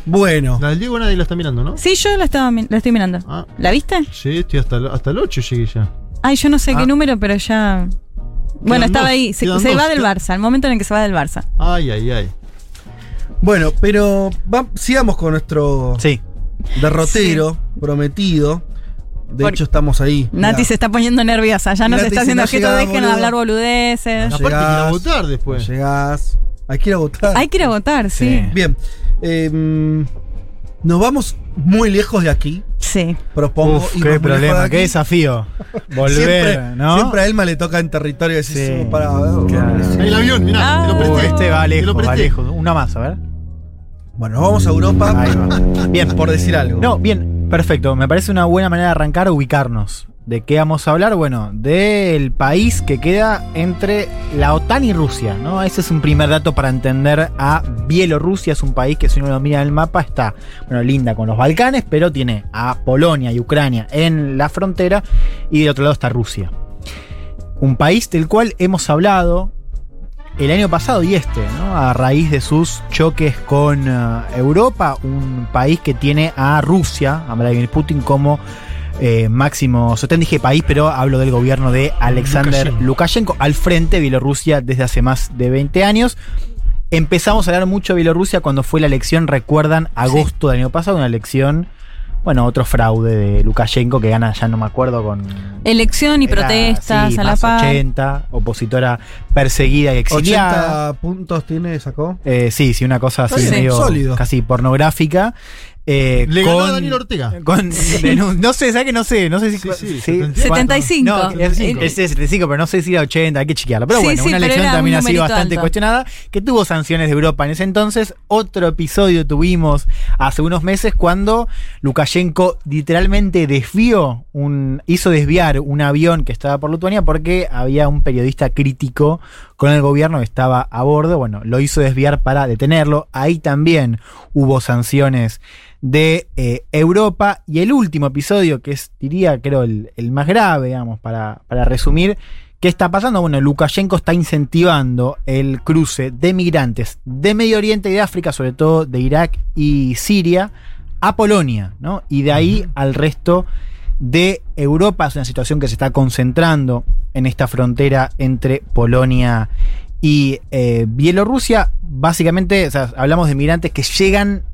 Bueno, La del Diego nadie la está mirando, ¿no? Sí, yo la estaba la estoy mirando. Ah. ¿La viste? Sí, estoy hasta, el- hasta el 8 llegué ya. Ay, yo no sé Ah. qué número, pero ya. Bueno, estaba dos, ahí. Se, se dos, va del Barça, el momento en el que se va del Barça. Ay, ay, ay. bueno, pero va- sigamos con nuestro Sí. Derrotero prometido. De Por- hecho, estamos ahí. Nati Mirá, se está poniendo nerviosa. Ya nos Nati está haciendo "No objeto. Dejen de boludo". hablar boludeces. No Aparte que ir a votar no después. llegás. Hay que ir a votar. Hay que ir a votar, sí. Sí. Bien. eh, nos vamos muy lejos de aquí. Sí. Propongo. Uf, qué de problema, qué desafío. Volver, siempre, ¿no? siempre a Elma le toca en territorio decir, Sí. para. Claro. El avión, mirá, Ah. te lo Uh, presté. este va Te lo lejos, va lejos. Una más, a ver. Bueno, vamos a Europa. Ahí va. Bien, por decir algo. No, bien, perfecto. Me parece una buena manera de arrancar, ubicarnos. ¿De qué vamos a hablar? Bueno, del país que queda entre la OTAN y Rusia, ¿no? Ese es un primer dato para entender a Bielorrusia. Es un país que si uno lo mira en el mapa está, bueno, linda con los Balcanes, pero tiene a Polonia y Ucrania en la frontera y del otro lado está Rusia. Un país del cual hemos hablado el año pasado y este, ¿no? A raíz de sus choques con eh, Europa, un país que tiene a Rusia, a Vladimir Putin como eh, máximo sostén, dije país, pero hablo del gobierno de Alexander Lukashenko. Lukashenko, al frente de Bielorrusia desde hace más de 20 años. Empezamos a hablar mucho de Bielorrusia cuando fue la elección, recuerdan, agosto del año pasado, una elección, bueno, otro fraude de Lukashenko que gana, ya no me acuerdo, con Elección y era, protestas sí, a la par. 80, opositora perseguida y exiliada. 80 puntos tiene, sacó. Eh, sí, sí, una cosa así medio sólido. casi pornográfica. Eh, Le ganó con- a Daniel Ortega. con- no sé, ¿sabes que no sé? No sé si. Sí, sí, sí, 75. No, es, es 75, pero no sé si era 80, hay que chequearlo. Pero Sí, bueno, sí, una elección también un así numerito bastante alto. cuestionada, que tuvo sanciones de Europa en ese entonces. Otro episodio tuvimos hace unos meses cuando Lukashenko literalmente desvió, un, hizo desviar un avión que estaba por Lituania porque había un periodista crítico con el gobierno que estaba a bordo. Bueno, lo hizo desviar para detenerlo. Ahí también hubo sanciones de eh, Europa. Y el último episodio, que es, diría, creo, el, el más grave, digamos, para, para resumir. ¿Qué está pasando? Bueno, Lukashenko está incentivando el cruce de migrantes de Medio Oriente y de África, sobre todo de Irak y Siria, a Polonia, ¿no? Y de ahí al resto de Europa. Es una situación que se está concentrando en esta frontera entre Polonia y eh, Bielorrusia. Básicamente, o sea, hablamos de migrantes que llegan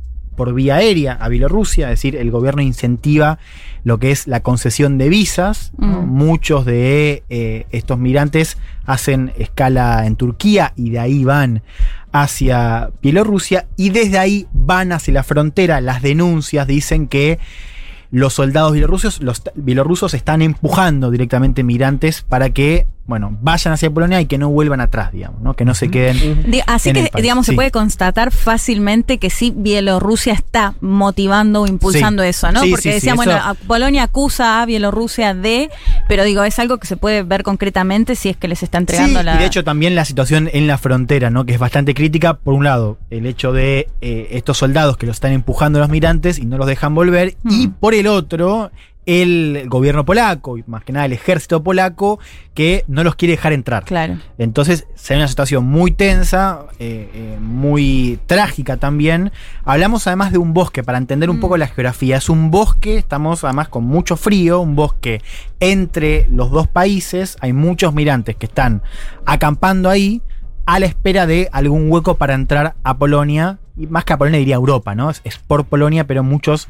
por vía aérea a Bielorrusia, es decir, el gobierno incentiva lo que es la concesión de visas. ¿no? Mm. Muchos de eh, estos migrantes hacen escala en Turquía y de ahí van hacia Bielorrusia y desde ahí van hacia la frontera. Las denuncias dicen que los soldados bielorrusos, los bielorrusos están empujando directamente migrantes para que bueno, vayan hacia Polonia y que no vuelvan atrás, digamos, ¿no? Que no se queden. Así en el que, país. digamos, se puede constatar fácilmente que sí, Bielorrusia está motivando o impulsando Sí. eso, ¿no? Sí, Porque sí, sí, decían, eso- bueno, Polonia acusa a Bielorrusia de, pero digo, es algo que se puede ver concretamente si es que les está entregando Sí, la. y de hecho también la situación en la frontera, ¿no? Que es bastante crítica. Por un lado, el hecho de eh, estos soldados que los están empujando a los migrantes y no los dejan volver. Y por el otro, el gobierno polaco, y más que nada el ejército polaco, que no los quiere dejar entrar. Claro. Entonces se ve una situación muy tensa, eh, eh, muy trágica también. Hablamos además de un bosque, para entender un poco la geografía. Es un bosque, estamos además con mucho frío, un bosque entre los dos países. Hay muchos migrantes que están acampando ahí a la espera de algún hueco para entrar a Polonia. Y más que a Polonia diría Europa, ¿no? Es, es por Polonia, pero muchos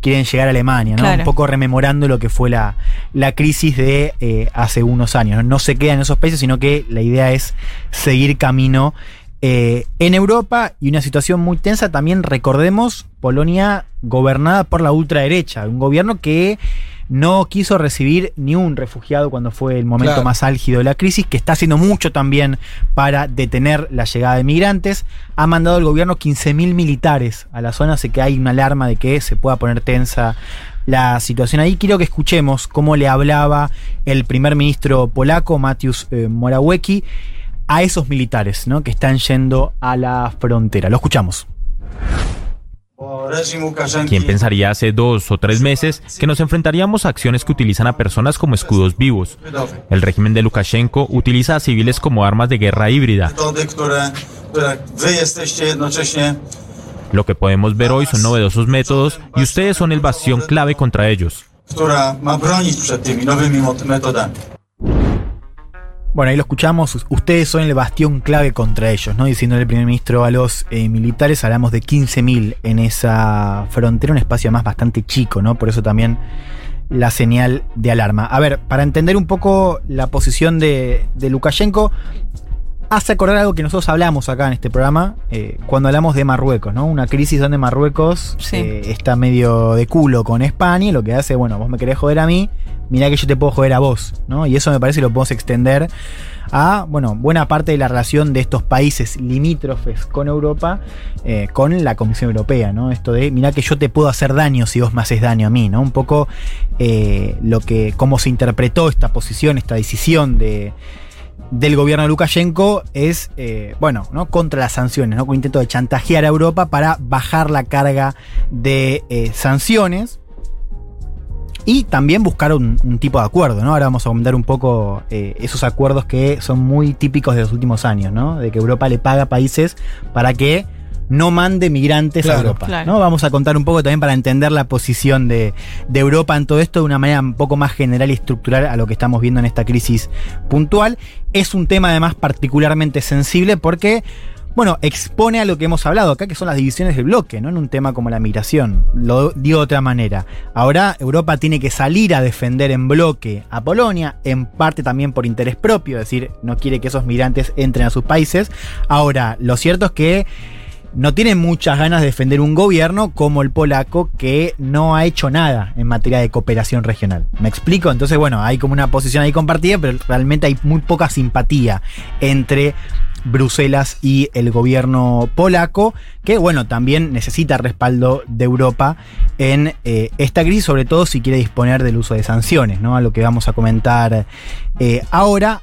quieren llegar a Alemania, ¿no? Claro. Un poco rememorando lo que fue la, la crisis de eh, hace unos años. ¿no? no se quedan en esos países, sino que la idea es seguir camino eh, en Europa y una situación muy tensa. También recordemos Polonia gobernada por la ultraderecha, un gobierno que no quiso recibir ni un refugiado cuando fue el momento Claro. más álgido de la crisis, que está haciendo mucho también para detener la llegada de migrantes. Ha mandado el gobierno 15.000 militares a la zona, así que hay una alarma de que se pueda poner tensa la situación ahí. Quiero que escuchemos cómo le hablaba el primer ministro polaco, Mateusz eh, Morawiecki, a esos militares ¿no? que están yendo a la frontera. Lo escuchamos. ¿Quién pensaría hace dos o tres meses que nos enfrentaríamos a acciones que utilizan a personas como escudos vivos? El régimen de Lukashenko utiliza a civiles como armas de guerra híbrida. Lo que podemos ver hoy son novedosos métodos y ustedes son el bastión clave contra ellos. Bueno, ahí lo escuchamos. Ustedes son el bastión clave contra ellos, ¿no? Diciéndole el primer ministro a los eh, militares, hablamos de 15.000 en esa frontera, un espacio además bastante chico, ¿no? Por eso también la señal de alarma. A ver, para entender un poco la posición de, de Lukashenko, hace acordar algo que nosotros hablamos acá en este programa eh, cuando hablamos de Marruecos, ¿no? Una crisis donde Marruecos eh, está medio de culo con España y lo que hace, bueno, vos me querés joder a mí, mirá que yo te puedo joder a vos, ¿no? Y eso me parece que lo podemos extender a, bueno, buena parte de la relación de estos países limítrofes con Europa, eh, con la Comisión Europea, ¿no? Esto de, mirá que yo te puedo hacer daño si vos me haces daño a mí, ¿no? Un poco eh, lo que, cómo se interpretó esta posición, esta decisión de del gobierno de Lukashenko es, eh, bueno, ¿no? contra las sanciones, ¿no? con intento de chantajear a Europa para bajar la carga de eh, sanciones y también buscar un, tipo de acuerdo, ¿no? Ahora vamos a comentar un poco eh, esos acuerdos que son muy típicos de los últimos años, ¿no? De que Europa le paga a países para que no mande migrantes a. Europa. Claro. ¿no? Vamos a contar un poco también para entender la posición de, de Europa en todo esto de una manera un poco más general y estructural a lo que estamos viendo en esta crisis puntual. Es un tema además particularmente sensible porque, bueno, expone a lo que hemos hablado acá, que son las divisiones del bloque, ¿no? En un tema como la migración. Lo digo de otra manera. Ahora Europa tiene que salir a defender en bloque a Polonia, en parte también por interés propio, es decir, no quiere que esos migrantes entren a sus países. Ahora, lo cierto es que no tiene muchas ganas de defender un gobierno como el polaco que no ha hecho nada en materia de cooperación regional. ¿Me explico? Entonces, bueno, hay como una posición ahí compartida, pero realmente hay muy poca simpatía entre Bruselas y el gobierno polaco, que bueno, también necesita respaldo de Europa en eh, esta crisis, sobre todo si quiere disponer del uso de sanciones, ¿no? A lo que vamos a comentar eh, ahora.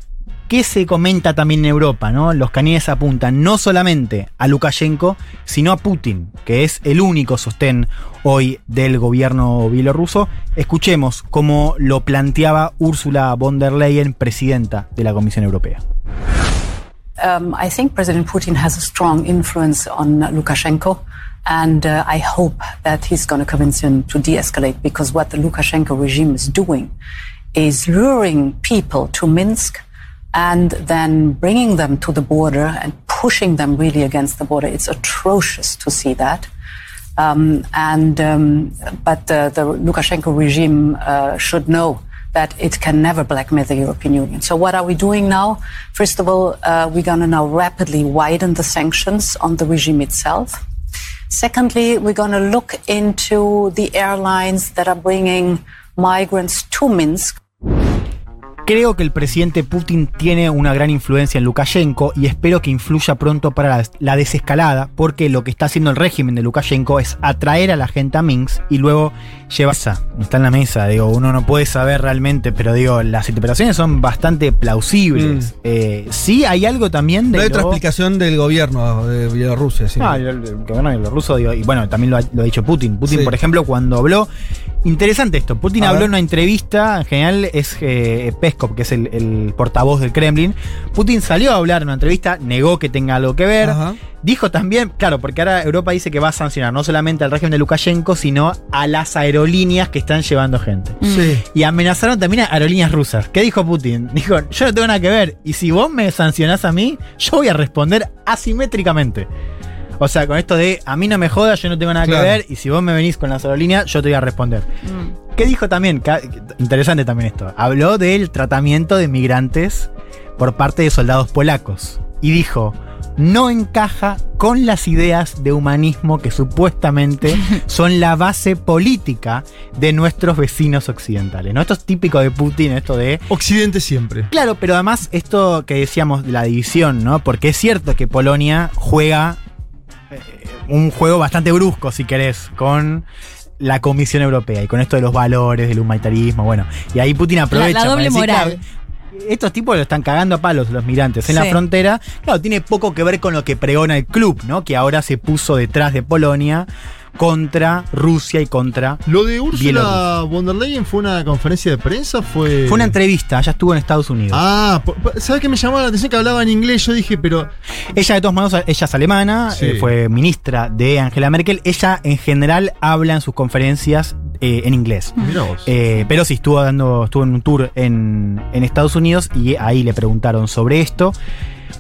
¿Qué se comenta también en Europa? ¿no? Los cañones apuntan no solamente a Lukashenko, sino a Putin, que es el único sostén hoy del gobierno bielorruso. Escuchemos cómo lo planteaba Ursula von der Leyen, presidenta de la Comisión Europea. Um, I think President Putin has a strong influence on Lukashenko, and uh, I hope that he's going to convince him to de escalate because what the Lukashenko regime is doing is luring people to Minsk and then bringing them to the border and pushing them really against the border. It's atrocious to see that. Um, and um, but uh, the Lukashenko regime uh, should know that it can never blackmail the European Union. So what are we doing now? First of all, uh, we're going to now rapidly widen the sanctions on the regime itself. Secondly, we're going to look into the airlines that are bringing migrants to Minsk. Creo que el presidente Putin tiene una gran influencia en Lukashenko y espero que influya pronto para la, la desescalada, porque lo que está haciendo el régimen de Lukashenko es atraer a la gente a Minsk y luego llevarse. Está en la mesa, digo, uno no puede saber realmente, pero digo, las interpretaciones son bastante plausibles. Eh, sí, hay algo también de. No hay otra explicación del gobierno de Bielorrusia. sí. Ah, el, el gobierno bielorruso, digo, y bueno, también lo ha, lo ha dicho Putin. Putin, Sí. por ejemplo, cuando habló. Interesante esto. Putin A habló ver. en una entrevista, en general es eh, Peskov, que es el, el portavoz del Kremlin. Putin salió a hablar en una entrevista, negó que tenga algo que ver. Ajá. Dijo también, claro, porque ahora Europa dice que va a sancionar no solamente al régimen de Lukashenko, sino a las aerolíneas que están llevando gente. Sí. Y amenazaron también a aerolíneas rusas. ¿Qué dijo Putin? Dijo, yo no tengo nada que ver. Y si vos me sancionás a mí, yo voy a responder asimétricamente. O sea, con esto de a mí no me jodas, yo no tengo nada Claro. que ver. Y si vos me venís con las aerolíneas, yo te voy a responder. ¿Qué dijo también? Interesante también esto. Habló del tratamiento de migrantes por parte de soldados polacos. Y dijo, no encaja con las ideas de humanismo que supuestamente son la base política de nuestros vecinos occidentales. ¿no? Esto es típico de Putin, esto de... Occidente siempre. Claro, pero además esto que decíamos de la división, ¿no? Porque es cierto que Polonia juega un juego bastante brusco, si querés, con la Comisión Europea y con esto de los valores, del humanitarismo, bueno. Y ahí Putin aprovecha. La- la doble moral. estos tipos lo están cagando a palos los migrantes en la frontera. Claro, tiene poco que ver con lo que pregona el club, ¿no? Que ahora se puso detrás de Polonia contra Rusia y contra Lo de Ursula von der Leyen fue una conferencia de prensa, fue. Fue una entrevista, ya estuvo en Estados Unidos. Ah, ¿sabes qué me llamó la atención que hablaba en inglés? Yo dije, pero. Ella, de todos modos, ella es alemana, Sí. eh, fue ministra de Angela Merkel. Ella, en general, habla en sus conferencias eh, en inglés. Vos. Eh, pero sí, estuvo dando, estuvo en un tour en, en Estados Unidos y ahí le preguntaron sobre esto.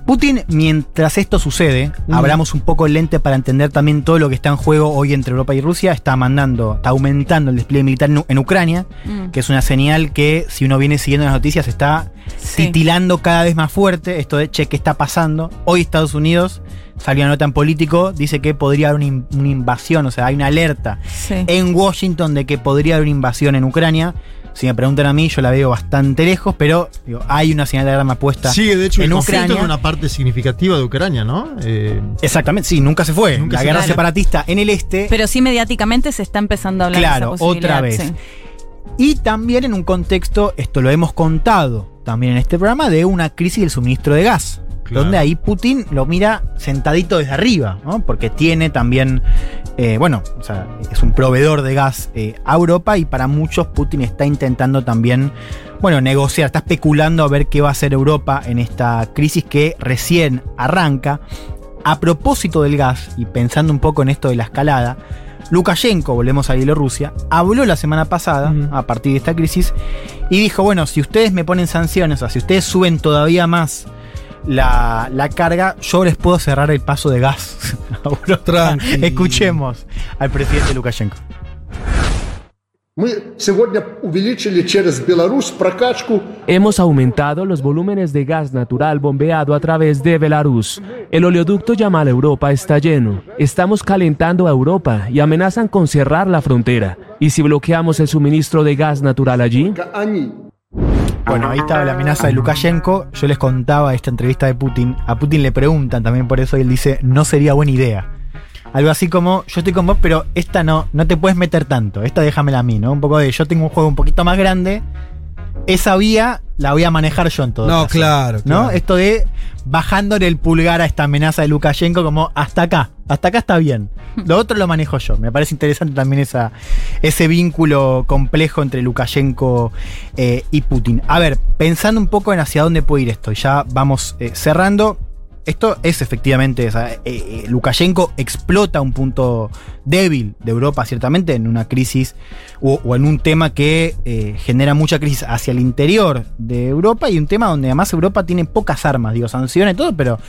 Putin, mientras esto sucede, Mm. abramos un poco el lente para entender también todo lo que está en juego hoy entre Europa y Rusia. Está mandando, está aumentando el despliegue militar en, Ucrania, Mm. que es una señal que, si uno viene siguiendo las noticias, está Sí. titilando cada vez más fuerte. Esto de che, ¿qué está pasando? Hoy Estados Unidos salió una nota en político, dice que podría haber una, in- una invasión, o sea, hay una alerta Sí. en Washington de que podría haber una invasión en Ucrania. Si me preguntan a mí, yo la veo bastante lejos, pero digo, hay una señal de alarma puesta Sigue, de hecho, en el conflicto Ucrania. en una parte significativa de Ucrania, ¿no? Eh, Exactamente, sí, nunca se fue. Nunca la se guerra separatista en el este. Pero sí mediáticamente se está empezando a hablar Claro, de esa posibilidad. otra vez. sí. Y también en un contexto, esto lo hemos contado también en este programa, de una crisis del suministro de gas. Claro. Donde ahí Putin lo mira sentadito desde arriba, ¿no? Porque tiene también, eh, bueno, o sea, es un proveedor de gas eh, a Europa y para muchos Putin está intentando también, bueno, negociar, está especulando a ver qué va a hacer Europa en esta crisis que recién arranca. A propósito del gas y pensando un poco en esto de la escalada, Lukashenko, volvemos a Bielorrusia, habló la semana pasada, a partir de esta crisis, y dijo, bueno, si ustedes me ponen sanciones, o sea, si ustedes suben todavía más la, la carga, yo les puedo cerrar el paso de gas. Escuchemos al presidente Lukashenko. Hemos aumentado los volúmenes de gas natural bombeado a través de Belarus. El oleoducto Yamal Europa está lleno. Estamos calentando a Europa y amenazan con cerrar la frontera. ¿Y si bloqueamos el suministro de gas natural allí? Bueno, ahí estaba la amenaza de Lukashenko. Yo les contaba esta entrevista de Putin. A Putin le preguntan también por eso y él dice, no sería buena idea. Algo así como, yo estoy con vos, pero esta no, no te puedes meter tanto. Esta déjamela a mí, ¿no? Un poco de, yo tengo un juego un poquito más grande. Esa vía la voy a manejar yo en todo No, caso. claro, ¿No? claro. Esto de bajándole el pulgar a esta amenaza de Lukashenko como hasta acá, hasta acá está bien. Lo otro lo manejo yo. Me parece interesante también esa, ese vínculo complejo entre Lukashenko eh, y Putin. A ver, pensando un poco en hacia dónde puede ir esto, ya vamos eh, cerrando. Esto es efectivamente, o eh, eh, Lukashenko explota un punto débil de Europa, ciertamente, en una crisis o, en un tema que eh, genera mucha crisis hacia el interior de Europa y un tema donde además Europa tiene pocas armas, digo, sanciones y todo, pero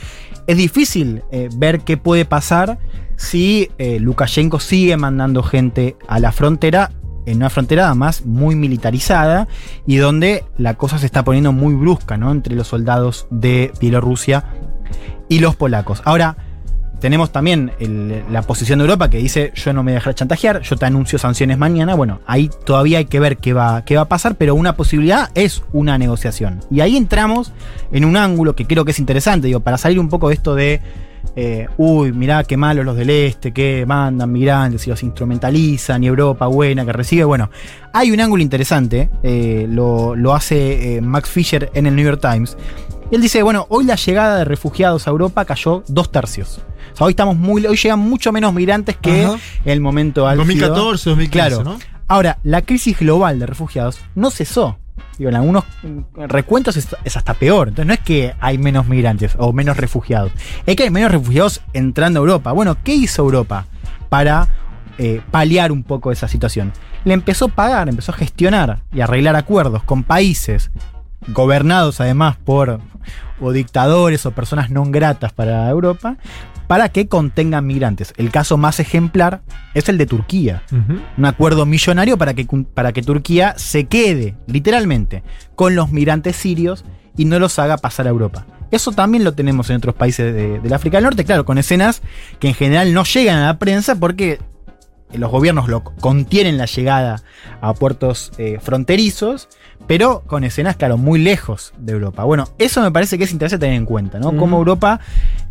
es difícil ver qué puede pasar si Lukashenko sigue mandando gente a la frontera en una frontera además muy militarizada y donde la cosa se está poniendo muy brusca, ¿no? Entre los soldados de Bielorrusia y los polacos. Ahora, tenemos también la posición de Europa que dice yo no me voy a dejar chantajear, yo te anuncio sanciones mañana. Bueno, ahí todavía hay que ver qué va, qué va a pasar, pero una posibilidad es una negociación. Y ahí entramos en un ángulo que creo que es interesante, digo, para salir un poco de esto de, eh, uy, mirá qué malos los del este, que mandan migrantes y los instrumentalizan, y Europa buena que recibe. Bueno, hay un ángulo interesante, eh, lo, lo hace eh, Max Fisher en el New York Times. Él dice, bueno, hoy la llegada de refugiados a Europa cayó dos tercios. O sea, hoy estamos muy, hoy llegan mucho menos migrantes que Ajá. el momento álgido. 2014, 2015, Claro. ¿no? Ahora, la crisis global de refugiados no cesó. Digo, en algunos recuentos es, es hasta peor. Entonces no es que hay menos migrantes o menos refugiados. Es que hay menos refugiados entrando a Europa. Bueno, ¿qué hizo Europa para eh, paliar un poco esa situación? Le empezó a pagar, empezó a gestionar y arreglar acuerdos con países gobernados además por o dictadores o personas no gratas para Europa para que contengan migrantes. El caso más ejemplar es el de Turquía. Un acuerdo millonario para que, para que Turquía se quede, literalmente, con los migrantes sirios y no los haga pasar a Europa. Eso también lo tenemos en otros países de- del África del Norte, claro, con escenas que en general no llegan a la prensa porque los gobiernos lo contienen la llegada a puertos eh, fronterizos, pero con escenas, claro, muy lejos de Europa. Bueno, eso me parece que es interesante tener en cuenta, ¿no? Cómo Ujú. Europa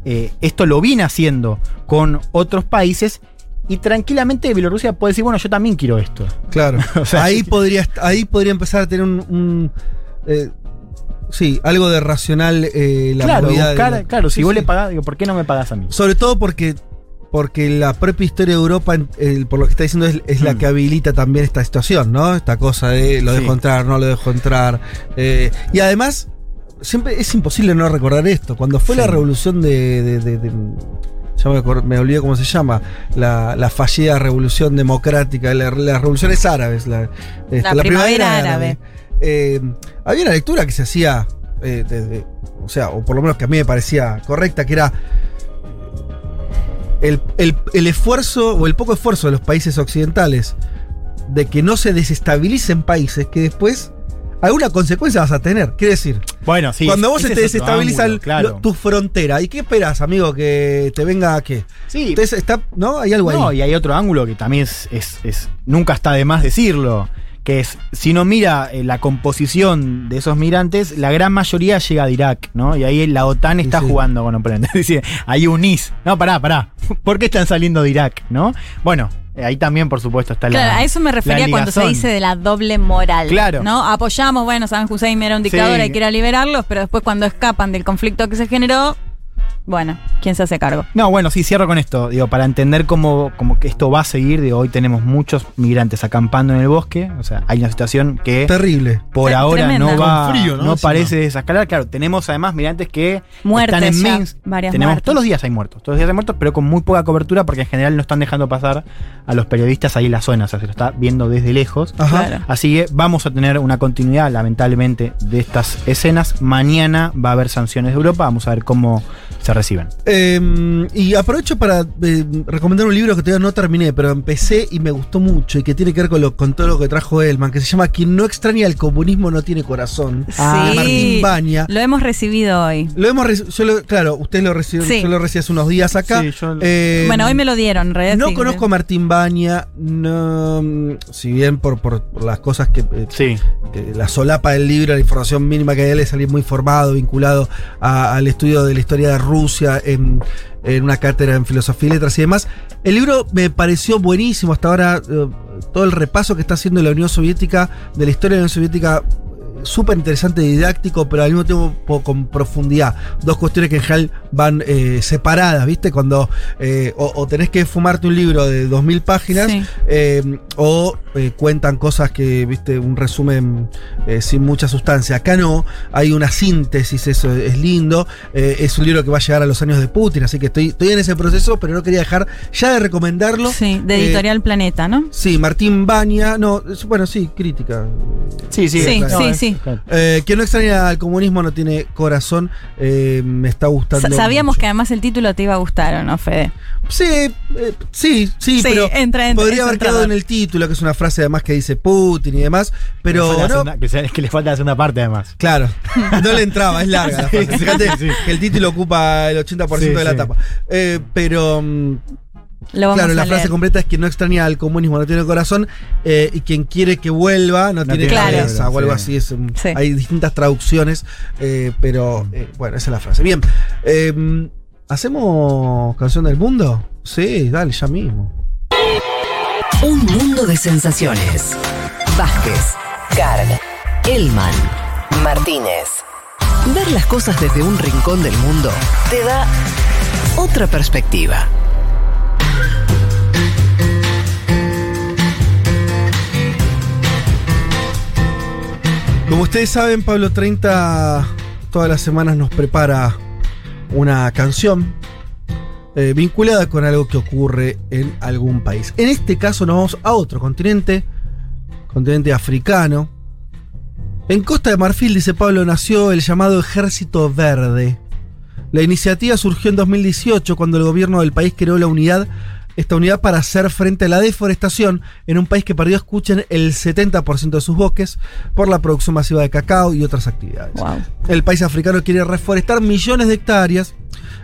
eh, esto lo viene haciendo con otros países y tranquilamente Bielorrusia puede decir, bueno, yo también quiero esto. Claro. O sea, ahí, podría, ahí podría empezar a tener un. un, eh, sí, algo de racional eh, la claro, movida buscar- claro, si Sí, vos sí. le pagás, digo, ¿por qué no me pagas a mí? Sobre todo porque, porque la propia historia de Europa, por lo que está diciendo, es, es la Mm. que habilita también esta situación, ¿no? Esta cosa de lo Sí. dejo entrar, no lo dejo entrar. Eh, y además, siempre es imposible no recordar esto. Cuando fue la revolución de. de- de- de- ya me, me olvidé cómo se llama, la, la fallida revolución democrática, la- las revoluciones árabes, la, este, La primavera árabe. Eh, había una lectura que se hacía, eh, desde, o sea, o por lo menos que a mí me parecía correcta, que era el, el- el esfuerzo o el poco esfuerzo de los países occidentales de que no se desestabilicen países que después alguna consecuencia vas a tener. Quiere decir, Bueno, sí. cuando vos te desestabiliza claro. tu frontera, ¿y qué esperas, amigo? Que te venga a qué? Sí. Entonces está, ¿no? Hay algo No, ahí. y hay otro ángulo que también es, es- es- nunca está de más decirlo, que es, si uno mira eh, la composición de esos migrantes, la gran mayoría llega de Irak, ¿no? Y ahí la OTAN está sí. jugando con oponentes. Dice, ahí unís. No, pará, pará. ¿Por qué están saliendo de Irak, no? Bueno, eh, ahí también, por supuesto, está la Claro, a eso me refería cuando se dice de la doble moral. Claro. ¿No? Apoyamos, bueno, Saddam Hussein era un dictador, Sí. hay que ir a liberarlos, pero después cuando escapan del conflicto que se generó, bueno, ¿quién se hace cargo? No, bueno, sí, cierro con esto. Digo, para entender cómo, cómo que esto va a seguir, digo, hoy tenemos muchos migrantes acampando en el bosque. O sea, hay una situación que Terrible. por ahora tremenda. no va, frío, ¿no? parece desescalar. Claro, tenemos además migrantes que Muertes están en ya, Minsk. varias Tenemos muertes. todos los días hay muertos, todos los días hay muertos, pero con muy poca cobertura porque en general no están dejando pasar a los periodistas ahí en la zona, o sea, se lo está viendo desde lejos. Ajá. Claro. Así que vamos a tener una continuidad, lamentablemente, de estas escenas. Mañana va a haber sanciones de Europa, vamos a ver cómo se reciben. Eh, y aprovecho para eh, recomendar un libro que todavía no terminé, pero empecé y me gustó mucho y que tiene que ver con, lo- con todo lo que trajo Elman, que se llama Quien no extraña el comunismo no tiene corazón. Ah, Martín Baña. Lo hemos recibido hoy. Lo hemos yo lo- claro, usted lo recibió, Sí. yo lo recibí hace unos días acá. Sí, yo- Eh, bueno, hoy me lo dieron, en realidad. No sí. conozco a Martín Baña, no, si bien por, por- por las cosas que, eh, Sí. que la solapa del libro, la información mínima que hay de él es salir muy formado, vinculado a- al estudio de la historia de Rusia en, una cátedra en filosofía y letras y demás. El libro me pareció buenísimo hasta ahora, eh, todo el repaso que está haciendo la Unión Soviética, de la historia de la Unión Soviética. Súper interesante y didáctico, pero al mismo tiempo po- con profundidad. Dos cuestiones que en general van eh, separadas, ¿viste? Cuando eh, o, o tenés que fumarte un libro de 2000 páginas, Sí. eh, o eh, cuentan cosas que, viste, un resumen eh, sin mucha sustancia. Acá no, hay una síntesis, eso es lindo. Eh, es un libro que va a llegar a los años de Putin, así que estoy, estoy en ese proceso, pero no quería dejar ya de recomendarlo. Sí, de Eh, Editorial Planeta, ¿no? Sí, Martín Baña, no, es- bueno, sí, crítica. Sí, sí, Sí, sí, No, sí. Eh, quien no extraña al comunismo no tiene corazón. eh, me está gustando. Sa- Sabíamos que además el título te iba a gustar, ¿o no, Fede? Sí, eh, sí, sí, Sí, pero entra, entra, podría haber quedado en el título, que es una frase además que dice Putin y demás, pero la no, segunda- que, se- que le falta la segunda parte además. Claro, no le entraba, es larga la frase. Fíjate que el título ocupa el 80% Sí, de la sí. tapa. Eh, pero, mm, claro, a la leer. frase completa es que no extraña al comunismo, no tiene corazón, eh, y quien quiere que vuelva no, tiene tiene cabeza o algo sí. así. Es, Sí. Hay distintas traducciones, eh, pero eh, bueno, esa es la frase. Bien, eh, ¿hacemos canción del mundo? Sí, dale, ya mismo. Un mundo de sensaciones. Vázquez, Carga, Elman, Martínez. Ver las cosas desde un rincón del mundo te da otra perspectiva. Como ustedes saben, Pablo 30 todas las semanas nos prepara una canción eh, vinculada con algo que ocurre en algún país. En este caso nos vamos a otro continente, continente africano. En Costa de Marfil, dice Pablo, nació el llamado Ejército Verde. La iniciativa surgió en 2018 cuando el gobierno del país creó la unidad, esta unidad para hacer frente a la deforestación en un país que perdió, escuchen, el 70% de sus bosques por la producción masiva de cacao y otras actividades. Wow. El país africano quiere reforestar millones de hectáreas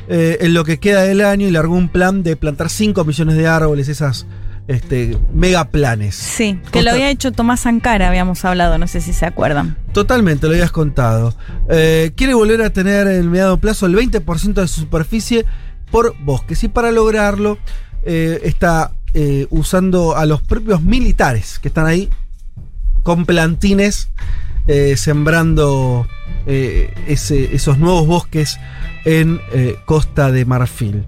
eh, en lo que queda del año y largó un plan de plantar 5 millones de árboles, esas este, megaplanes. Sí, que lo había hecho Tomás Sankara, habíamos hablado, no sé si se acuerdan. Totalmente, lo habías contado. Eh, quiere volver a tener en mediano plazo el 20% de su superficie por bosques. Y para lograrlo, eh, está eh, usando a los propios militares que están ahí con plantines eh, sembrando esos nuevos bosques en Costa de Marfil.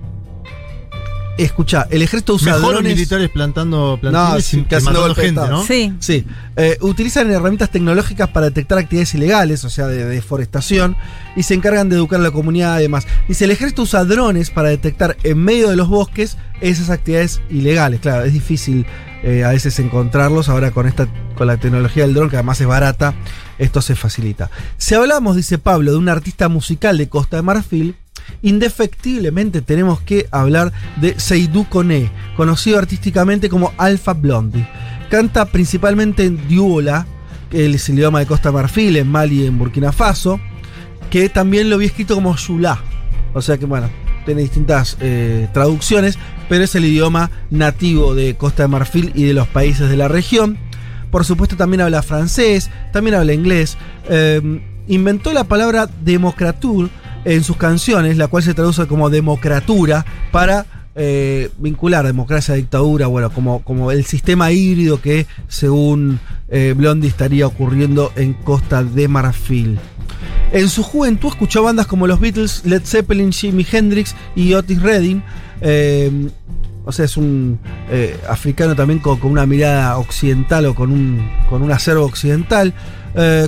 Escucha, el ejército usa Mejor drones. militares plantando No, plantines y que haciendo golpe gente. ¿no? Sí. Sí. Eh, utilizan herramientas tecnológicas para detectar actividades ilegales, o sea, de deforestación, y se encargan de educar a la comunidad además. Dice, el ejército usa drones para detectar en medio de los bosques esas actividades ilegales. Claro, es difícil eh, a veces encontrarlos. Ahora con esta con la tecnología del dron, que además es barata, esto se facilita. Si hablamos, dice Pablo, de un artista musical de Costa de Marfil, indefectiblemente tenemos que hablar de Seydou Koné, conocido artísticamente como Alpha Blondie. Canta principalmente en Diola, que es el idioma de Costa Marfil, en Mali y en Burkina Faso, que también lo vi escrito como Yula. O sea que, bueno, tiene distintas eh, traducciones, pero es el idioma nativo de Costa de Marfil y de los países de la región. Por supuesto, también habla francés, también habla inglés. Eh, inventó la palabra democrature en sus canciones, la cual se traduce como democratura, para eh, vincular democracia a dictadura, bueno, como, como el sistema híbrido que, según eh, Blondie, estaría ocurriendo en Costa de Marfil. En su juventud escuchó bandas como los Beatles, Led Zeppelin, Jimi Hendrix y Otis Redding. Eh, o sea, es un eh, africano también con, con una mirada occidental o con un, con un acervo occidental.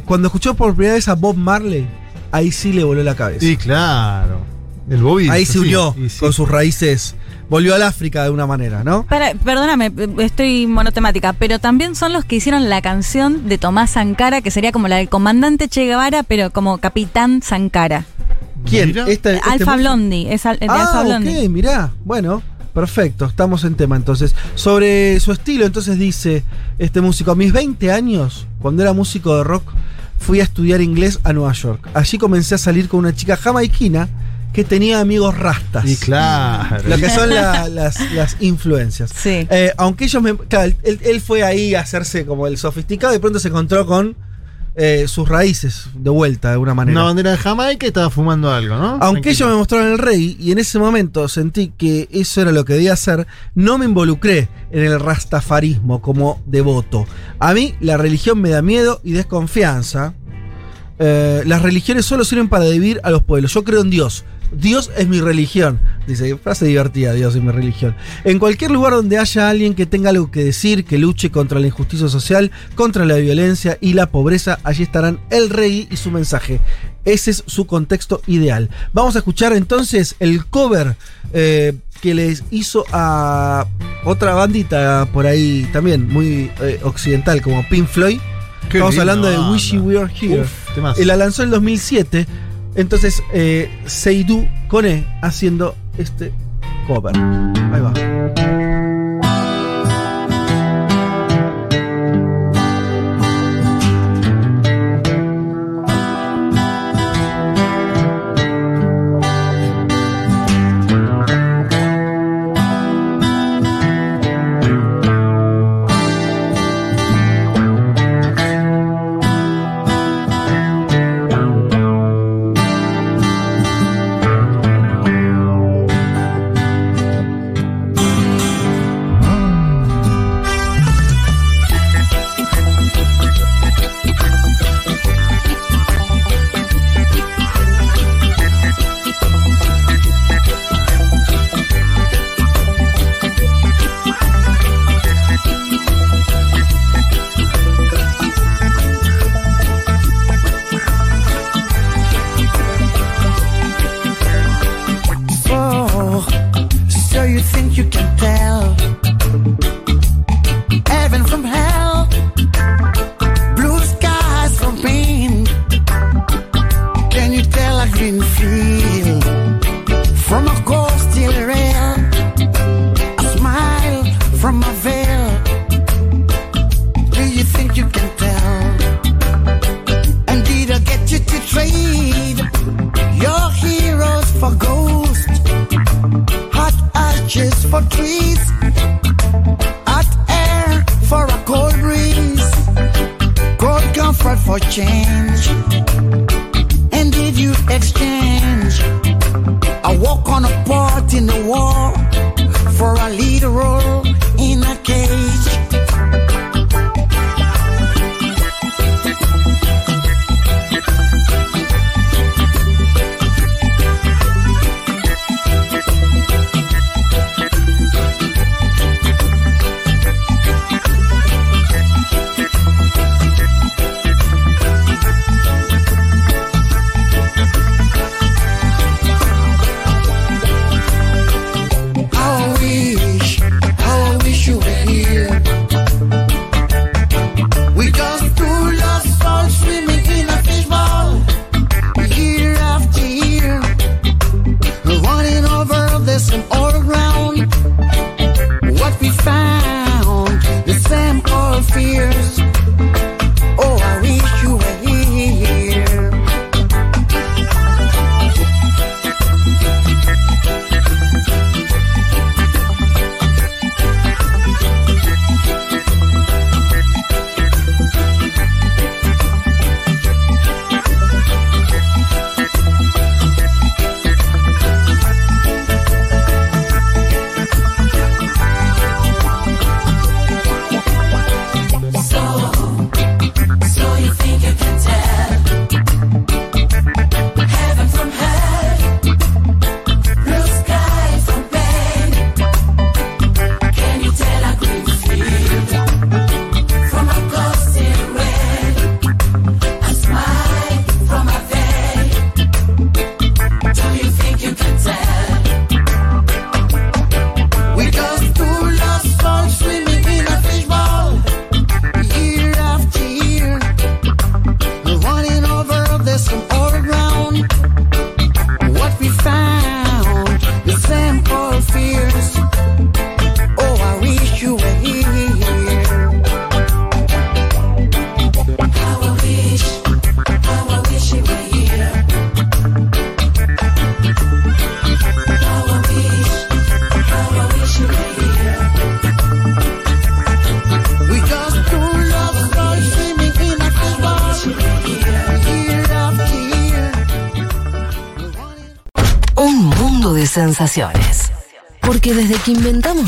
Cuando escuchó por primera vez a Bob Marley, ahí sí le voló la cabeza. Sí, claro. El Bobby. ahí se unió sí. con sus raíces. Volvió al África de una manera, ¿no? Para, perdóname, estoy monotemática, pero también son los que hicieron la canción de Tomás Sankara, que sería como la del comandante Che Guevara, pero como capitán Sankara. ¿Quién? Este- Alfa Blondie, es al- de Ah, Alfa ok, Blondie. mirá. Bueno, perfecto, estamos en tema entonces. Sobre su estilo, entonces dice este músico, a mis 20 años, cuando era músico de rock, fui a estudiar inglés a Nueva York. Allí comencé a salir con una chica jamaiquina que tenía amigos rastas. Y claro. Lo que son la- las, las influencias. Sí. Eh, aunque ellos me. Claro, él, él fue ahí a hacerse como el sofisticado y de pronto se encontró con eh, sus raíces de vuelta de alguna manera. Una bandera de Jamaica y estaba fumando algo, ¿no? Aunque ellos me mostraron el rey y en ese momento sentí que eso era lo que debía hacer, no me involucré en el rastafarismo como devoto. A mí la religión me da miedo y desconfianza. Eh, las religiones solo sirven para dividir a los pueblos. Yo creo en Dios. Dios es mi religión. Dice, frase divertida, Dios y mi religión. En cualquier lugar donde haya alguien que tenga algo que decir, que luche contra la injusticia social, contra la violencia y la pobreza, allí estarán el rey y su mensaje. Ese es su contexto ideal. Vamos a escuchar entonces el cover eh, que les hizo a otra bandita por ahí también, muy eh, occidental, como Pink Floyd. Estamos hablando de Wishy We Are Here. Uf, la lanzó en 2007. Entonces, eh, Seidú haciendo este cover. Ahí va.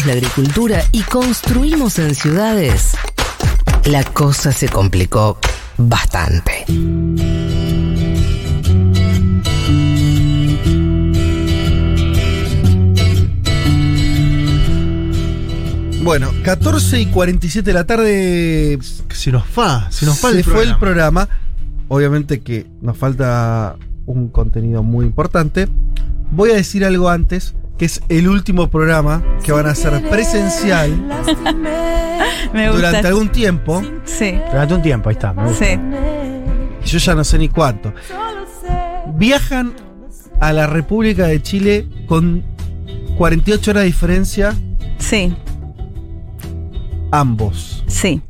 la agricultura y construimos en ciudades, la cosa se complicó bastante. Bueno, 14 y 47 de la tarde se nos nos fue el programa. Obviamente que nos falta un contenido muy importante. Voy a decir algo antes que es el último programa que van a hacer presencial durante algún tiempo. Sí. Durante un tiempo, ahí está. Me Yo ya no sé ni cuánto. Viajan a la República de Chile con 48 horas de diferencia. Sí. Ambos. Sí.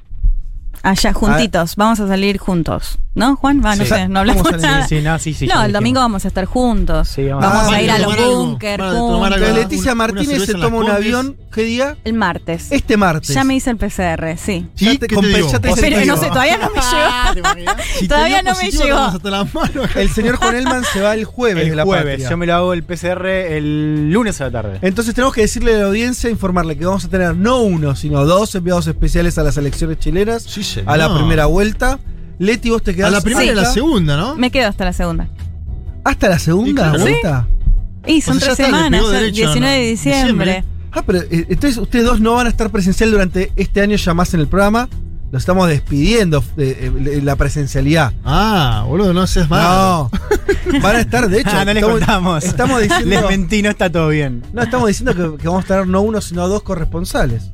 Allá juntitos, ah. vamos a salir juntos. ¿No, Juan? Va, no Sí. sé, no hablamos nada. Sí, sí, no, sí, sí, No, el domingo vamos a estar juntos. vamos vamos a- a ir a los búnker juntos. Leticia Martínez se toma un avión, ¿qué día? El martes. Este martes. Ya me hice el PCR, sí. Ya ¿Y te- qué te digo? te Pero no sé, todavía no me llegó. Si Todavía no me llegó. El señor Juan Elman se va el jueves de El la jueves, yo me lo hago el PCR el lunes a la tarde. Entonces tenemos que decirle a la audiencia, informarle que vamos a tener no uno, sino dos enviados especiales a las elecciones chilenas. Sí, señor. A la primera vuelta. Leti, vos te quedás A la primera y a la segunda, ¿no? Me quedo hasta la segunda. ¿Hasta la segunda Y claro. vuelta? Y son O sea, ya tres semanas, ya, derecho, 19 de diciembre. Diciembre. Ah, pero eh, entonces ustedes dos no van a estar presencial durante este año ya más en el programa. Lo estamos despidiendo de, de- de la presencialidad. Ah, boludo, no seas malo. No, van a estar, de hecho. Ah, no les estamos- contamos. Estamos diciendo. Les mentí, no está todo bien. No, estamos diciendo que, que vamos a tener no uno, sino dos corresponsales.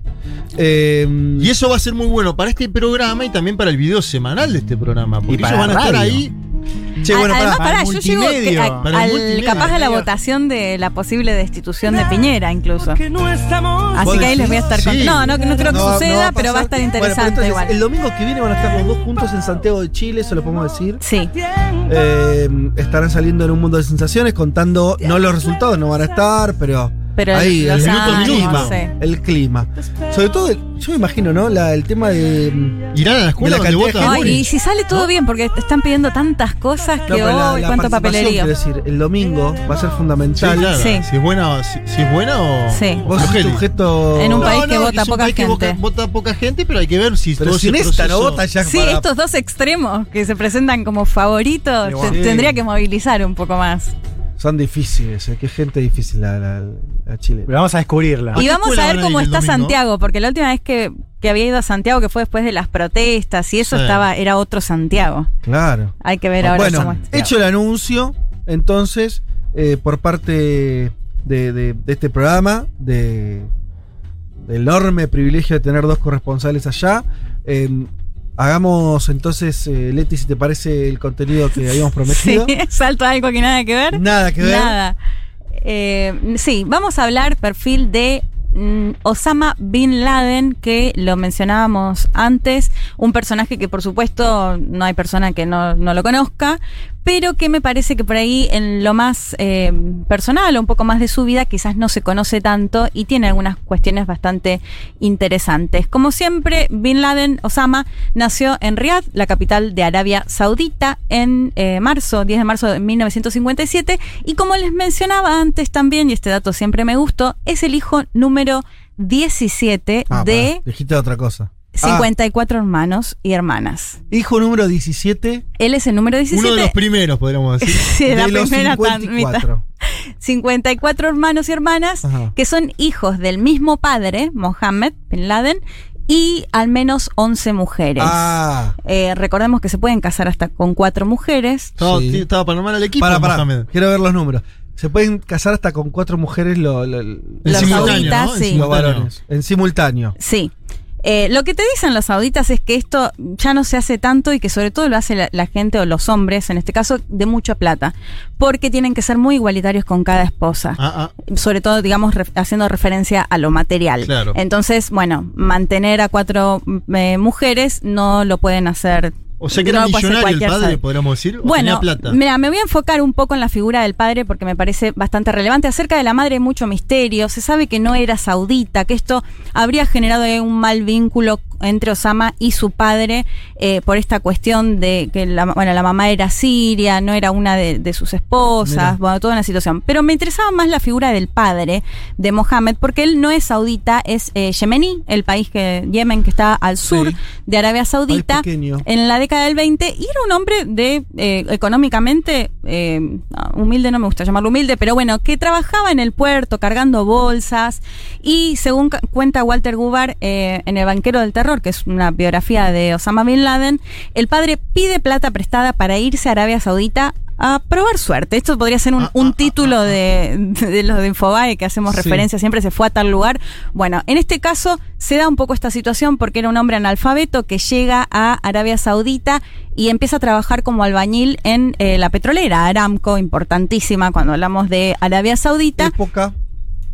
Eh, Y eso va a ser muy bueno para este programa y también para el video semanal de este programa. Porque Y para ellos van a estar radio. ahí. che, bueno, Además, para yo llego que- multimedio. a- Para el al, capaz a la votación de la posible destitución de Piñera, incluso. Así ¿Vos que ahí les voy a estar contando. No, no, no creo que No, no suceda, pero va a estar Bueno, interesante entonces, igual. El domingo que viene van a estar los dos juntos en Santiago de Chile, eso lo podemos decir. Sí, Eh, estarán saliendo en un mundo de sensaciones contando, no los resultados, no van a estar, pero, Pero ahí, los el minuto a ánimos, minuto, sí. el clima. Sobre todo, el- yo me imagino, ¿no? La- el tema de... mm, Irán a la escuela De la donde vota Ay, y si sale todo bien, porque están pidiendo tantas cosas no, que la- hoy, la cuánto papelerío. Quiero decir, el domingo va a ser Sí, fundamental. claro. Sí. Si es buena o si, si es buena o. Sí. Vos sos sujeto... En un país que vota poca país que gente. Vota, vota poca gente, pero hay que ver si Pero todo si en esta no vota ya Sí, para- estos dos extremos que se presentan como favoritos, tendría que movilizar un poco más. Son difíciles, eh, qué gente difícil la, la, la Chile. Pero vamos a descubrirla. ¿A Y vamos a ver cómo está domingo? Santiago, porque la última vez que, que había ido a Santiago, que fue después de las protestas, y eso Sí. estaba, era otro Santiago. Claro. Hay que ver ahora bueno, cómo está. hecho el anuncio, entonces, eh, por parte de, de- de este programa, de, del enorme privilegio de tener dos corresponsales allá, eh, hagamos entonces, eh, Leti, si te parece el contenido que habíamos prometido. Sí, salto algo que nada que ver. Nada que ver. Nada. Eh, sí, vamos a hablar perfil de mm, Osama Bin Laden, que lo mencionábamos antes, un personaje que por supuesto no hay persona que no, no lo conozca, pero que me parece que por ahí en lo más eh, personal o un poco más de su vida quizás no se conoce tanto y tiene algunas cuestiones bastante interesantes. Como siempre, Bin Laden, Osama, nació en Riyadh, la capital de Arabia Saudita, en eh, marzo, 10 de marzo de 1957, y como les mencionaba antes también, y este dato siempre me gustó, es el hijo número 17 Ah, de dijiste otra cosa. Ah, 54 hermanos y hermanas. hijo número 17 Él es el número 17. Uno de los primeros, podríamos decir. Sí, de la los primera tan- 54. 54 hermanos y hermanas Ajá. que son hijos del mismo padre, Mohammed Bin Laden, y al menos 11 mujeres. Ah, Eh, recordemos que se pueden casar hasta con cuatro mujeres. Estaba, Sí. estaba para armar al equipo, para, para, quiero ver los números. Se pueden casar hasta con cuatro mujeres lo- lo- En Los simultáneo. En sí. los simultáneo. varones. En simultáneo. Sí. Eh, lo que te dicen los sauditas es que esto ya no se hace tanto y que sobre todo lo hace la, la gente o los hombres, en este caso, de mucha plata, porque tienen que ser muy igualitarios con cada esposa. Ah, ah. sobre todo, digamos, ref- haciendo referencia a lo material. Claro. Entonces, bueno, mantener a cuatro eh, mujeres no lo pueden hacer. O sea que era millonario el padre, podríamos decir. o Bueno, tenía plata. mira, me voy a enfocar un poco en la figura del padre porque me parece bastante relevante. Acerca de la madre hay mucho misterio. Se sabe que no era saudita, que esto habría generado un mal vínculo entre Osama y su padre eh, por esta cuestión de que la, bueno, la mamá era siria, no era una de, de sus esposas, Mira. bueno, toda una situación. Pero me interesaba más la figura del padre de Mohammed porque él no es saudita, es eh, yemení, el país que Yemen que está al sur Sí. de Arabia Saudita en la década del 20 y era un hombre de eh, económicamente eh, humilde no me gusta llamarlo humilde pero bueno que trabajaba en el puerto cargando bolsas y según cuenta Walter Gubar eh, en el banquero del terror que es una biografía de Osama bin Laden el padre pide plata prestada para irse a Arabia Saudita a probar suerte. Esto podría ser un, Ah, un título de, de los de Infobae que hacemos Sí. referencia, siempre se fue a tal lugar. Bueno, en este caso se da un poco esta situación porque era un hombre analfabeto que llega a Arabia Saudita y empieza a trabajar como albañil en eh, la petrolera Aramco, importantísima cuando hablamos de Arabia Saudita. Época.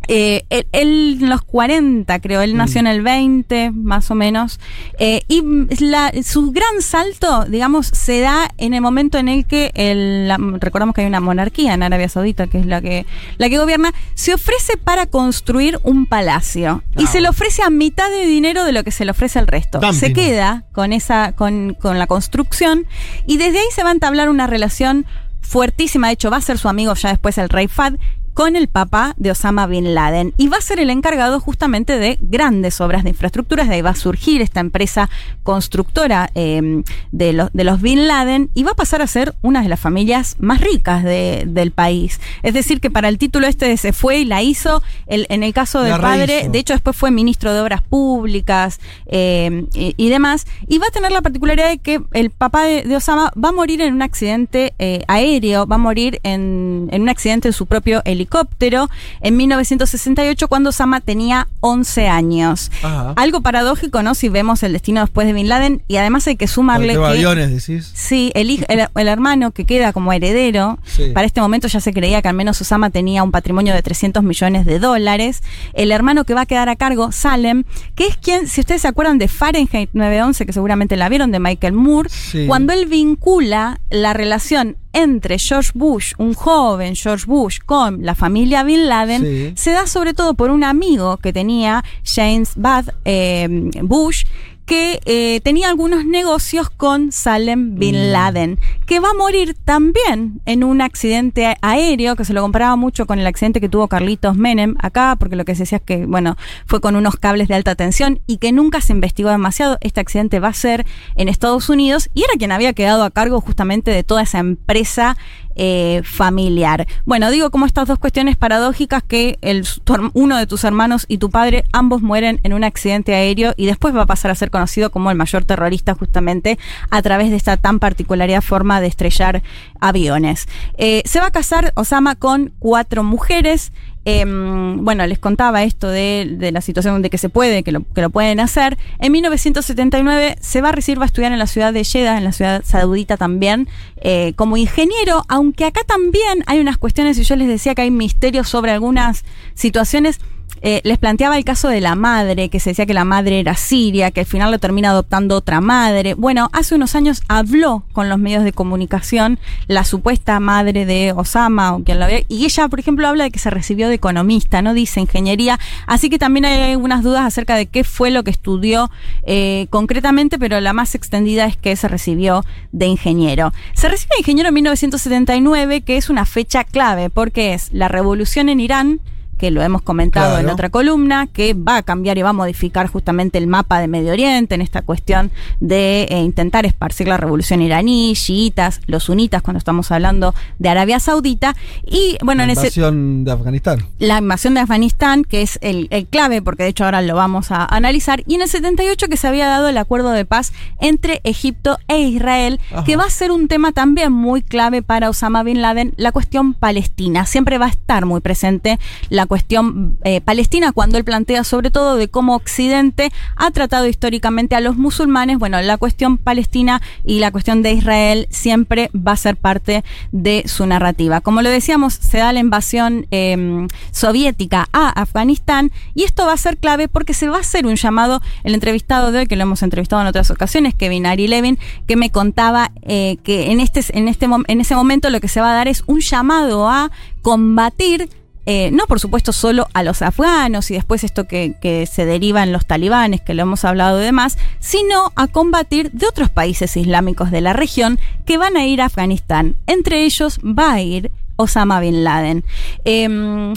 Eh, él, él en los 40, creo, él nació en el 20, más o menos. Eh, y la- su gran salto, digamos, se da en el momento en el que, el, la- recordamos que hay una monarquía en Arabia Saudita, que es la que, la que gobierna, se ofrece para construir un palacio. Y se le ofrece a mitad de dinero de lo que se le ofrece al resto. Dumping. Se queda con, esa, con, con la construcción y desde ahí se va a entablar una relación fuertísima. De hecho, va a ser su amigo ya después el rey Fad con el papá de Osama Bin Laden y va a ser el encargado justamente de grandes obras de infraestructuras. De ahí va a surgir esta empresa constructora eh, de, los, de los Bin Laden y va a pasar a ser una de las familias más ricas de- del país. Es decir, que para el título este de se fue y la hizo, el- en el caso del La padre, de hecho después fue ministro de Obras Públicas eh, y, y demás, y va a tener la particularidad de que el papá de, de Osama va a morir en un accidente eh, aéreo, va a morir en, en un accidente en su propio helicóptero en 1968 cuando Osama tenía 11 años. Ajá. Algo paradójico, ¿no? Si vemos el destino después de Bin Laden, y además hay que sumarle que... aviones, decís. Sí, el, el, el hermano que queda como heredero, Sí. para este momento ya se creía que al menos Osama tenía un patrimonio de 300 millones de dólares. El hermano que va a quedar a cargo, Salem, que es quien, si ustedes se acuerdan de Fahrenheit 911, que seguramente la vieron, de Michael Moore, Sí. cuando él vincula la relación entre George Bush, un joven George Bush, con la familia Bin Laden, Sí. se da sobre todo por un amigo que tenía, James Bad eh, Bush, que eh, tenía algunos negocios con Salem Bin Laden, que va a morir también en un accidente aéreo, que se lo comparaba mucho con el accidente que tuvo Carlitos Menem acá, porque lo que se decía es que, bueno, fue con unos cables de alta tensión y que nunca se investigó demasiado. Este accidente va a ser en Estados Unidos y era quien había quedado a cargo justamente de toda esa empresa eh, familiar. Bueno, digo como estas dos cuestiones paradójicas que el, uno de tus hermanos y tu padre ambos mueren en un accidente aéreo y después va a pasar a ser conocido como el mayor terrorista justamente a través de esta tan particularia forma de estrellar aviones. Eh, se va a casar Osama con cuatro mujeres. Em, bueno, les contaba esto de, de la situación de que se puede, que lo, que lo pueden hacer. En 1979 se va a recibir, va a estudiar en la ciudad de Jeddah, en la ciudad saudita también, eh, como ingeniero, aunque acá también hay unas cuestiones, y yo les decía que hay misterios sobre algunas situaciones. Eh, les planteaba el caso de la madre, que se decía que la madre era siria, que al final lo termina adoptando otra madre. Bueno, hace unos años habló con los medios de comunicación la supuesta madre de Osama, o quien la ve, y ella, por ejemplo, habla de que se recibió de economista, no dice ingeniería, así que también hay algunas dudas acerca de qué fue lo que estudió eh, concretamente, pero la más extendida es que se recibió de ingeniero. Se recibe de ingeniero en 1979, que es una fecha clave, porque es la revolución en Irán, que lo hemos comentado en otra columna, que va a cambiar y va a modificar justamente el mapa de Medio Oriente en esta cuestión de eh, intentar esparcir la revolución iraní, chiitas, los sunitas, cuando estamos hablando de Arabia Saudita. Y bueno, la en ese invasión de Afganistán. la invasión de Afganistán, que es el, el clave, porque de hecho ahora lo vamos a analizar, y en el 78 que se había dado el acuerdo de paz entre Egipto e Israel, Ajá. que va a ser un tema también muy clave para Osama Bin Laden, la cuestión palestina. Siempre va a estar muy presente la cuestión eh, palestina cuando él plantea sobre todo de cómo Occidente ha tratado históricamente a los musulmanes. Bueno, la cuestión palestina y la cuestión de Israel siempre va a ser parte de su narrativa. Como lo decíamos, se da la invasión eh, soviética a Afganistán y esto va a ser clave porque se va a hacer un llamado, el entrevistado de hoy, que lo hemos entrevistado en otras ocasiones, Kevin Ari Levin, que me contaba eh, que en, este, en, este, en ese momento lo que se va a dar es un llamado a combatir eh, no por supuesto solo a los afganos y después esto que, que se deriva en los talibanes, que lo hemos hablado de más, sino a combatir de otros países islámicos de la región que van a ir a Afganistán. Entre ellos va a ir Osama Bin Laden. Em,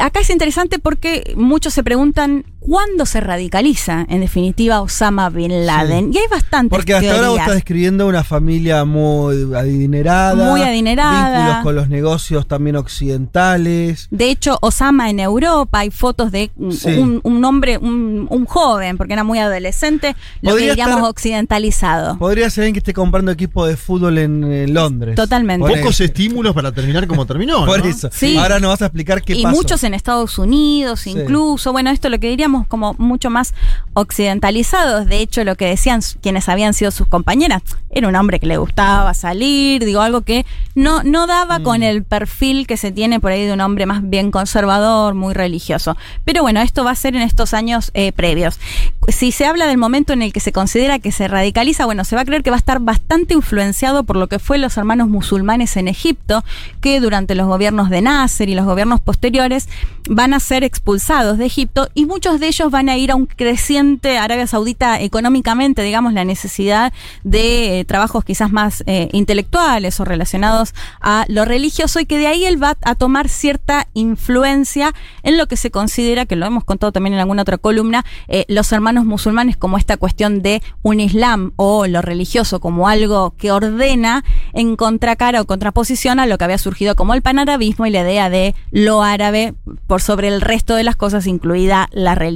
acá es interesante porque muchos se preguntan cuándo se radicaliza, en definitiva, Osama Bin Laden. Y hay bastantes Porque hasta ahora vos estás describiendo una familia muy adinerada. Muy adinerada. Vínculos con los negocios también occidentales. De hecho, Osama en Europa, hay fotos de un, Sí. un- un hombre, un, un joven, porque era muy adolescente, lo que diríamos estar- occidentalizado. Podría ser alguien que esté comprando equipo de fútbol en, Londres. Totalmente. Por Pocos eso. estímulos para terminar como terminó. Por ¿no? eso. Sí. Ahora nos vas a explicar qué y pasó. muchos en Estados Unidos, incluso, bueno, esto lo que diríamos como mucho más occidentalizados. De hecho, lo que decían quienes habían sido sus compañeras, era un hombre que le gustaba salir, digo, algo que no, no daba Mm. con el perfil que se tiene por ahí de un hombre más bien conservador, muy religioso. Pero bueno, esto va a ser en estos años eh, previos. Si se habla del momento en el que se considera que se radicaliza, bueno, se va a creer que va a estar bastante influenciado por lo que fue los hermanos musulmanes en Egipto, que durante los gobiernos de Nasser y los gobiernos posteriores van a ser expulsados de Egipto y muchos de ellos van a ir a un creciente Arabia Saudita económicamente, digamos, la necesidad de eh, trabajos quizás más eh, intelectuales o relacionados a lo religioso y que de ahí él va a tomar cierta influencia en lo que se considera, que lo hemos contado también en alguna otra columna, eh, los hermanos musulmanes como esta cuestión de un Islam o lo religioso como algo que ordena en contracara o contraposición a lo que había surgido como el panarabismo y la idea de lo árabe por sobre el resto de las cosas, incluida la religión.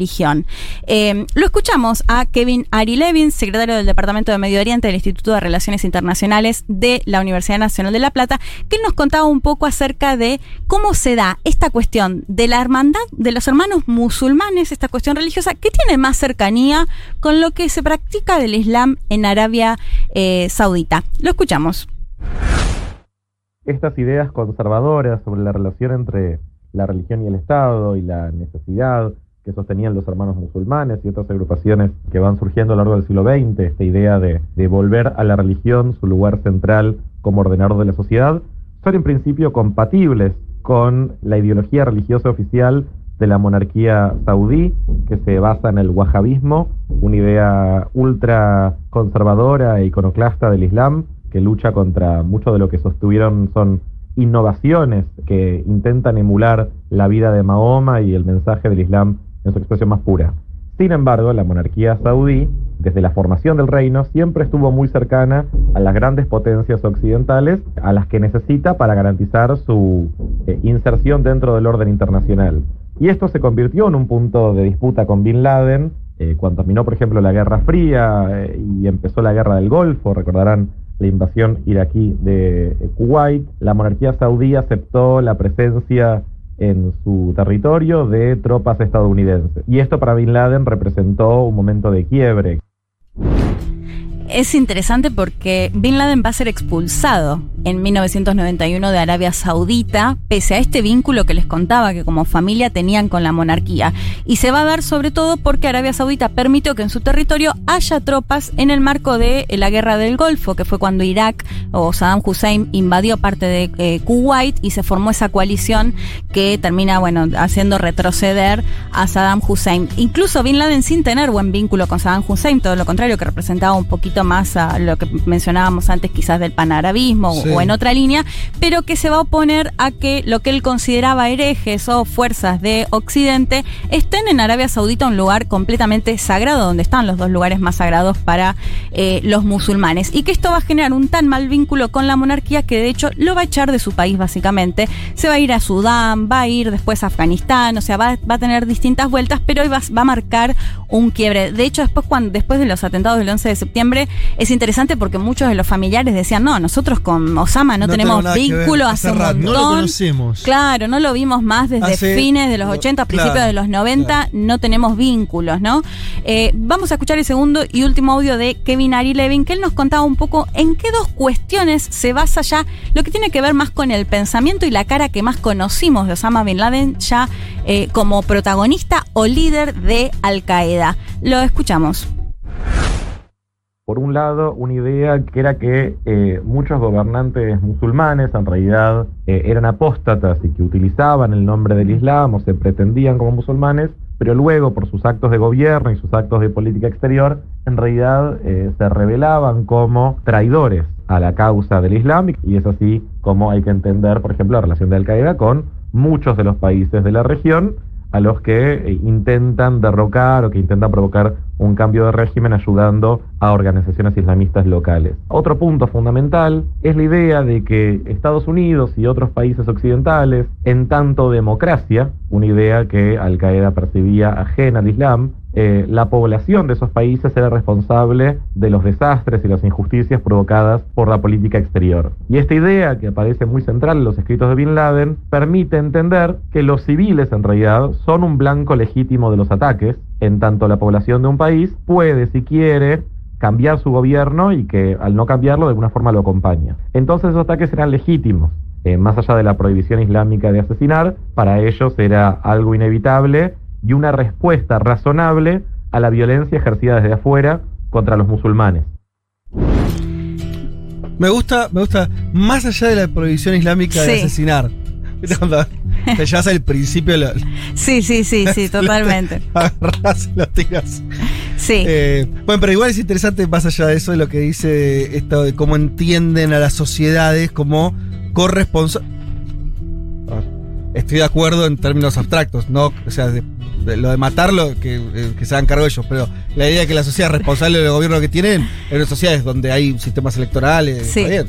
Eh, lo escuchamos a Kevin Ari Levin, secretario del Departamento de Medio Oriente del Instituto de Relaciones Internacionales de la Universidad Nacional de La Plata, que nos contaba un poco acerca de cómo se da esta cuestión de la hermandad de los hermanos musulmanes, esta cuestión religiosa, que tiene más cercanía con lo que se practica del Islam en Arabia eh, Saudita. Lo escuchamos. estas ideas conservadoras sobre la relación entre la religión y el Estado y la necesidad que sostenían los hermanos musulmanes y otras agrupaciones que van surgiendo a lo largo del siglo XX, esta idea de, de volver a la religión su lugar central como ordenador de la sociedad, son en principio compatibles con la ideología religiosa oficial de la monarquía saudí, que se basa en el wahabismo, una idea ultra conservadora e iconoclasta del Islam, que lucha contra mucho de lo que sostuvieron son innovaciones que intentan emular la vida de Mahoma y el mensaje del Islam en su expresión más pura. Sin embargo, la monarquía saudí, desde la formación del reino, siempre estuvo muy cercana a las grandes potencias occidentales, a las que necesita para garantizar su eh, inserción dentro del orden internacional. Y esto se convirtió en un punto de disputa con Bin Laden, eh, cuando terminó, por ejemplo, la Guerra Fría eh, y empezó la Guerra del Golfo, recordarán la invasión iraquí de Kuwait, la monarquía saudí aceptó la presencia en su territorio de tropas estadounidenses. Y esto para Bin Laden representó un momento de quiebre. Es interesante porque Bin Laden va a ser expulsado en 1991 de Arabia Saudita, pese a este vínculo que les contaba que como familia tenían con la monarquía. Y se va a dar sobre todo porque Arabia Saudita permitió que en su territorio haya tropas en el marco de la guerra del Golfo, que fue cuando Irak o Saddam Hussein invadió parte de eh, Kuwait y se formó esa coalición que termina, bueno, haciendo retroceder a Saddam Hussein. Incluso Bin Laden sin tener buen vínculo con Saddam Hussein, todo lo contrario, que representaba un poquito más a lo que mencionábamos antes quizás del panarabismo Sí. o en otra línea, pero que se va a oponer a que lo que él consideraba herejes o fuerzas de Occidente estén en Arabia Saudita, un lugar completamente sagrado, donde están los dos lugares más sagrados para eh, los musulmanes. Y que esto va a generar un tan mal vínculo con la monarquía que de hecho lo va a echar de su país básicamente. Se va a ir a Sudán, va a ir después a Afganistán, o sea, va, va a tener distintas vueltas, pero hoy va, va a marcar un quiebre. De hecho, después, cuando, después de los atentados del 11 de septiembre, es interesante porque muchos de los familiares decían, no, nosotros con Osama no, No tenemos vínculo hace un rato. montón. No lo conocemos. Claro, no lo vimos más desde Hace- fines de los 80, principios de los 90, no tenemos vínculos, ¿no? Eh, vamos a escuchar el segundo y último audio de Kevin Ari Levin, que él nos contaba un poco en qué dos cuestiones se basa ya lo que tiene que ver más con el pensamiento y la cara que más conocimos de Osama Bin Laden ya eh, como protagonista o líder de Al Qaeda. Lo escuchamos. Por un lado, una idea que era que eh, muchos gobernantes musulmanes en realidad eh, eran apóstatas y que utilizaban el nombre del Islam o se pretendían como musulmanes, pero luego por sus actos de gobierno y sus actos de política exterior, en realidad eh, se revelaban como traidores a la causa del Islam y es así como hay que entender, por ejemplo, la relación de Al-Qaeda con muchos de los países de la región, a los que eh, intentan derrocar o que intentan provocar un cambio de régimen ayudando a organizaciones islamistas locales. Otro punto fundamental es la idea de que Estados Unidos y otros países occidentales, en tanto democracia, una idea que Al Qaeda percibía ajena al Islam, eh, la población de esos países era responsable de los desastres y las injusticias provocadas por la política exterior. Y esta idea, que aparece muy central en los escritos de Bin Laden, permite entender que los civiles en realidad son un blanco legítimo de los ataques, en tanto la población de un país puede, si quiere, cambiar su gobierno y que al no cambiarlo de alguna forma lo acompaña. Entonces esos ataques eran legítimos. Eh, más allá de la prohibición islámica de asesinar, para ellos era algo inevitable y una respuesta razonable a la violencia ejercida desde afuera contra los musulmanes. Me gusta, me gusta, más allá de la prohibición islámica de asesinar. ¿Viste cuando te llevas al principio lo, Sí, sí, sí, sí, totalmente. agarrás y lo tiras. Sí. Eh, bueno, pero igual es interesante, más allá de eso, de lo que dice esto de cómo entienden a las sociedades como corresponsables. Estoy de acuerdo en términos abstractos, no, o sea, de- de lo de matarlo, que, eh, que se hagan cargo ellos, pero la idea de que la sociedad es responsable del gobierno que tienen, en las sociedades donde hay sistemas electorales, Sí. está bien,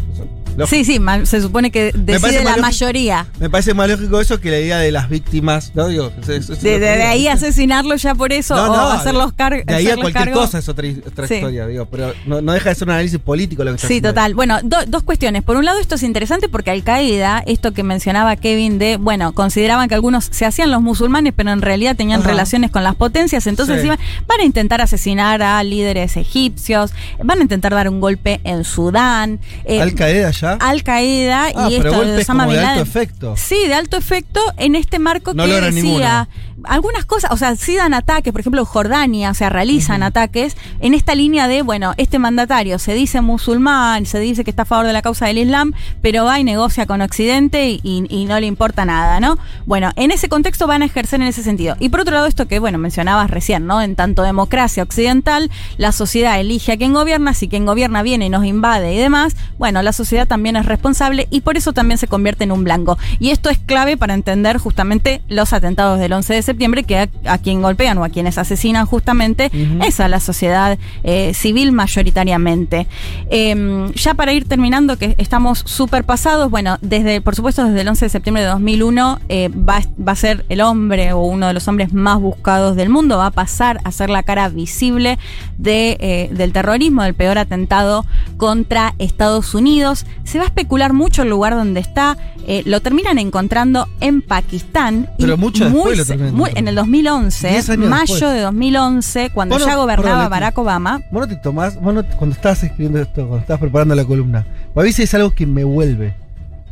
lógico. Sí, sí, se supone que decide la mayoría. Me parece más lógico eso que la idea de las víctimas, De, de- de ahí asesinaarlo ya por eso No, o no, hacerlos cargos. De ahí a cualquier cosa es otra, otra Sí. historia, digo, pero no, deja de ser un análisis político lo que está Sí, total. Bueno, do- dos cuestiones. Por un lado, esto es interesante porque Al Qaeda, esto que mencionaba Kevin de, bueno, consideraban que algunos se hacían los musulmanes, pero en realidad tenían Ajá. relaciones con las potencias, entonces Sí. iban- van a intentar asesinar a líderes egipcios, van a intentar dar un golpe en Sudán. eh, Al Qaeda ya. Al Qaeda Ah, y esto de Osama como de Bin alto efecto. Sí, de alto efecto en este marco No que decía algunas cosas, o sea, sí dan ataques, por ejemplo, Jordania, o sea, realizan ataques en esta línea de, bueno, este mandatario se dice musulmán, se dice que está a favor de la causa del Islam, pero va y negocia con Occidente y, y- y no le importa nada, ¿no? Bueno, en ese contexto van a ejercer en ese sentido. Y por otro lado, esto que, bueno, mencionabas recién, ¿no? En tanto democracia occidental, la sociedad elige a quien gobierna, si quien gobierna viene y nos invade y demás, bueno, la sociedad también es responsable y por eso también se convierte en un blanco. Y esto es clave para entender justamente los atentados del 11 de septiembre, que a, a quien golpean o a quienes asesinan justamente es a la sociedad eh, civil mayoritariamente. Eh, ya para ir terminando, que estamos súper pasados, bueno, desde, por supuesto, desde el 11 de septiembre de 2001 eh, va, va a ser el hombre o uno de los hombres más buscados del mundo, va a pasar a ser la cara visible de, eh, del terrorismo, del peor atentado contra Estados Unidos. Se va a especular mucho el lugar donde está, eh, lo terminan encontrando en Pakistán. y Pero mucho después muy lo terminan muy- en el 2011, Diez años mayo después. de 2011, cuando ya gobernaba perdón. Barack Obama. Vos no te tomás, vos no- cuando estabas escribiendo esto, cuando estabas preparando la columna, a veces es algo que me vuelve.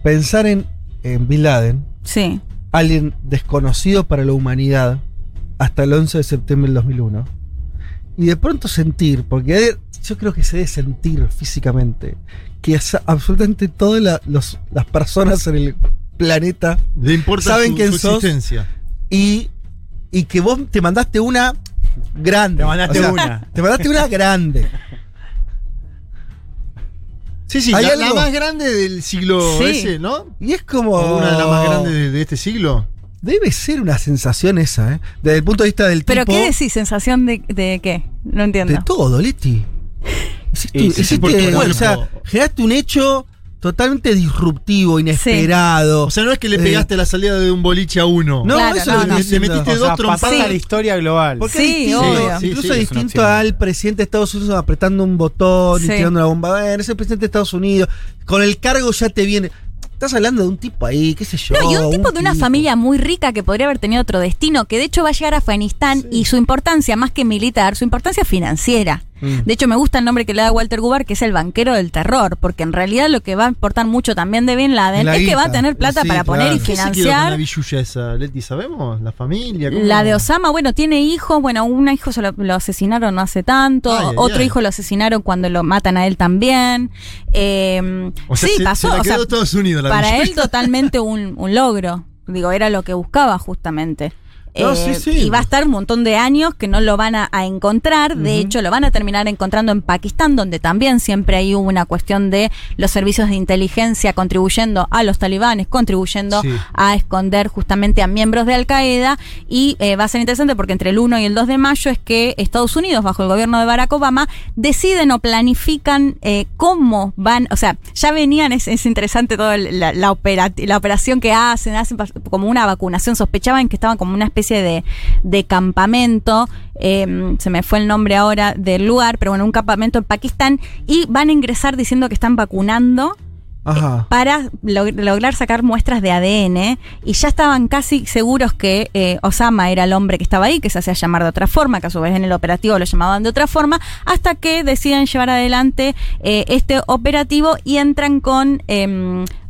Pensar en, en Bin Laden, Sí. alguien desconocido para la humanidad hasta el 11 de septiembre del 2001, y de pronto sentir, porque hay- yo creo que se debe sentir físicamente, que es- absolutamente todas la- las personas en el planeta Le importa saben su- quién su sos existencia. y, y que vos te mandaste una grande. Te mandaste una. Te mandaste una grande. Sí, sí, ¿Hay la, la más grande del siglo Sí. ese, ¿no? Y es como. Una de las más grandes de, de este siglo. Debe ser una sensación esa, ¿eh? Desde el punto de vista del ¿Pero tipo. qué decís? ¿Sensación de, de qué? No entiendo. De todo, Leti. Hiciste, sí, sí, o sea, generaste un hecho totalmente disruptivo, inesperado. O sea, no es que le Eh, pegaste la salida de un boliche a uno. No, Claro, eso no, es lo que no. Le metiste O sea, dos trompadas. a la historia global. Porque Sí, es distinto, obvio. Incluso es es distinto al presidente de Estados Unidos apretando un botón y tirando una bomba. Bueno, ese presidente de Estados Unidos, con el cargo ya te viene. Estás hablando de un tipo ahí, qué sé yo. No, y un tipo de una tipo. familia muy rica que podría haber tenido otro destino, que de hecho va a llegar a Afganistán y su importancia, más que militar, su importancia es financiera. Mm. De hecho, me gusta el nombre que le da Walter Gubar, que es el banquero del terror, porque en realidad lo que va a importar mucho también de Bin Laden La es que va a tener plata Sí, para poner y ¿Qué se quedó con la financiar. billulla esa, Leti? ¿Sabemos? ¿La familia? ¿Cómo? La de Osama, bueno, tiene hijos, bueno, un hijo se lo, lo asesinaron no hace tanto, Ay, otro ay. hijo lo asesinaron cuando lo matan a él también. Eh, O sea, sí, se, pasó, se la o sea, quedó Estados Unidos la para él totalmente un, un logro. Digo, era lo que buscaba justamente. No, Eh, sí, sí. Y va a estar un montón de años que no lo van a, a encontrar. De hecho, lo van a terminar encontrando en Pakistán, donde también siempre hay una cuestión de los servicios de inteligencia contribuyendo a los talibanes, contribuyendo Sí. a esconder justamente a miembros de Al Qaeda. Y eh, va a ser interesante porque entre el 1 y el 2 de mayo es que Estados Unidos, bajo el gobierno de Barack Obama, deciden o planifican eh, cómo van, o sea, ya venían, es, es interesante toda la, la, opera- la operación que hacen, hacen como una vacunación, sospechaban que estaban como una especie de, de campamento, eh, se me fue el nombre ahora del lugar, pero bueno, un campamento en Pakistán, y van a ingresar diciendo que están vacunando Ajá. para log- lograr sacar muestras de ADN y ya estaban casi seguros que eh, Osama era el hombre que estaba ahí, que se hacía llamar de otra forma, que a su vez en el operativo lo llamaban de otra forma, hasta que deciden llevar adelante eh, este operativo y entran con...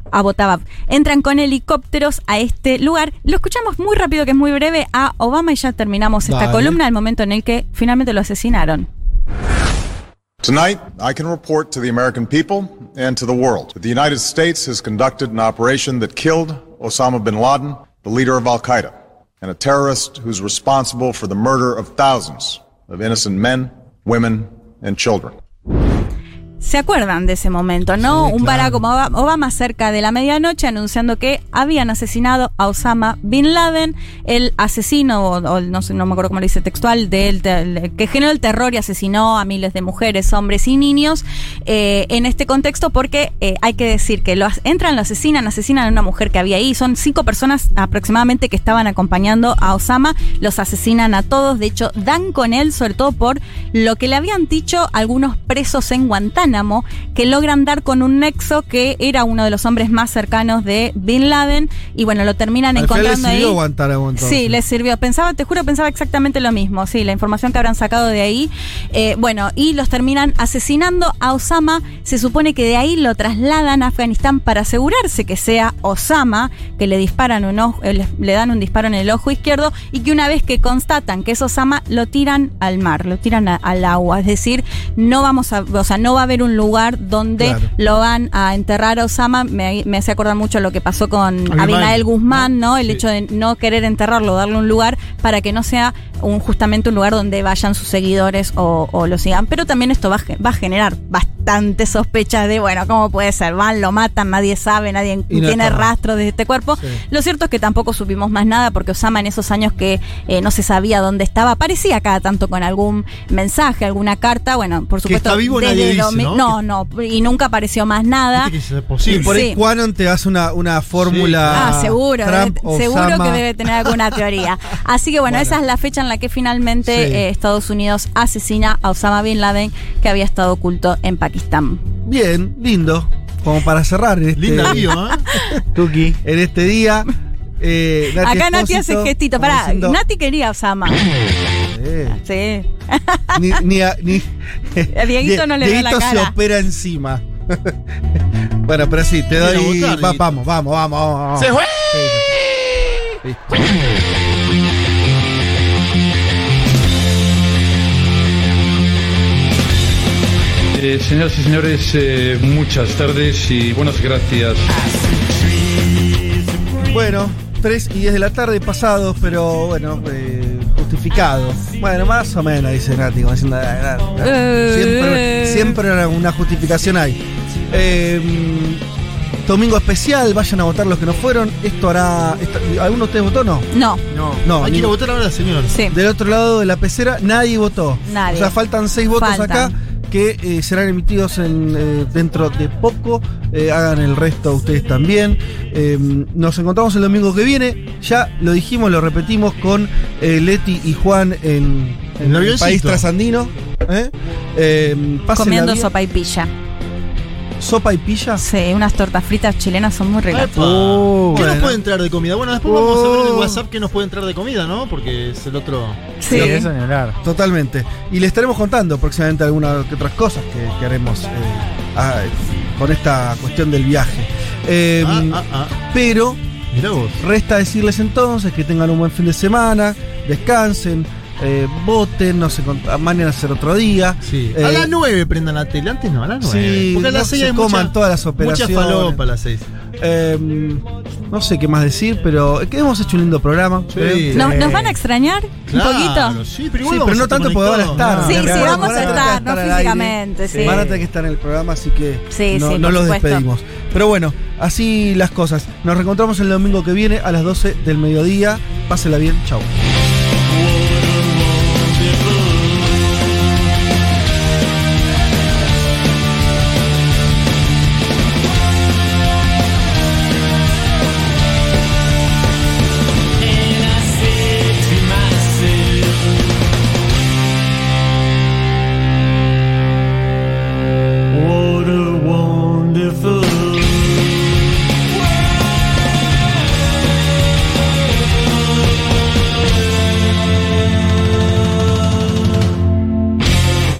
em, Abbottabad. Entran con helicópteros a este lugar. Lo escuchamos muy rápido, que es muy breve, a Obama y ya terminamos esta Dale. columna, el momento en el que finalmente lo asesinaron. Tonight, I can report to the American people and to the world that the United States has conducted an operation that killed Osama bin Laden, the leader of Al Qaeda, and a terrorist who's responsible for the murder of thousands of innocent men, women, and children. ¿Se acuerdan de ese momento, no? Un Barack Obama Obama cerca de la medianoche anunciando que habían asesinado a Osama Bin Laden, el asesino, o, o no, sé, no me acuerdo cómo le dice textual, del, del- que generó el terror y asesinó a miles de mujeres, hombres y niños eh, en este contexto, porque eh, hay que decir que lo, entran, lo asesinan, asesinan a una mujer que había ahí. Son cinco personas aproximadamente que estaban acompañando a Osama, los asesinan a todos. De hecho, dan con él, sobre todo por lo que le habían dicho algunos presos en Guantánamo, que logran dar con un nexo que era uno de los hombres más cercanos de Bin Laden. Y bueno, lo terminan Al encontrando sirvió ahí. Sí, les sirvió. Pensaba, te juro, pensaba exactamente lo mismo. Sí, la información que habrán sacado de ahí. Eh, bueno, y los terminan asesinando a Osama. Se supone que de ahí lo trasladan a Afganistán para asegurarse que sea Osama, que le disparan un ojo, eh, le, le dan un disparo en el ojo izquierdo y que una vez que constatan que es Osama, lo tiran al mar, lo tiran a- al agua. Es decir, no vamos a, o sea, no va a haber un lugar donde Claro. lo van a enterrar a Osama. Me, me hace acordar mucho lo que pasó con Abimael Guzmán, ¿no? El hecho de no querer enterrarlo, darle un lugar para que no sea un, justamente un lugar donde vayan sus seguidores o, o lo sigan. Pero también esto va, va a generar bastante sospecha de, bueno, ¿cómo puede ser? Van, lo matan, nadie sabe, nadie Y tiene rastro de este cuerpo. Lo cierto es que tampoco supimos más nada porque Osama en esos años que eh, no se sabía dónde estaba, aparecía cada tanto con algún mensaje, alguna carta. Bueno, por Que supuesto. está vivo desde nadie dice, domi- ¿no? no, no, y nunca apareció más nada. Y por ahí Sí. Quanon te hace una, una fórmula. Ah, seguro, Trump, debe- seguro que debe tener alguna teoría. Así que bueno, esa es la fecha en la que finalmente Sí. eh, Estados Unidos asesina a Osama Bin Laden, que había estado oculto en Pakistán. Bien, lindo. Como para cerrar en este, Linda bio, ¿eh? Tuki. En este día. eh, Acá Nati hace gestito. Pará, diciendo, Nati quería a Osama. Sí. ni, ni, a- ni- A Dieguito no le veo la Dieguito se cara. opera encima. bueno, pero sí, te doy. Va- Dieguito. vamos, vamos, vamos, vamos. ¡Se fue! Sí, sí, sí. Eh, señoras y señores, eh, muchas tardes y buenas gracias. Bueno, 3 y 10 de la tarde pasados, pero bueno, eh, justificado. Bueno, más o menos, dice Nati, como diciendo, "Ah, ah, ah". siempre, siempre una justificación hay. Eh, domingo especial, vayan a votar los que no fueron. Esto hará. esto- ¿Alguno de ustedes votó o no? No. No, Hay que ni- ir a votar ahora, señor. Sí. Del otro lado de la pecera, nadie votó. Nadie. O sea, faltan seis votos Faltan. acá que eh, serán emitidos en, eh, dentro de poco. Eh, hagan el resto ustedes también. Eh, nos encontramos el domingo que viene. Ya lo dijimos, lo repetimos con eh, Leti y Juan en, en el país trasandino. ¿eh? Eh, Comiendo sopa y pilla. ¿Sopa y pilla? Sí, unas tortas fritas chilenas son muy ricas. Oh, ¿Qué nos puede entrar de comida? Bueno, después vamos a ver en el Oh. WhatsApp qué nos puede entrar de comida, ¿no? Porque es el otro. Sí. ni hablar. Totalmente. Y le estaremos contando próximamente algunas otras cosas que, que haremos eh, ah, con esta cuestión del viaje. Eh, Ah, ah, ah. Pero Mirá vos. resta decirles entonces que tengan un buen fin de semana, descansen, eh, voten, no sé, con- mañana será otro día. Sí. Eh, a las 9 prendan la tele, antes no, a las 9. Sí, Porque a no las 6 se hay coman mucha, todas las mucha operaciones. falopa a las 6. Eh, No sé qué más decir, pero es que hemos hecho un lindo programa. creo. ¿Nos, nos van a extrañar Claro, un poquito? Sí, pero, no tanto porque van a estar. Sí, En sí, realidad vamos a estar, no físicamente, sí. Van a tener que estar en el programa, así que Sí, no, sí, no los supuesto. despedimos. Pero bueno, así las cosas. Nos reencontramos el domingo que viene a las 12 del mediodía. Pásela bien, chao.